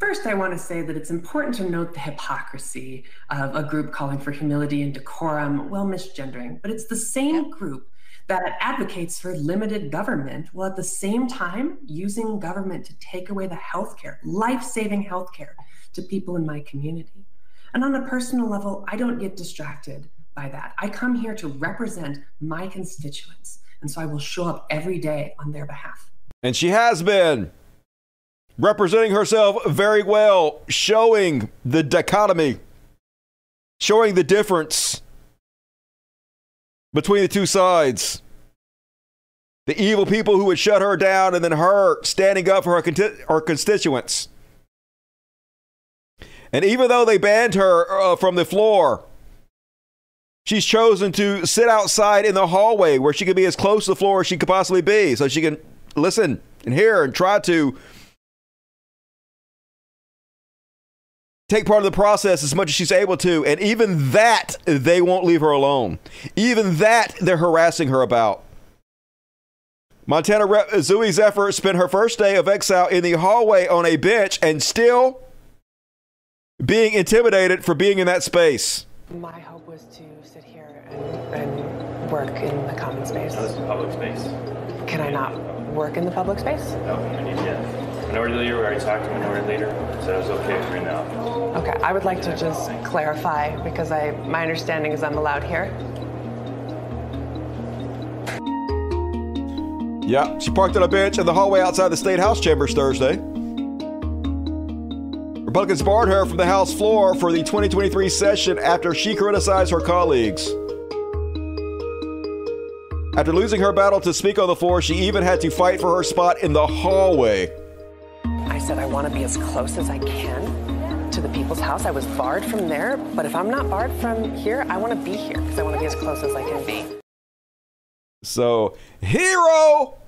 first, I want to say that it's important to note the hypocrisy of a group calling for humility and decorum while misgendering, but it's the same group that advocates for limited government while at the same time using government to take away the healthcare, life saving healthcare to people in my community. And on a personal level, I don't get distracted by that. I come here to represent my constituents. And so I will show up every day on their behalf. And she has been representing herself very well, showing the dichotomy, showing the difference between the two sides. The evil people who would shut her down, and then her standing up for her, con- her constituents. And even though they banned her uh, from the floor, she's chosen to sit outside in the hallway where she can be as close to the floor as she could possibly be so she can listen and hear and try to take part of the process as much as she's able to. And even that, they won't leave her alone. Even that, they're harassing her about. Montana Rep Zooey Zephyr spent her first day of exile in the hallway on a bench and still being intimidated for being in that space. My hope was to and, and work in the common space. No, this is public space. Can I not work in the public space? No, I need you. Minority leader, we already talked to minority leader, so it was okay for you now. Okay, I would like to just clarify because I my understanding is I'm allowed here. Yeah, she parked on a bench in the hallway outside the state house chambers Thursday. Republicans barred her from the House floor for the 2023 session after she criticized her colleagues. After losing her battle to speak on the floor, she even had to fight for her spot in the hallway. I said I want to be as close as I can to the people's house. I was barred from there, but if I'm not barred from here, I want to be here because I want to be as close as I can be. So, hero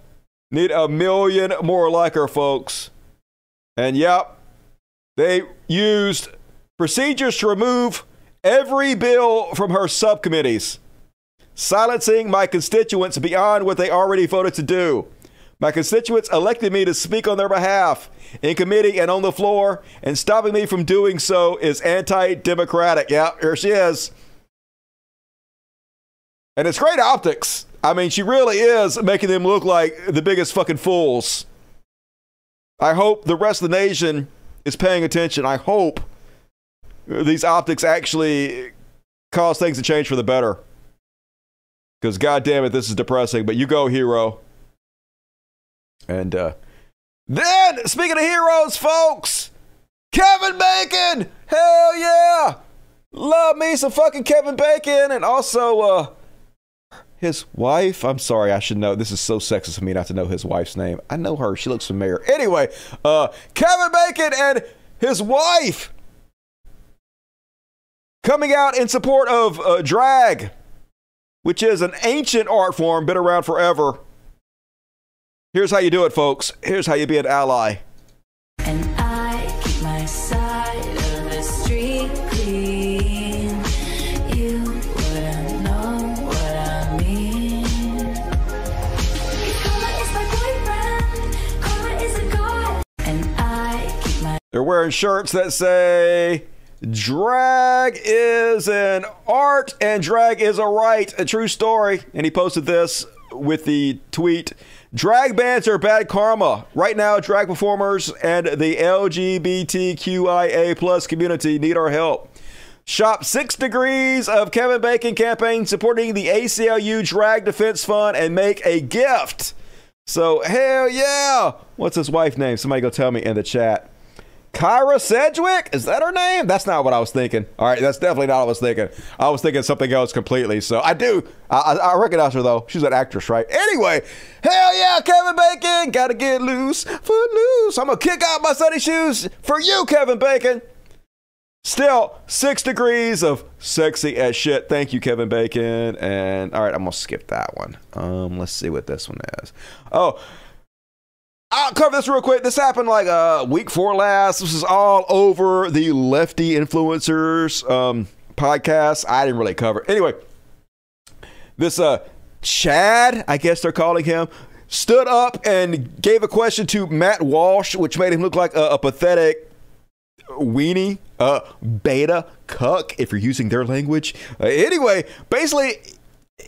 need a million more like her, folks. And yep, they used procedures to remove every bill from her subcommittees, silencing my constituents beyond what they already voted to do. My constituents elected me to speak on their behalf in committee and on the floor, and stopping me from doing so is anti democratic. Yeah, here she is. And it's great optics. I mean, she really is making them look like the biggest fucking fools. I hope the rest of the nation is paying attention. I hope these optics actually cause things to change for the better. Because, God damn it, this is depressing. But you go, hero. And uh, then, speaking of heroes, folks, Kevin Bacon! Hell yeah! Love me some fucking Kevin Bacon. And also, uh, his wife. I'm sorry, I should know. This is so sexist of me not to know his wife's name. I know her. She looks familiar. Anyway, uh, Kevin Bacon and his wife coming out in support of uh, drag, which is an ancient art form, been around forever. Here's how you do it, folks. Here's how you be an ally. And I keep my side of the street clean. You wouldn't know what I mean. Karma is my boyfriend. Karma is a god. And I keep my They're wearing shirts that say, Drag is an art and drag is a right. A true story. And he posted this with the tweet Drag bans are bad karma. Right now, drag performers and the LGBTQIA plus community need our help. Shop six degrees of Kevin Bacon campaign supporting the ACLU Drag Defense Fund and make a gift. So, hell yeah. What's his wife name? Somebody go tell me in the chat. Kyra Sedgwick? Is that her name? That's not what I was thinking. All right, that's definitely not what I was thinking. I was thinking something else completely. So I do. I, I recognize her though. She's an actress, right? Anyway, hell yeah, Kevin Bacon. Gotta get loose, foot loose. I'm gonna kick out my sunny shoes for you, Kevin Bacon. Still, six degrees of sexy as shit. Thank you, Kevin Bacon. And all right, I'm gonna skip that one. Um, let's see what this one is. Oh, I'll cover this real quick. This happened like uh, week four last. This is all over the lefty influencers um, podcast. I didn't really cover. Anyway, this uh, Chad, I guess they're calling him, stood up and gave a question to Matt Walsh, which made him look like a, a pathetic weenie, uh, beta, cuck, if you're using their language. Uh, anyway, basically,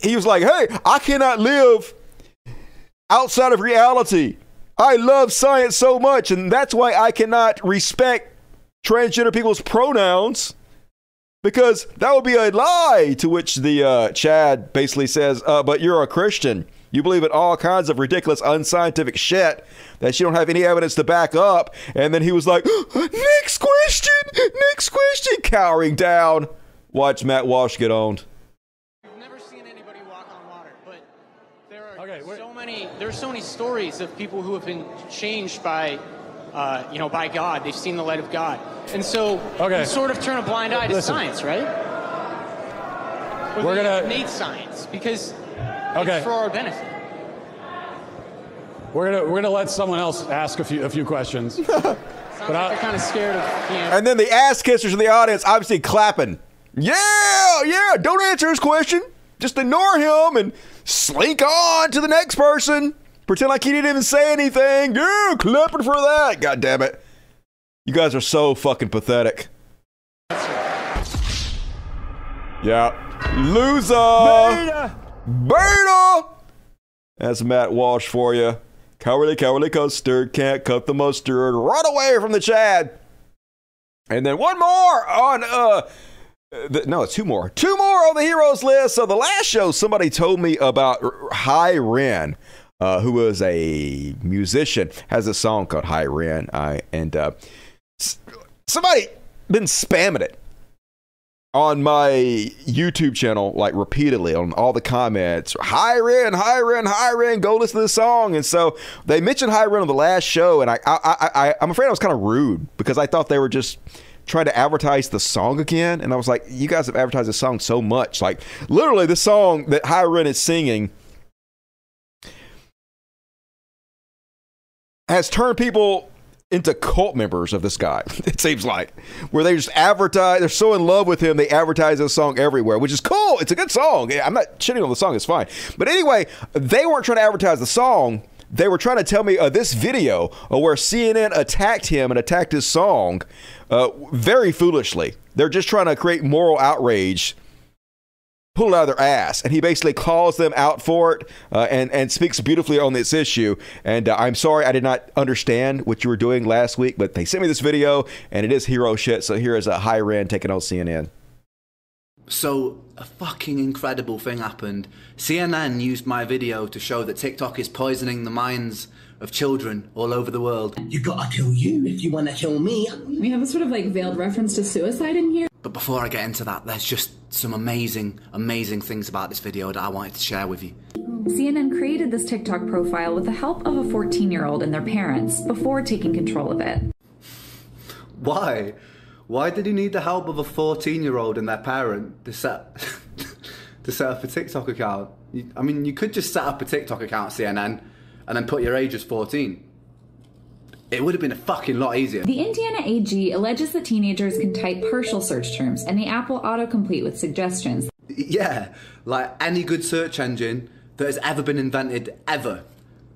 he was like, hey, I cannot live outside of reality. I love science so much, and that's why I cannot respect transgender people's pronouns because that would be a lie. To which the uh, Chad basically says, uh, "But you're a Christian. You believe in all kinds of ridiculous, unscientific shit that you don't have any evidence to back up." And then he was like, "Next question, next question," cowering down. Watch Matt Walsh get owned. So many there's so many stories of people who have been changed by uh, you know by god they've seen the light of god and so Okay. you sort of turn a blind eye to Listen. science right Or We're gonna- innate science because Okay. it's for our benefit We're gonna we're gonna let someone else ask a few a few questions. Sounds like they're kind of scared of being And then the ass kissers in the audience obviously clapping. Yeah, yeah, don't answer his question. Just ignore him and slink on to the next person. Pretend like he didn't even say anything. Yeah, clapping for that. God damn it. You guys are so fucking pathetic. Yeah. Loser. Beta. That's Matt Walsh for you. Cowardly, cowardly custard. Can't cut the mustard. Run away from the Chad. And then one more on uh no, two more. Two more on the heroes list. So the last show, somebody told me about High Ren, uh, who was a musician, has a song called High Ren. I and uh, somebody been spamming it on my YouTube channel like repeatedly on all the comments. High Ren, High Ren, High Ren, go listen to the song. And so they mentioned High Ren on the last show, and I, I, I, I I'm afraid I was kind of rude because I thought they were just trying to advertise the song again, and I was like, you guys have advertised the song so much, like literally the song that High Ren is singing. Has turned people into cult members of this guy. It seems like where they just advertise. They're so in love with him, they advertise this song everywhere, which is cool. It's a good song. I'm not shitting on the song. It's fine. But anyway, they weren't trying to advertise the song. They were trying to tell me uh, this video uh, where CNN attacked him and attacked his song uh, very foolishly. They're just trying to create moral outrage pull it out of their ass. And he basically calls them out for it uh, and, and speaks beautifully on this issue. And uh, I'm sorry I did not understand what you were doing last week, but they sent me this video and it is hero shit. So here is a high rand taking on CNN. So, a fucking incredible thing happened. CNN used my video to show that TikTok is poisoning the minds of children all over the world. You gotta kill you if you wanna kill me. We have a sort of like veiled reference to suicide in here. But before I get into that, there's just some amazing, amazing things about this video that I wanted to share with you. CNN created this TikTok profile with the help of a 14 year old and their parents before taking control of it. Why? Why did he need the help of a 14 year old and their parent to set to set up a TikTok account? I mean, you could just set up a TikTok account, CNN, and then put your age as 14. It would have been a fucking lot easier. The Indiana AG alleges that teenagers can type partial search terms and the app will autocomplete with suggestions. Yeah, like any good search engine that has ever been invented ever.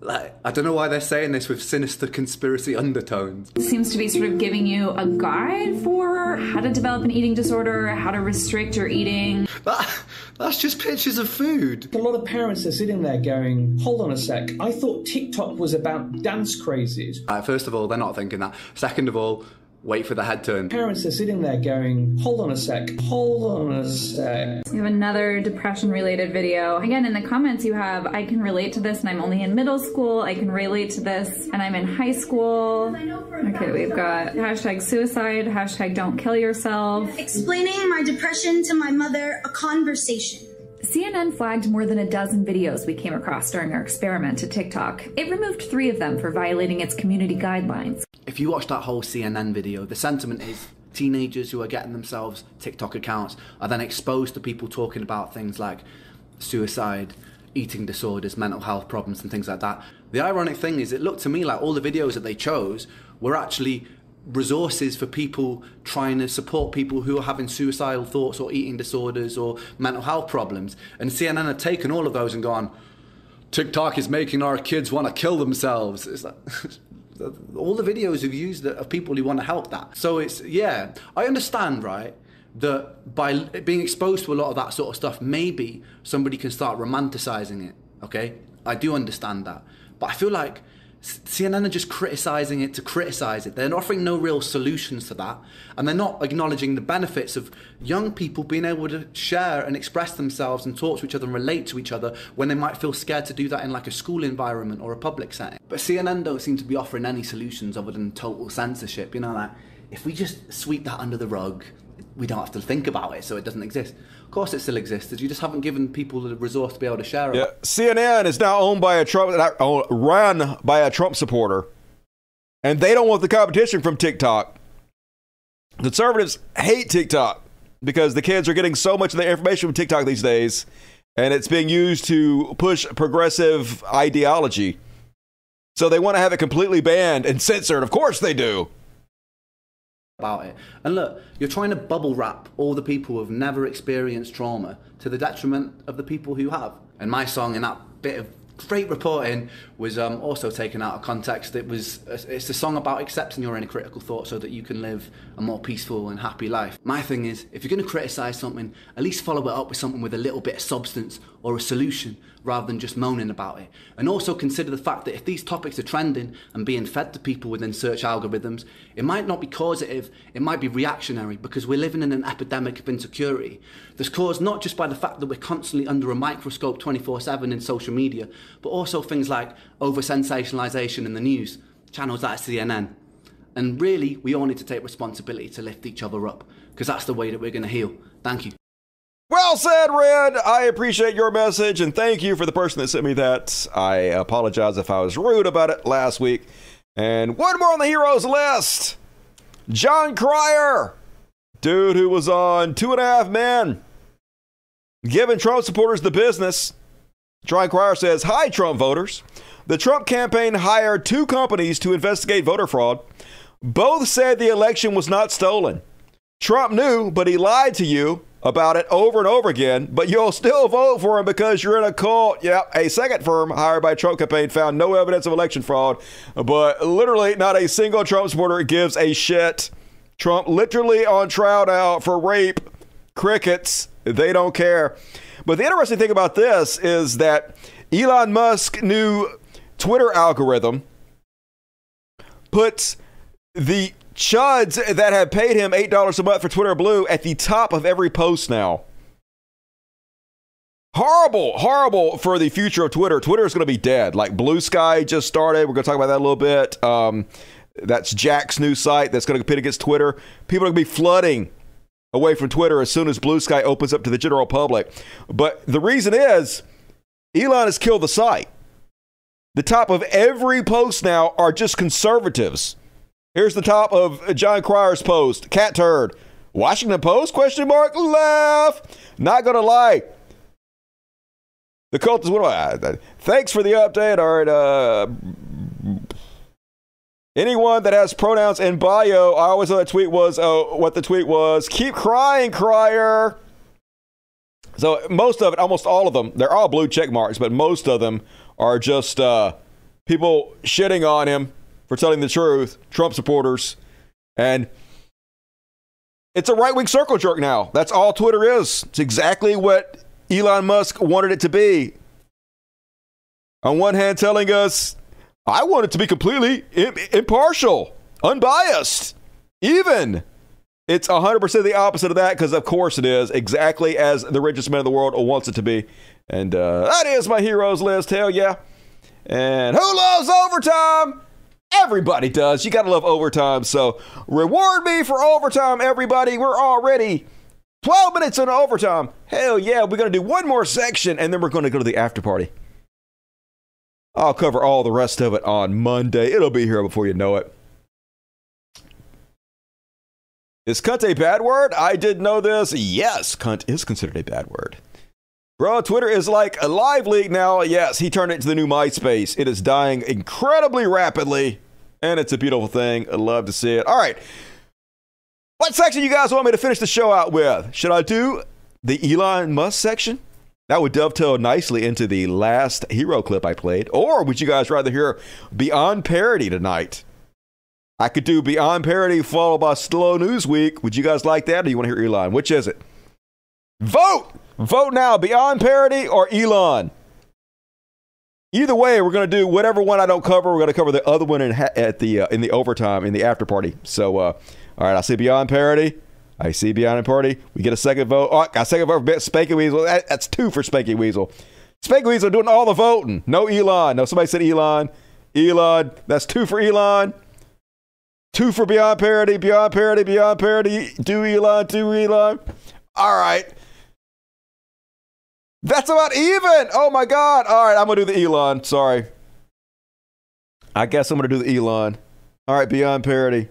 Like, I don't know why they're saying this with sinister conspiracy undertones. It seems to be sort of giving you a guide for how to develop an eating disorder, how to restrict your eating. That, that's just pictures of food. A lot of parents are sitting there going, hold on a sec, I thought TikTok was about dance crazies. Right, first of all, they're not thinking that. Second of all, wait for the head turn. Parents are sitting there going, hold on a sec, hold on a sec. We have another depression related video. Again, in the comments, you have I can relate to this and I'm only in middle school. I can relate to this and I'm in high school. Okay, we've got hashtag suicide, hashtag don't kill yourself. Explaining my depression to my mother, a conversation. CNN flagged more than a dozen videos we came across during our experiment to TikTok. It removed three of them for violating its community guidelines. If you watch that whole CNN video, the sentiment is teenagers who are getting themselves TikTok accounts are then exposed to people talking about things like suicide, eating disorders, mental health problems, and things like that. The ironic thing is, it looked to me like all the videos that they chose were actually resources for people trying to support people who are having suicidal thoughts or eating disorders or mental health problems. And CNN had taken all of those and gone, TikTok is making our kids want to kill themselves. It's like, all the videos have used of people who want to help that. So it's yeah, I understand, right? That by being exposed to a lot of that sort of stuff, maybe somebody can start romanticizing it. Okay, I do understand that, but I feel like CNN are just criticizing it to criticize it. They're offering no real solutions to that. And they're not acknowledging the benefits of young people being able to share and express themselves and talk to each other and relate to each other when they might feel scared to do that in like a school environment or a public setting. But CNN don't seem to be offering any solutions other than total censorship. You know, like if we just sweep that under the rug, we don't have to think about it so it doesn't exist. Of course, it still exists. You just haven't given people the resource to be able to share it. Yeah, CNN is now owned by a Trump, uh, run by a Trump supporter, and they don't want the competition from TikTok. Conservatives hate TikTok because the kids are getting so much of their information from TikTok these days, and it's being used to push progressive ideology. So they want to have it completely banned and censored. Of course, they do about it. And look, you're trying to bubble wrap all the people who have never experienced trauma to the detriment of the people who have. And my song in that bit of great reporting was um, also taken out of context. It was it's a song about accepting your inner critical thought so that you can live a more peaceful and happy life. My thing is, if you're going to criticize something, at least follow it up with something with a little bit of substance or a solution rather than just moaning about it. And also consider the fact that if these topics are trending and being fed to people within search algorithms, it might not be causative, it might be reactionary because we're living in an epidemic of insecurity that's caused not just by the fact that we're constantly under a microscope 24 7 in social media, but also things like over sensationalization in the news, channels like CNN. And really, we all need to take responsibility to lift each other up because that's the way that we're going to heal. Thank you. Well said, Red. I appreciate your message and thank you for the person that sent me that. I apologize if I was rude about it last week. And one more on the heroes list Jon Cryer, dude who was on Two and a Half Men, giving Trump supporters the business. Jon Cryer says, Hi, Trump voters. The Trump campaign hired two companies to investigate voter fraud. Both said the election was not stolen. Trump knew, but he lied to you about it over and over again, but you'll still vote for him because you're in a cult. Yeah, a second firm hired by Trump campaign found no evidence of election fraud, but literally not a single Trump supporter gives a shit. Trump literally on trial now for rape. Crickets, they don't care. But the interesting thing about this is that Elon Musk new Twitter algorithm puts the chuds that have paid him $8 a month for Twitter Blue at the top of every post now. Horrible, horrible for the future of Twitter. Twitter is going to be dead. Like Bluesky just started. We're going to talk about that a little bit. Um, that's Jack's new site that's going to compete against Twitter. People are going to be flooding away from Twitter as soon as Bluesky opens up to the general public. But the reason is Elon has killed the site. The top of every post now are just conservatives. Here's the top of Jon Cryer's post. Catturd. Washington Post? Question mark. Laugh. Not gonna lie. The cult is what do I, thanks for the update. All right. Uh, anyone that has pronouns in bio, I always know that tweet was uh, what the tweet was. Keep crying, crier. So most of it, almost all of them, they're all blue check marks, but most of them are just uh, people shitting on him for telling the truth, Trump supporters. And it's a right wing circle jerk now. That's all Twitter is. It's exactly what Elon Musk wanted it to be. On one hand, telling us, I want it to be completely impartial, unbiased, even. It's 100% the opposite of that because, of course, it is exactly as the richest man in the world wants it to be. And uh, that is my heroes list. Hell yeah. And who loves overtime? Everybody does. You got to love overtime. So reward me for overtime, everybody. We're already 12 minutes in overtime. Hell yeah. We're going to do one more section and then we're going to go to the after party. I'll cover all the rest of it on Monday. It'll be here before you know it. Is cunt a bad word? I didn't know this. Yes, cunt is considered a bad word. Bro, Twitter is like a live leak now. Yes, he turned it into the new MySpace. It is dying incredibly rapidly, and it's a beautiful thing. I love to see it. All right. What section you guys want me to finish the show out with? Should I do the Elon Musk section? That would dovetail nicely into the last hero clip I played. Or would you guys rather hear Beyond Parody tonight? I could do Beyond Parody followed by Slow News Week. Would you guys like that, or do you want to hear Elon? Which is it? Vote! Vote now, Beyond Parody or Elon. Either way, we're going to do whatever one I don't cover. We're going to cover the other one in ha- at the uh, in the overtime in the after party. So, uh, all right, I see Beyond Parody. I see Beyond Party. We get a second vote. Oh, I got a second vote for Spanky Weasel. That, that's two for Spanky Weasel. Spanky Weasel doing all the voting. No Elon. No, somebody said Elon. Elon. That's two for Elon. Two for Beyond Parody. Beyond Parody. Beyond Parody. Do Elon. Do Elon. All right. That's about even. Oh my God. All right, I'm gonna do the Elon. Sorry. I guess I'm gonna do the Elon. All right, Beyond Parody.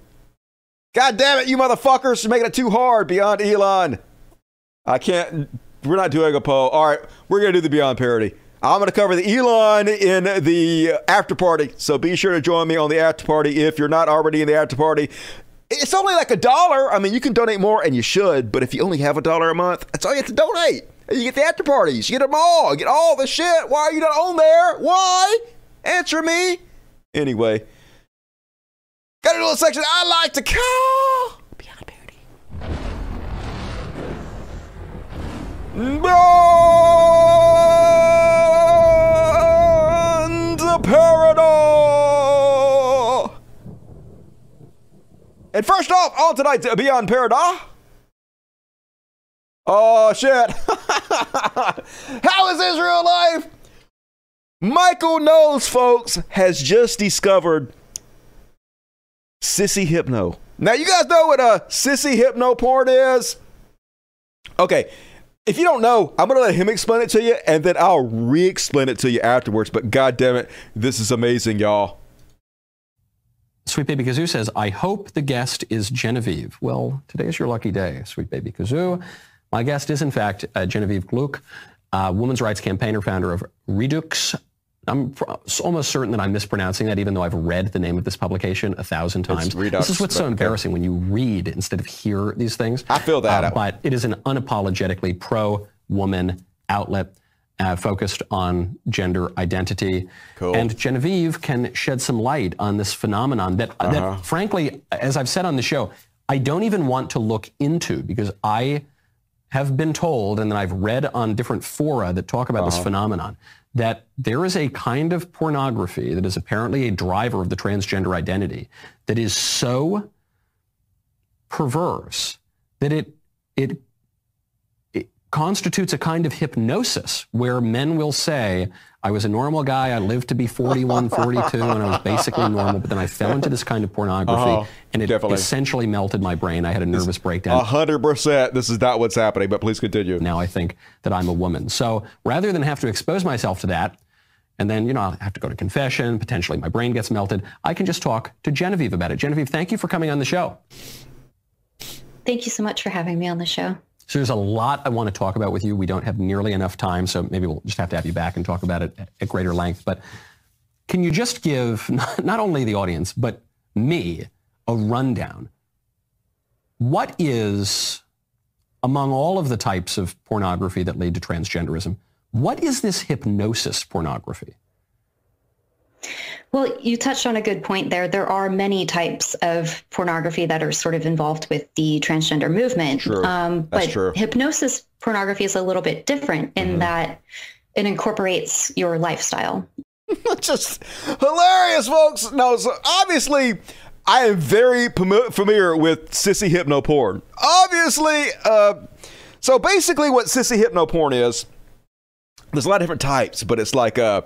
God damn it, you motherfuckers! You're making it too hard. Beyond Elon. I can't. We're not doing a poll. All right, we're gonna do the Beyond Parody. I'm gonna cover the Elon in the after party. So be sure to join me on the after party if you're not already in the after party. It's only like a dollar. I mean, you can donate more, and you should. But if you only have a dollar a month, that's all you have to donate. You get the after parties. You get them all. You get all the shit. Why are you not on there? Why? Answer me. Anyway, got a little section I like to call Beyond Parody. Beyond Parody. And first off, on tonight's Beyond Parody. Oh shit. How is Israel alive? Michael Knowles, folks, has just discovered sissy hypno. Now you guys know what a sissy hypno porn is? Okay. If you don't know, I'm gonna let him explain it to you, and then I'll re-explain it to you afterwards. But god damn it, this is amazing, y'all. Sweet Baby Kazoo says, I hope the guest is Genevieve. Well, today is your lucky day, Sweet Baby Kazoo. My guest is, in fact, uh, Genevieve Gluck, uh, women's rights campaigner, founder of Reduxx. I'm pr- almost certain that I'm mispronouncing that, even though I've read the name of this publication a thousand times. Reduxx, this is what's so embarrassing when you read instead of hear these things. I feel that. Uh, but it is an unapologetically pro-woman outlet uh, focused on gender identity. Cool. And Genevieve can shed some light on this phenomenon that, Uh-huh. that, frankly, as I've said on the show, I don't even want to look into because I have been told, and then I've read on different fora that talk about this Uh-huh. phenomenon, that there is a kind of pornography that is apparently a driver of the transgender identity that is so perverse that it it it constitutes a kind of hypnosis where men will say, I was a normal guy, I lived to be 41, 42, and I was basically normal, but then I fell into this kind of pornography Uh-huh. and it Definitely. essentially melted my brain. I had a nervous breakdown. A hundred percent. This is not what's happening, but please continue. Now I think that I'm a woman. So rather than have to expose myself to that, and then, you know, I'll have to go to confession, potentially my brain gets melted, I can just talk to Genevieve about it. Genevieve, thank you for coming on the show. Thank you so much for having me on the show. So there's a lot I want to talk about with you. We don't have nearly enough time, so maybe we'll just have to have you back and talk about it at- at greater length. But can you just give not only the audience, but me a rundown? What is, among all of the types of pornography that lead to transgenderism, what is this hypnosis pornography? Well, you touched on a good point there. There are many types of pornography that are sort of involved with the transgender movement. True. Um, That's but true. hypnosis pornography is a little bit different in Mm-hmm. that it incorporates your lifestyle. just hilarious, folks. No, so obviously, I am very familiar with sissy hypno porn. Obviously, uh, so basically, what sissy hypno porn is, there's a lot of different types, but it's like, uh,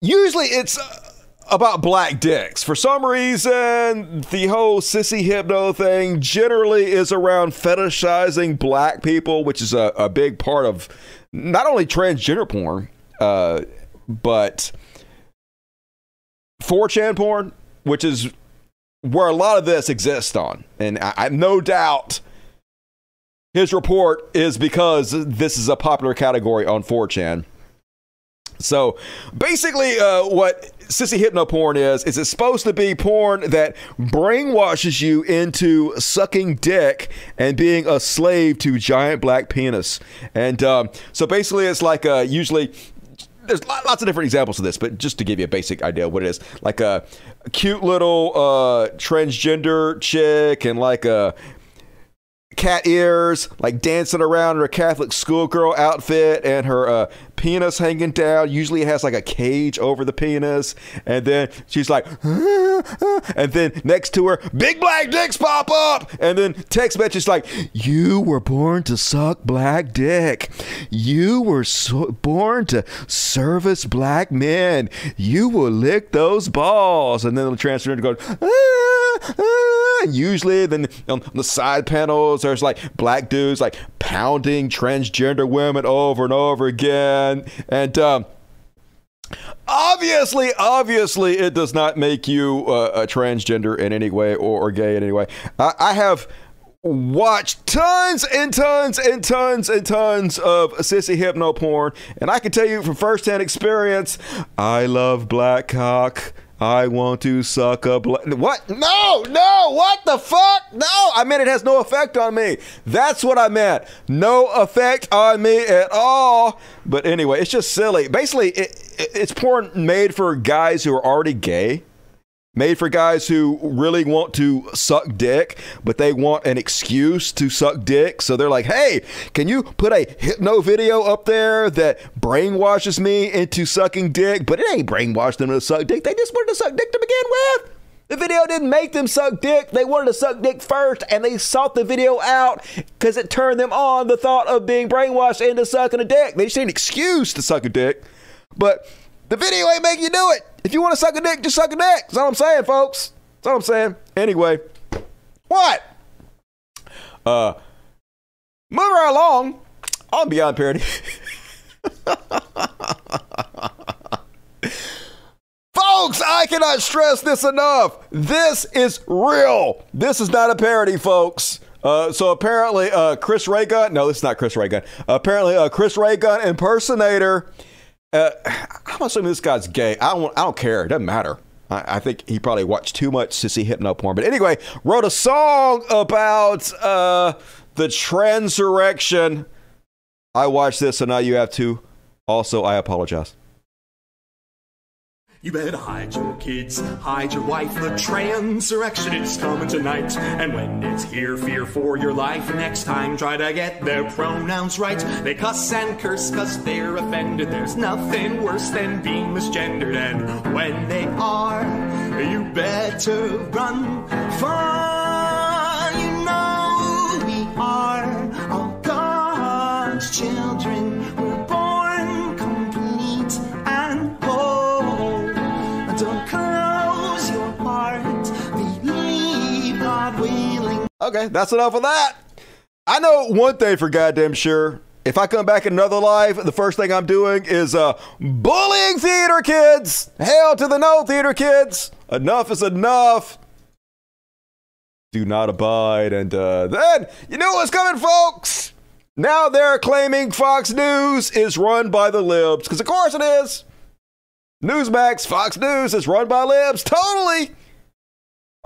usually it's uh, about black dicks. For some reason, the whole sissy hypno thing generally is around fetishizing black people, which is a, a big part of not only transgender porn, uh, but 4chan porn, which is where a lot of this exists on. And I, I no doubt his report is because this is a popular category on 4chan. So basically, uh, what sissy hypno porn is, is it's supposed to be porn that brainwashes you into sucking dick and being a slave to giant black penis. And um, so basically, it's like uh, usually there's lots of different examples of this, but just to give you a basic idea of what it is, like a, cute little uh, transgender chick and like a cat ears, like dancing around in her Catholic schoolgirl outfit and her uh, penis hanging down. Usually it has like a cage over the penis. And then she's like, and then next to her, big black dicks pop up. And then text message like, you were born to suck black dick. You were so born to service black men. You will lick those balls. And then transfer into going, "Ah, ah." usually then on the side panels there's like black dudes like pounding transgender women over and over again and um Obviously, obviously, it does not make you uh, a transgender in any way or, or gay in any way. I, I have watched tons and tons and tons and tons of sissy hypno porn, and I can tell you from firsthand experience, I love black cock. I want to suck a black. What? No, no. What the fuck? No. I meant it has no effect on me. That's what I meant. No effect on me at all. But anyway, it's just silly. Basically, it, it, it's porn made for guys who are already gay. Made for guys who really want to suck dick, but they want an excuse to suck dick. So they're like, hey, can you put a hypno video up there that brainwashes me into sucking dick? But it ain't brainwashed them to suck dick. They just wanted to suck dick to begin with. The video didn't make them suck dick. They wanted to suck dick first, and they sought the video out because it turned them on the thought of being brainwashed into sucking a dick. They just need an excuse to suck a dick. But the video ain't making you do it. If you want to suck a dick, just suck a dick. That's all I'm saying, folks. That's all I'm saying. Anyway, what? Uh, moving right along on Beyond Parody. Folks, I cannot stress this enough. This is real. This is not a parody, folks. Uh, so apparently, uh, Chris Raygun. No, this is not Chris Raygun. apparently, uh, Chris Raygun impersonator. Uh, I'm assuming this guy's gay. I don't. I don't care. It doesn't matter. I, I think he probably watched too much sissy hypno porn. But anyway, wrote a song about uh, the transurrection. I watched this, so now you have to. Also, I apologize. You better hide your kids, hide your wife. The transurrection is coming tonight. And when it's here, fear for your life. Next time, try to get their pronouns right. They cuss and curse cause they're offended. There's nothing worse than being misgendered. And when they are, you better run far. Okay, that's enough of that. I know one thing for goddamn sure. If I come back in another life, the first thing I'm doing is uh, bullying theater kids. Hell to the no, theater kids. Enough is enough. Do not abide. And uh, then, you know what's coming, folks? Now they're claiming Fox News is run by the libs. Because, of course, it is. Newsmax, Fox News is run by libs. Totally.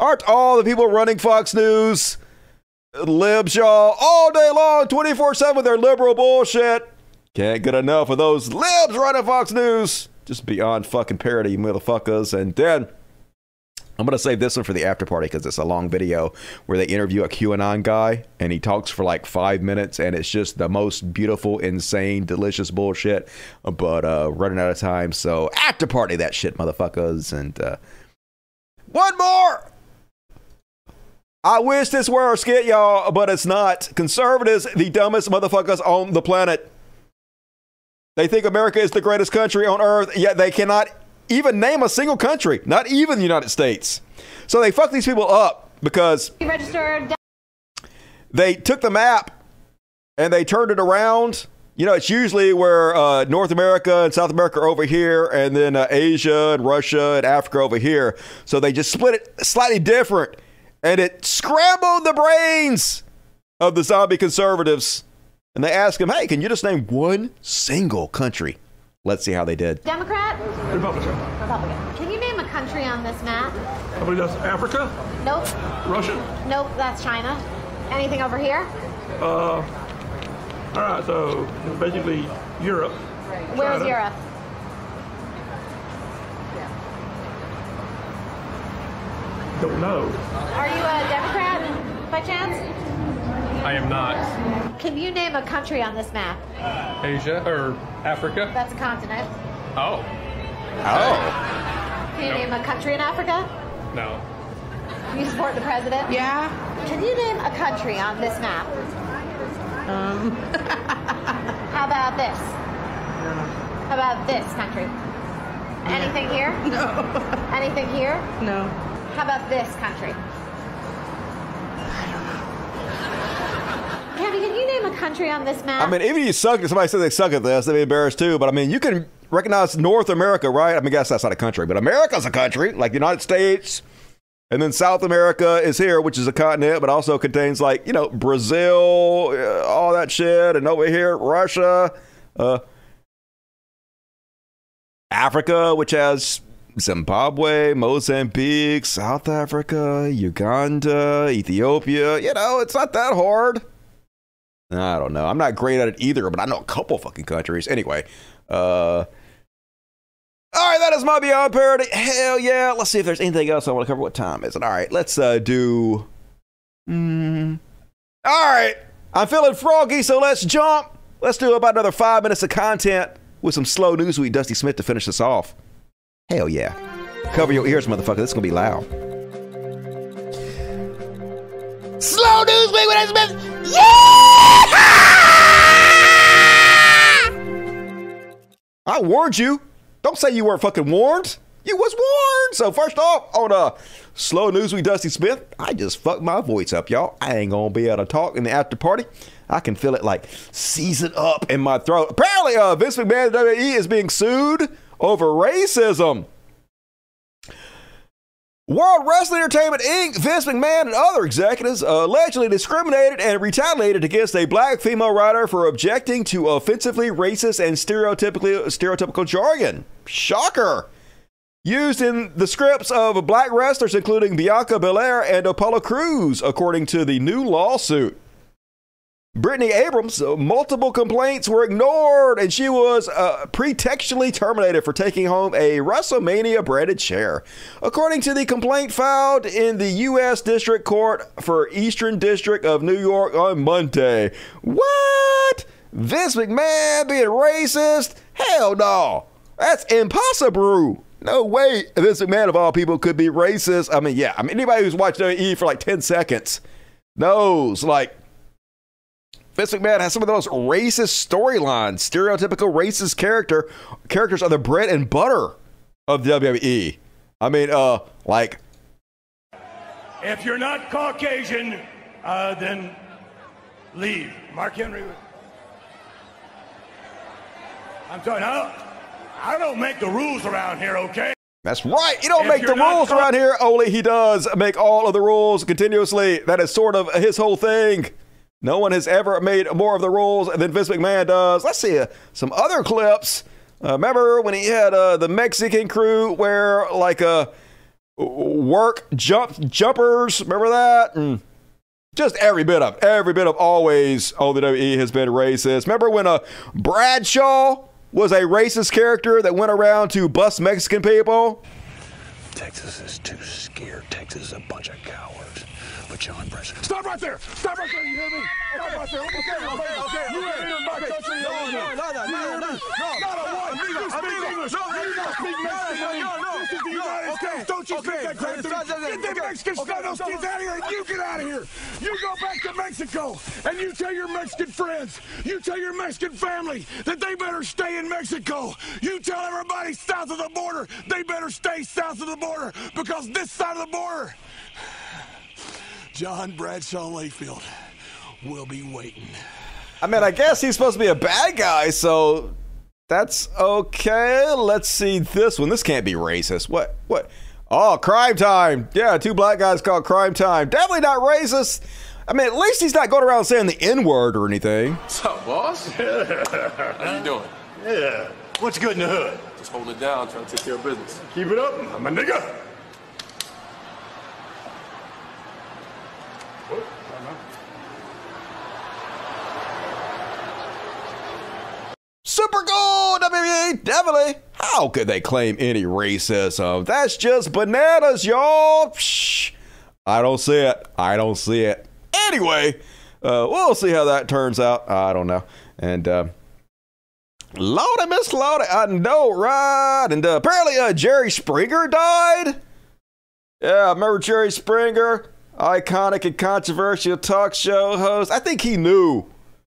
Aren't all the people running Fox News libs, y'all? All day long, 24 7, they're liberal bullshit. Can't get enough of those libs running Fox News. Just beyond fucking parody, motherfuckers. And then I'm going to save this one for the after party because it's a long video where they interview a QAnon guy and he talks for like five minutes and it's just the most beautiful, insane, delicious bullshit. But uh, running out of time. So after party that shit, motherfuckers. And uh, one more. I wish this were a skit, y'all, but it's not. Conservatives, the dumbest motherfuckers on the planet. They think America is the greatest country on earth, yet they cannot even name a single country, not even the United States. So they fuck these people up because they took the map and they turned it around. You know, it's usually where uh, North America and South America are over here, and then uh, Asia and Russia and Africa over here. So they just split it slightly different, and it scrambled the brains of the zombie conservatives. And they asked him, "Hey, can you just name one single country?" Let's see how they did. Democrat? Republican. Republican. Can you name a country on this map? I believe that's Africa, Nope. Russia. Nope, that's China. Anything over here? Uh, all right, so basically Europe. Where's Europe? Don't know. Are you a Democrat by chance? I am not. Can you name a country on this map? Asia or Africa? That's a continent. Oh. Oh. Can you Nope. name a country in Africa? No. You support the president? Yeah. Can you name a country on this map? Um. How about this? How about this country? Anything here? No. Anything here? No. How about this country? Can you name a country on this map? I mean, even if you suck, if somebody says they suck at this, they'd be embarrassed too. But I mean, you can recognize North America, right? I mean, I guess that's not a country, but America's a country, like the United States. And then South America is here, which is a continent, but also contains like, you know, Brazil, uh, all that shit. And over here, Russia, uh, Africa, which has Zimbabwe, Mozambique, South Africa, Uganda, Ethiopia. You know, it's not that hard. I don't know. I'm not great at it either, but I know a couple fucking countries. Anyway, uh, all right, that is my Beyond Parody. Hell yeah. Let's see if there's anything else I want to cover. What time is it? All right, let's uh, do. Mm, all right, I'm feeling froggy, so let's jump. Let's do about another five minutes of content with some slow news with Dusty Smith to finish this off. Hell yeah. Cover your ears, motherfucker. This is going to be loud. Slow news week with Smith. Yeah! I warned you. Don't say you weren't fucking warned. You was warned. So first off, on uh, slow news with Dusty Smith, I just fucked my voice up, y'all. I ain't gonna be able to talk in the after party. I can feel it like season up in my throat. Apparently, uh, Vince McMahon WWE is being sued over racism. World Wrestling Entertainment Inc., Vince McMahon, and other executives allegedly discriminated and retaliated against a black female writer for objecting to offensively racist and stereotypically stereotypical jargon. Shocker! Used in the scripts of black wrestlers, including Bianca Belair and Apollo Crews, according to the new lawsuit. Britney Abrahams, uh, multiple complaints were ignored, and she was uh, pretextually terminated for taking home a WrestleMania branded chair. According to the complaint filed in the U.S. District Court for Eastern District of New York on Monday. What? Vince McMahon being racist? Hell no. That's impossible. No way Vince McMahon, of all people, could be racist. I mean, yeah. I mean, anybody who's watched WWE for like 10 seconds knows, like, Vince McMahon has some of the most racist storylines. Stereotypical racist character characters are the bread and butter of WWE. I mean, uh, like If you're not Caucasian, uh, then leave. Mark Henry. I'm talking. I I don't make the rules around here, okay? That's right. You don't If make the rules around here. Only he does make all of the rules continuously. That is sort of his whole thing. No one has ever made more of the rules than Vince McMahon does. Let's see uh, some other clips. Uh, remember when he had uh, the Mexican crew wear like a work jump jumpers? Remember that? And just every bit of every bit of always oh the WWE has been racist. Remember when uh, Bradshaw was a racist character that went around to bust Mexican people? Texas is too scared. Texas is a bunch of cowards. But John Bradshaw. Stop right there! Stop right there! You hear me? Stop right there! Okay, okay, okay. You ain't in my country. No, no, no, no, You hear no, me? no. Not a one. Amigo, You speak amigo. English. No, You no, don't speak no, Mexican. no, no, This is the no. United Okay, States. Don't you okay. speak that crap to me. Get them Okay. Mexican Okay, son of stop. skins out of here and you get out of here. You go back to Mexico and you tell your Mexican friends, you tell your Mexican family that they better stay in Mexico. You tell everybody south of the border they better stay south of the border because this side of the border, John Bradshaw Layfield will be waiting. I mean, I guess he's supposed to be a bad guy, so that's okay. Let's see this one. This can't be racist. What? What? Oh, Cryme Tyme. Yeah, two black guys called Cryme Tyme. Definitely not racist. I mean, at least he's not going around saying the N word or anything. What's up, boss? How you doing? Yeah. What's good in the hood? Just holding it down, trying to take care of business. Keep it up, I'm a nigga. Super cool, WWE, definitely. How could they claim any racism? That's just bananas, y'all. Psh. I don't see it. I don't see it. Anyway, uh, we'll see how that turns out. I don't know. And uh, Lordy, Miss Lordy, I know, right? And uh, apparently, uh, Jerry Springer died. Yeah, remember Jerry Springer, iconic and controversial talk show host. I think he knew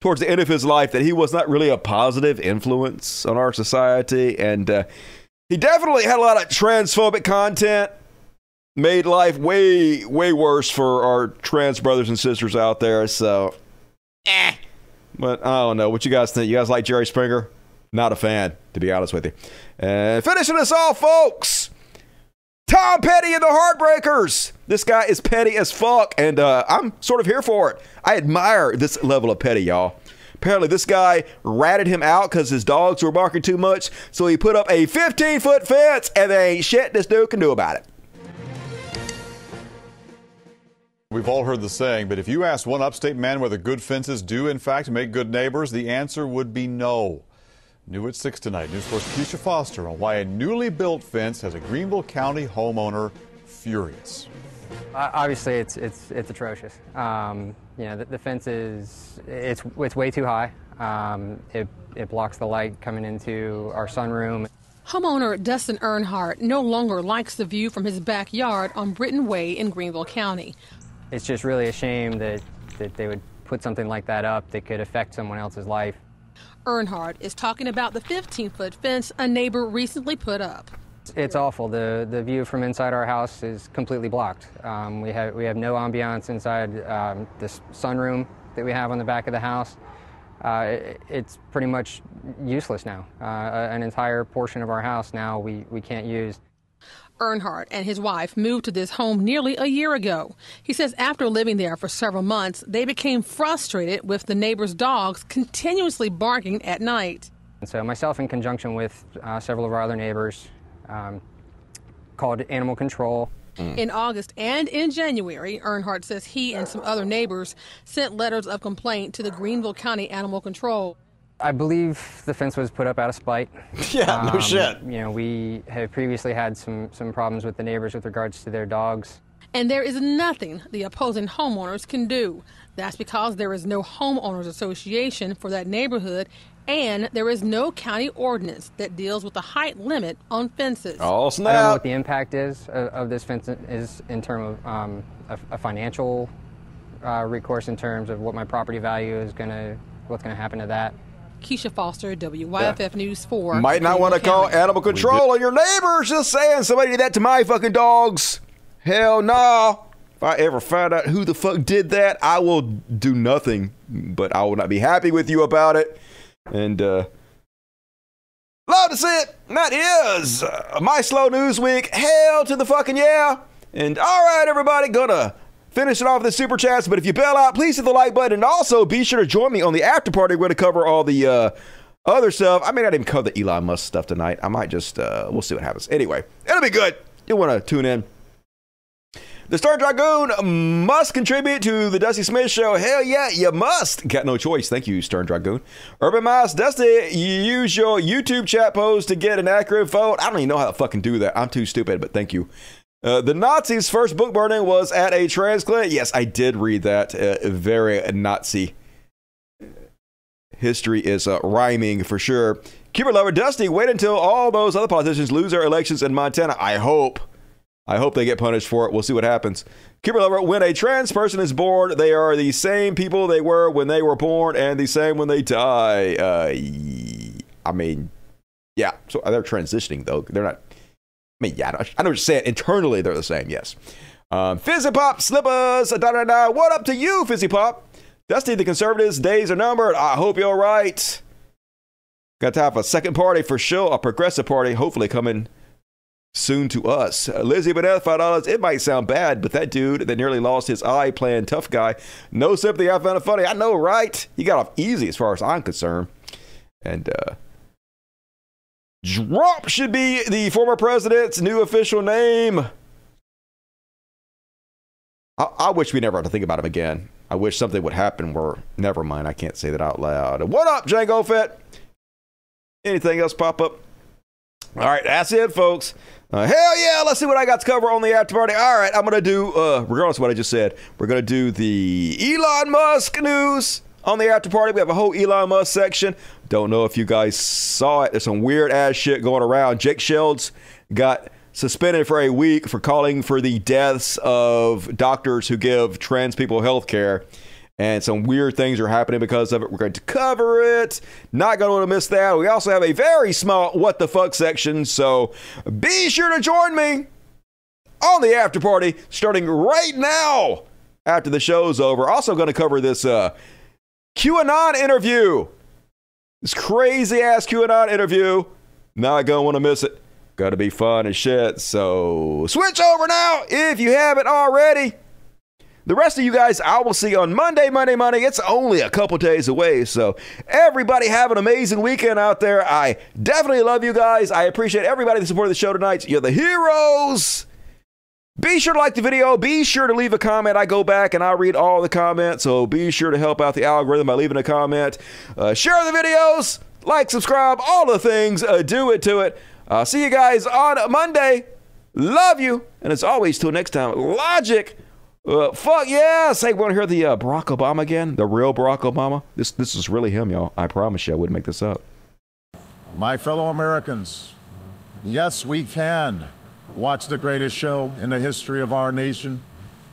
towards the end of his life that he was not really a positive influence on our society, and uh, he definitely had a lot of transphobic content. Made life way, way worse for our trans brothers and sisters out there. So, eh. But I don't know. What you guys think? You guys like Jerry Springer? Not a fan, to be honest with you. And finishing us off, folks. Tom Petty and the Heartbreakers. This guy is petty as fuck, and uh, I'm sort of here for it. I admire this level of petty, y'all. Apparently, this guy ratted him out because his dogs were barking too much, so he put up a 15 foot fence, and there ain't shit this dude can do about it. We've all heard the saying, but if you asked one upstate man whether good fences do, in fact, make good neighbors, the answer would be no. New at 6 tonight, News Force Keisha Foster on why a newly built fence has a Greenville County homeowner furious. Uh, obviously, it's it's it's atrocious. Um, you know, the, the fence is it's it's way too high. Um, it it blocks the light coming into our sunroom. Homeowner Dustin Earnhardt no longer likes the view from his backyard on Britton Way in Greenville County. It's just really a shame that that they would put something like that up that could affect someone else's life. Earnhardt is talking about the 15 foot fence a neighbor recently put up. It's awful. The the view from inside our house is completely blocked. Um, we have we have no ambiance inside um, this sunroom that we have on the back of the house. Uh, it, it's pretty much useless now. Uh, an entire portion of our house now we, we can't use. Earnhardt and his wife moved to this home nearly a year ago. He says after living there for several months, they became frustrated with the neighbors' dogs continuously barking at night. And so myself, in conjunction with uh, several of our other neighbors, um, called animal control. In August and in January, Earnhardt says he and some other neighbors sent letters of complaint to the Greenville County Animal Control. I believe the fence was put up out of spite. Yeah, no shit. You know, we have previously had some, some problems with the neighbors with regards to their dogs. And there is nothing the opposing homeowners can do. That's because there is no homeowners association for that neighborhood, and there is no county ordinance that deals with the height limit on fences. Oh, I don't know what the impact is of, of this fence is in terms of um, a, a financial uh, recourse in terms of what my property value is going to, what's going to happen to that. Keisha Foster, WYFF News 4. Might not want to call animal control on your neighbors. Just saying, somebody did that to my fucking dogs. Hell no. If I ever find out who the fuck did that, I will do nothing. But I will not be happy with you about it. And uh love to see it. And that is uh, my slow news week. Hell to the fucking yeah. And all right, everybody, gonna finish it off the super chats. But if you bail out, please hit the like button. And also be sure to join me on the after party. We're going to cover all the uh, other stuff. I may not even cover the Elon Musk stuff tonight. I might just, uh, we'll see what happens. Anyway, it'll be good. You'll want to tune in. The Star Dragoon must contribute to the Dusty Smith Show. Hell yeah, you must. Got no choice. Thank you, Stern Dragoon. Urban Mouse, Dusty, you use your YouTube chat post to get an accurate vote. I don't even know how to fucking do that. I'm too stupid, but thank you. Uh, the Nazis' first book burning was at a trans clinic. Yes, I did read that. Uh, very Nazi. History is uh, rhyming for sure. Keeper lover Dusty, wait until all those other politicians lose their elections in Montana. I hope. I hope they get punished for it. We'll see what happens. Keeper lover, when a trans person is born, they are the same people they were when they were born and the same when they die. Uh, I mean, yeah. So they're transitioning though. They're not. I mean, yeah, I know, you're saying. Internally, they're the same, yes. Um, Fizzy Pop Slippers, da, da, da. what up to you, Fizzy Pop? Dusty, the conservatives' days are numbered. I hope you're right. Got to have a second party for sure, a progressive party, hopefully coming soon to us. Lizzie Bennett, $5. It might sound bad, but that dude that nearly lost his eye playing tough guy, no sympathy. I found it funny. I know, right? He got off easy as far as I'm concerned. And, uh, Trump should be the former president's new official name. I, I, wish we never had to think about him again. I wish something would happen where, never mind, I can't say that out loud. What up, Django Fett? Anything else pop up? All right, that's it, folks. Uh, hell yeah, let's see what I got to cover on the after party. All right, I'm going to do, uh, regardless of what I just said, we're going to do the Elon Musk news on the after party. We have a whole Elon Musk section. Don't know if you guys saw it. There's some weird ass shit going around. Jake Shields got suspended for a week for calling for the deaths of doctors who give trans people health care. And some weird things are happening because of it. We're going to cover it. Not going to want to miss that. We also have a very small what the fuck section. So be sure to join me on the after party starting right now after the show's over. Also going to cover this uh, QAnon interview. This crazy ass QAnon interview. Not want to miss it. Got to be fun and shit. So switch over now if you haven't already. The rest of you guys, I will see on Monday, Monday, Monday. It's only a couple days away. So, everybody have an amazing weekend out there. I definitely love you guys. I appreciate everybody that supported the show tonight. You're the heroes. Be sure to like the video. Be sure to leave a comment. I go back and I read all the comments. So, be sure to help out the algorithm by leaving a comment. Uh, share the videos. Like, subscribe, all the things. Uh, do it to it. I'll see you guys on Monday. Love you. And as always, till next time, logic. Uh, fuck yeah! Say, want to hear the uh, Barack Obama again? The real Barack Obama? This this is really him, y'all. I promise you, I wouldn't make this up. My fellow Americans, yes, we can watch the greatest show in the history of our nation,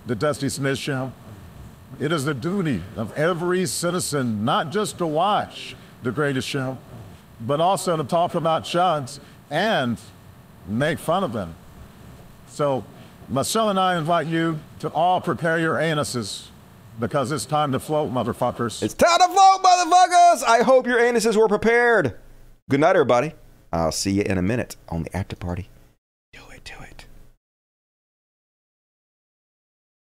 the Dusty Smith Show. It is the duty of every citizen not just to watch the greatest show, but also to talk about shots and make fun of them. So, Marcel and I invite you to all prepare your anuses because it's time to float, motherfuckers. It's time to float, motherfuckers! I hope your anuses were prepared. Good night, everybody. I'll see you in a minute on the after party. Do it, do it.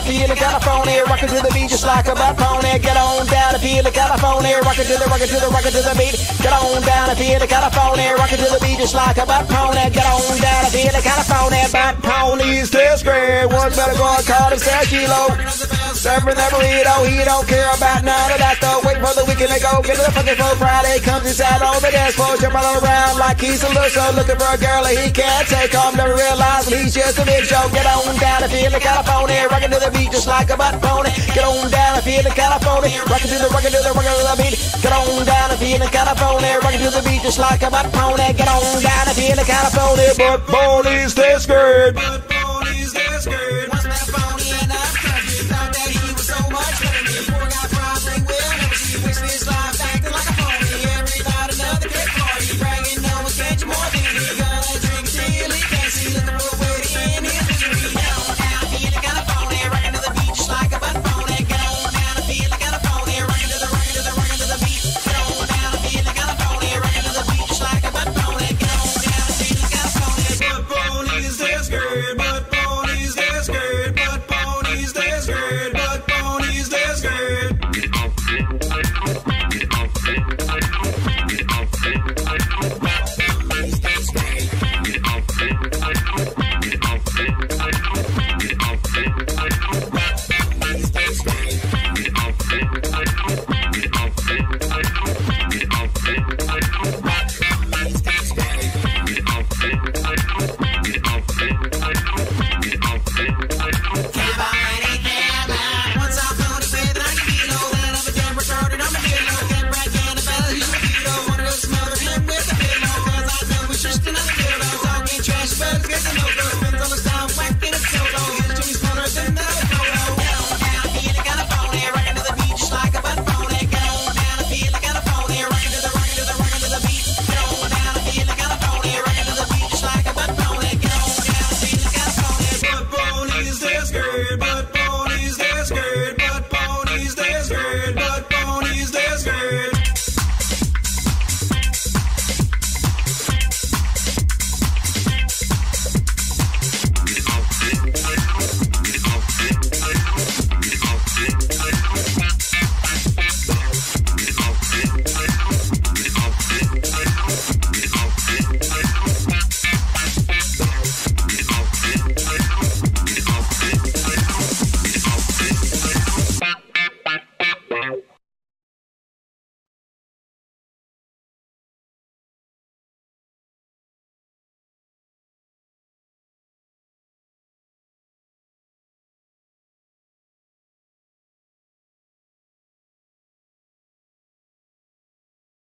down feel the California, rockin' to the beat just like a bad pony. Get on down feel the California, rockin' to the rockin' to the rockin' to the beat. Get on down feel the California, rockin' to the beat just like a bad pony. Get on down feel the California, bad ponies test grade. One better go and call himself Kilo. Serving the burrito, he don't care about none of that though. Wait for the weekend to go, get to the fucking floor. Friday comes inside on the dance floor, jumping around like he's a loser, looking for a girl that he can't take home. Never realize that he's just a big show. Get on down feel the California, rockin' to the beat just like a butt pony. Get on down to feel the California, rockin' to the rockin' to the rockin' to the beat. Get on down to feel the California, rockin' to the beat just like a butt pony. Get on down to feel the California, but ponies taste good. But ponies taste good.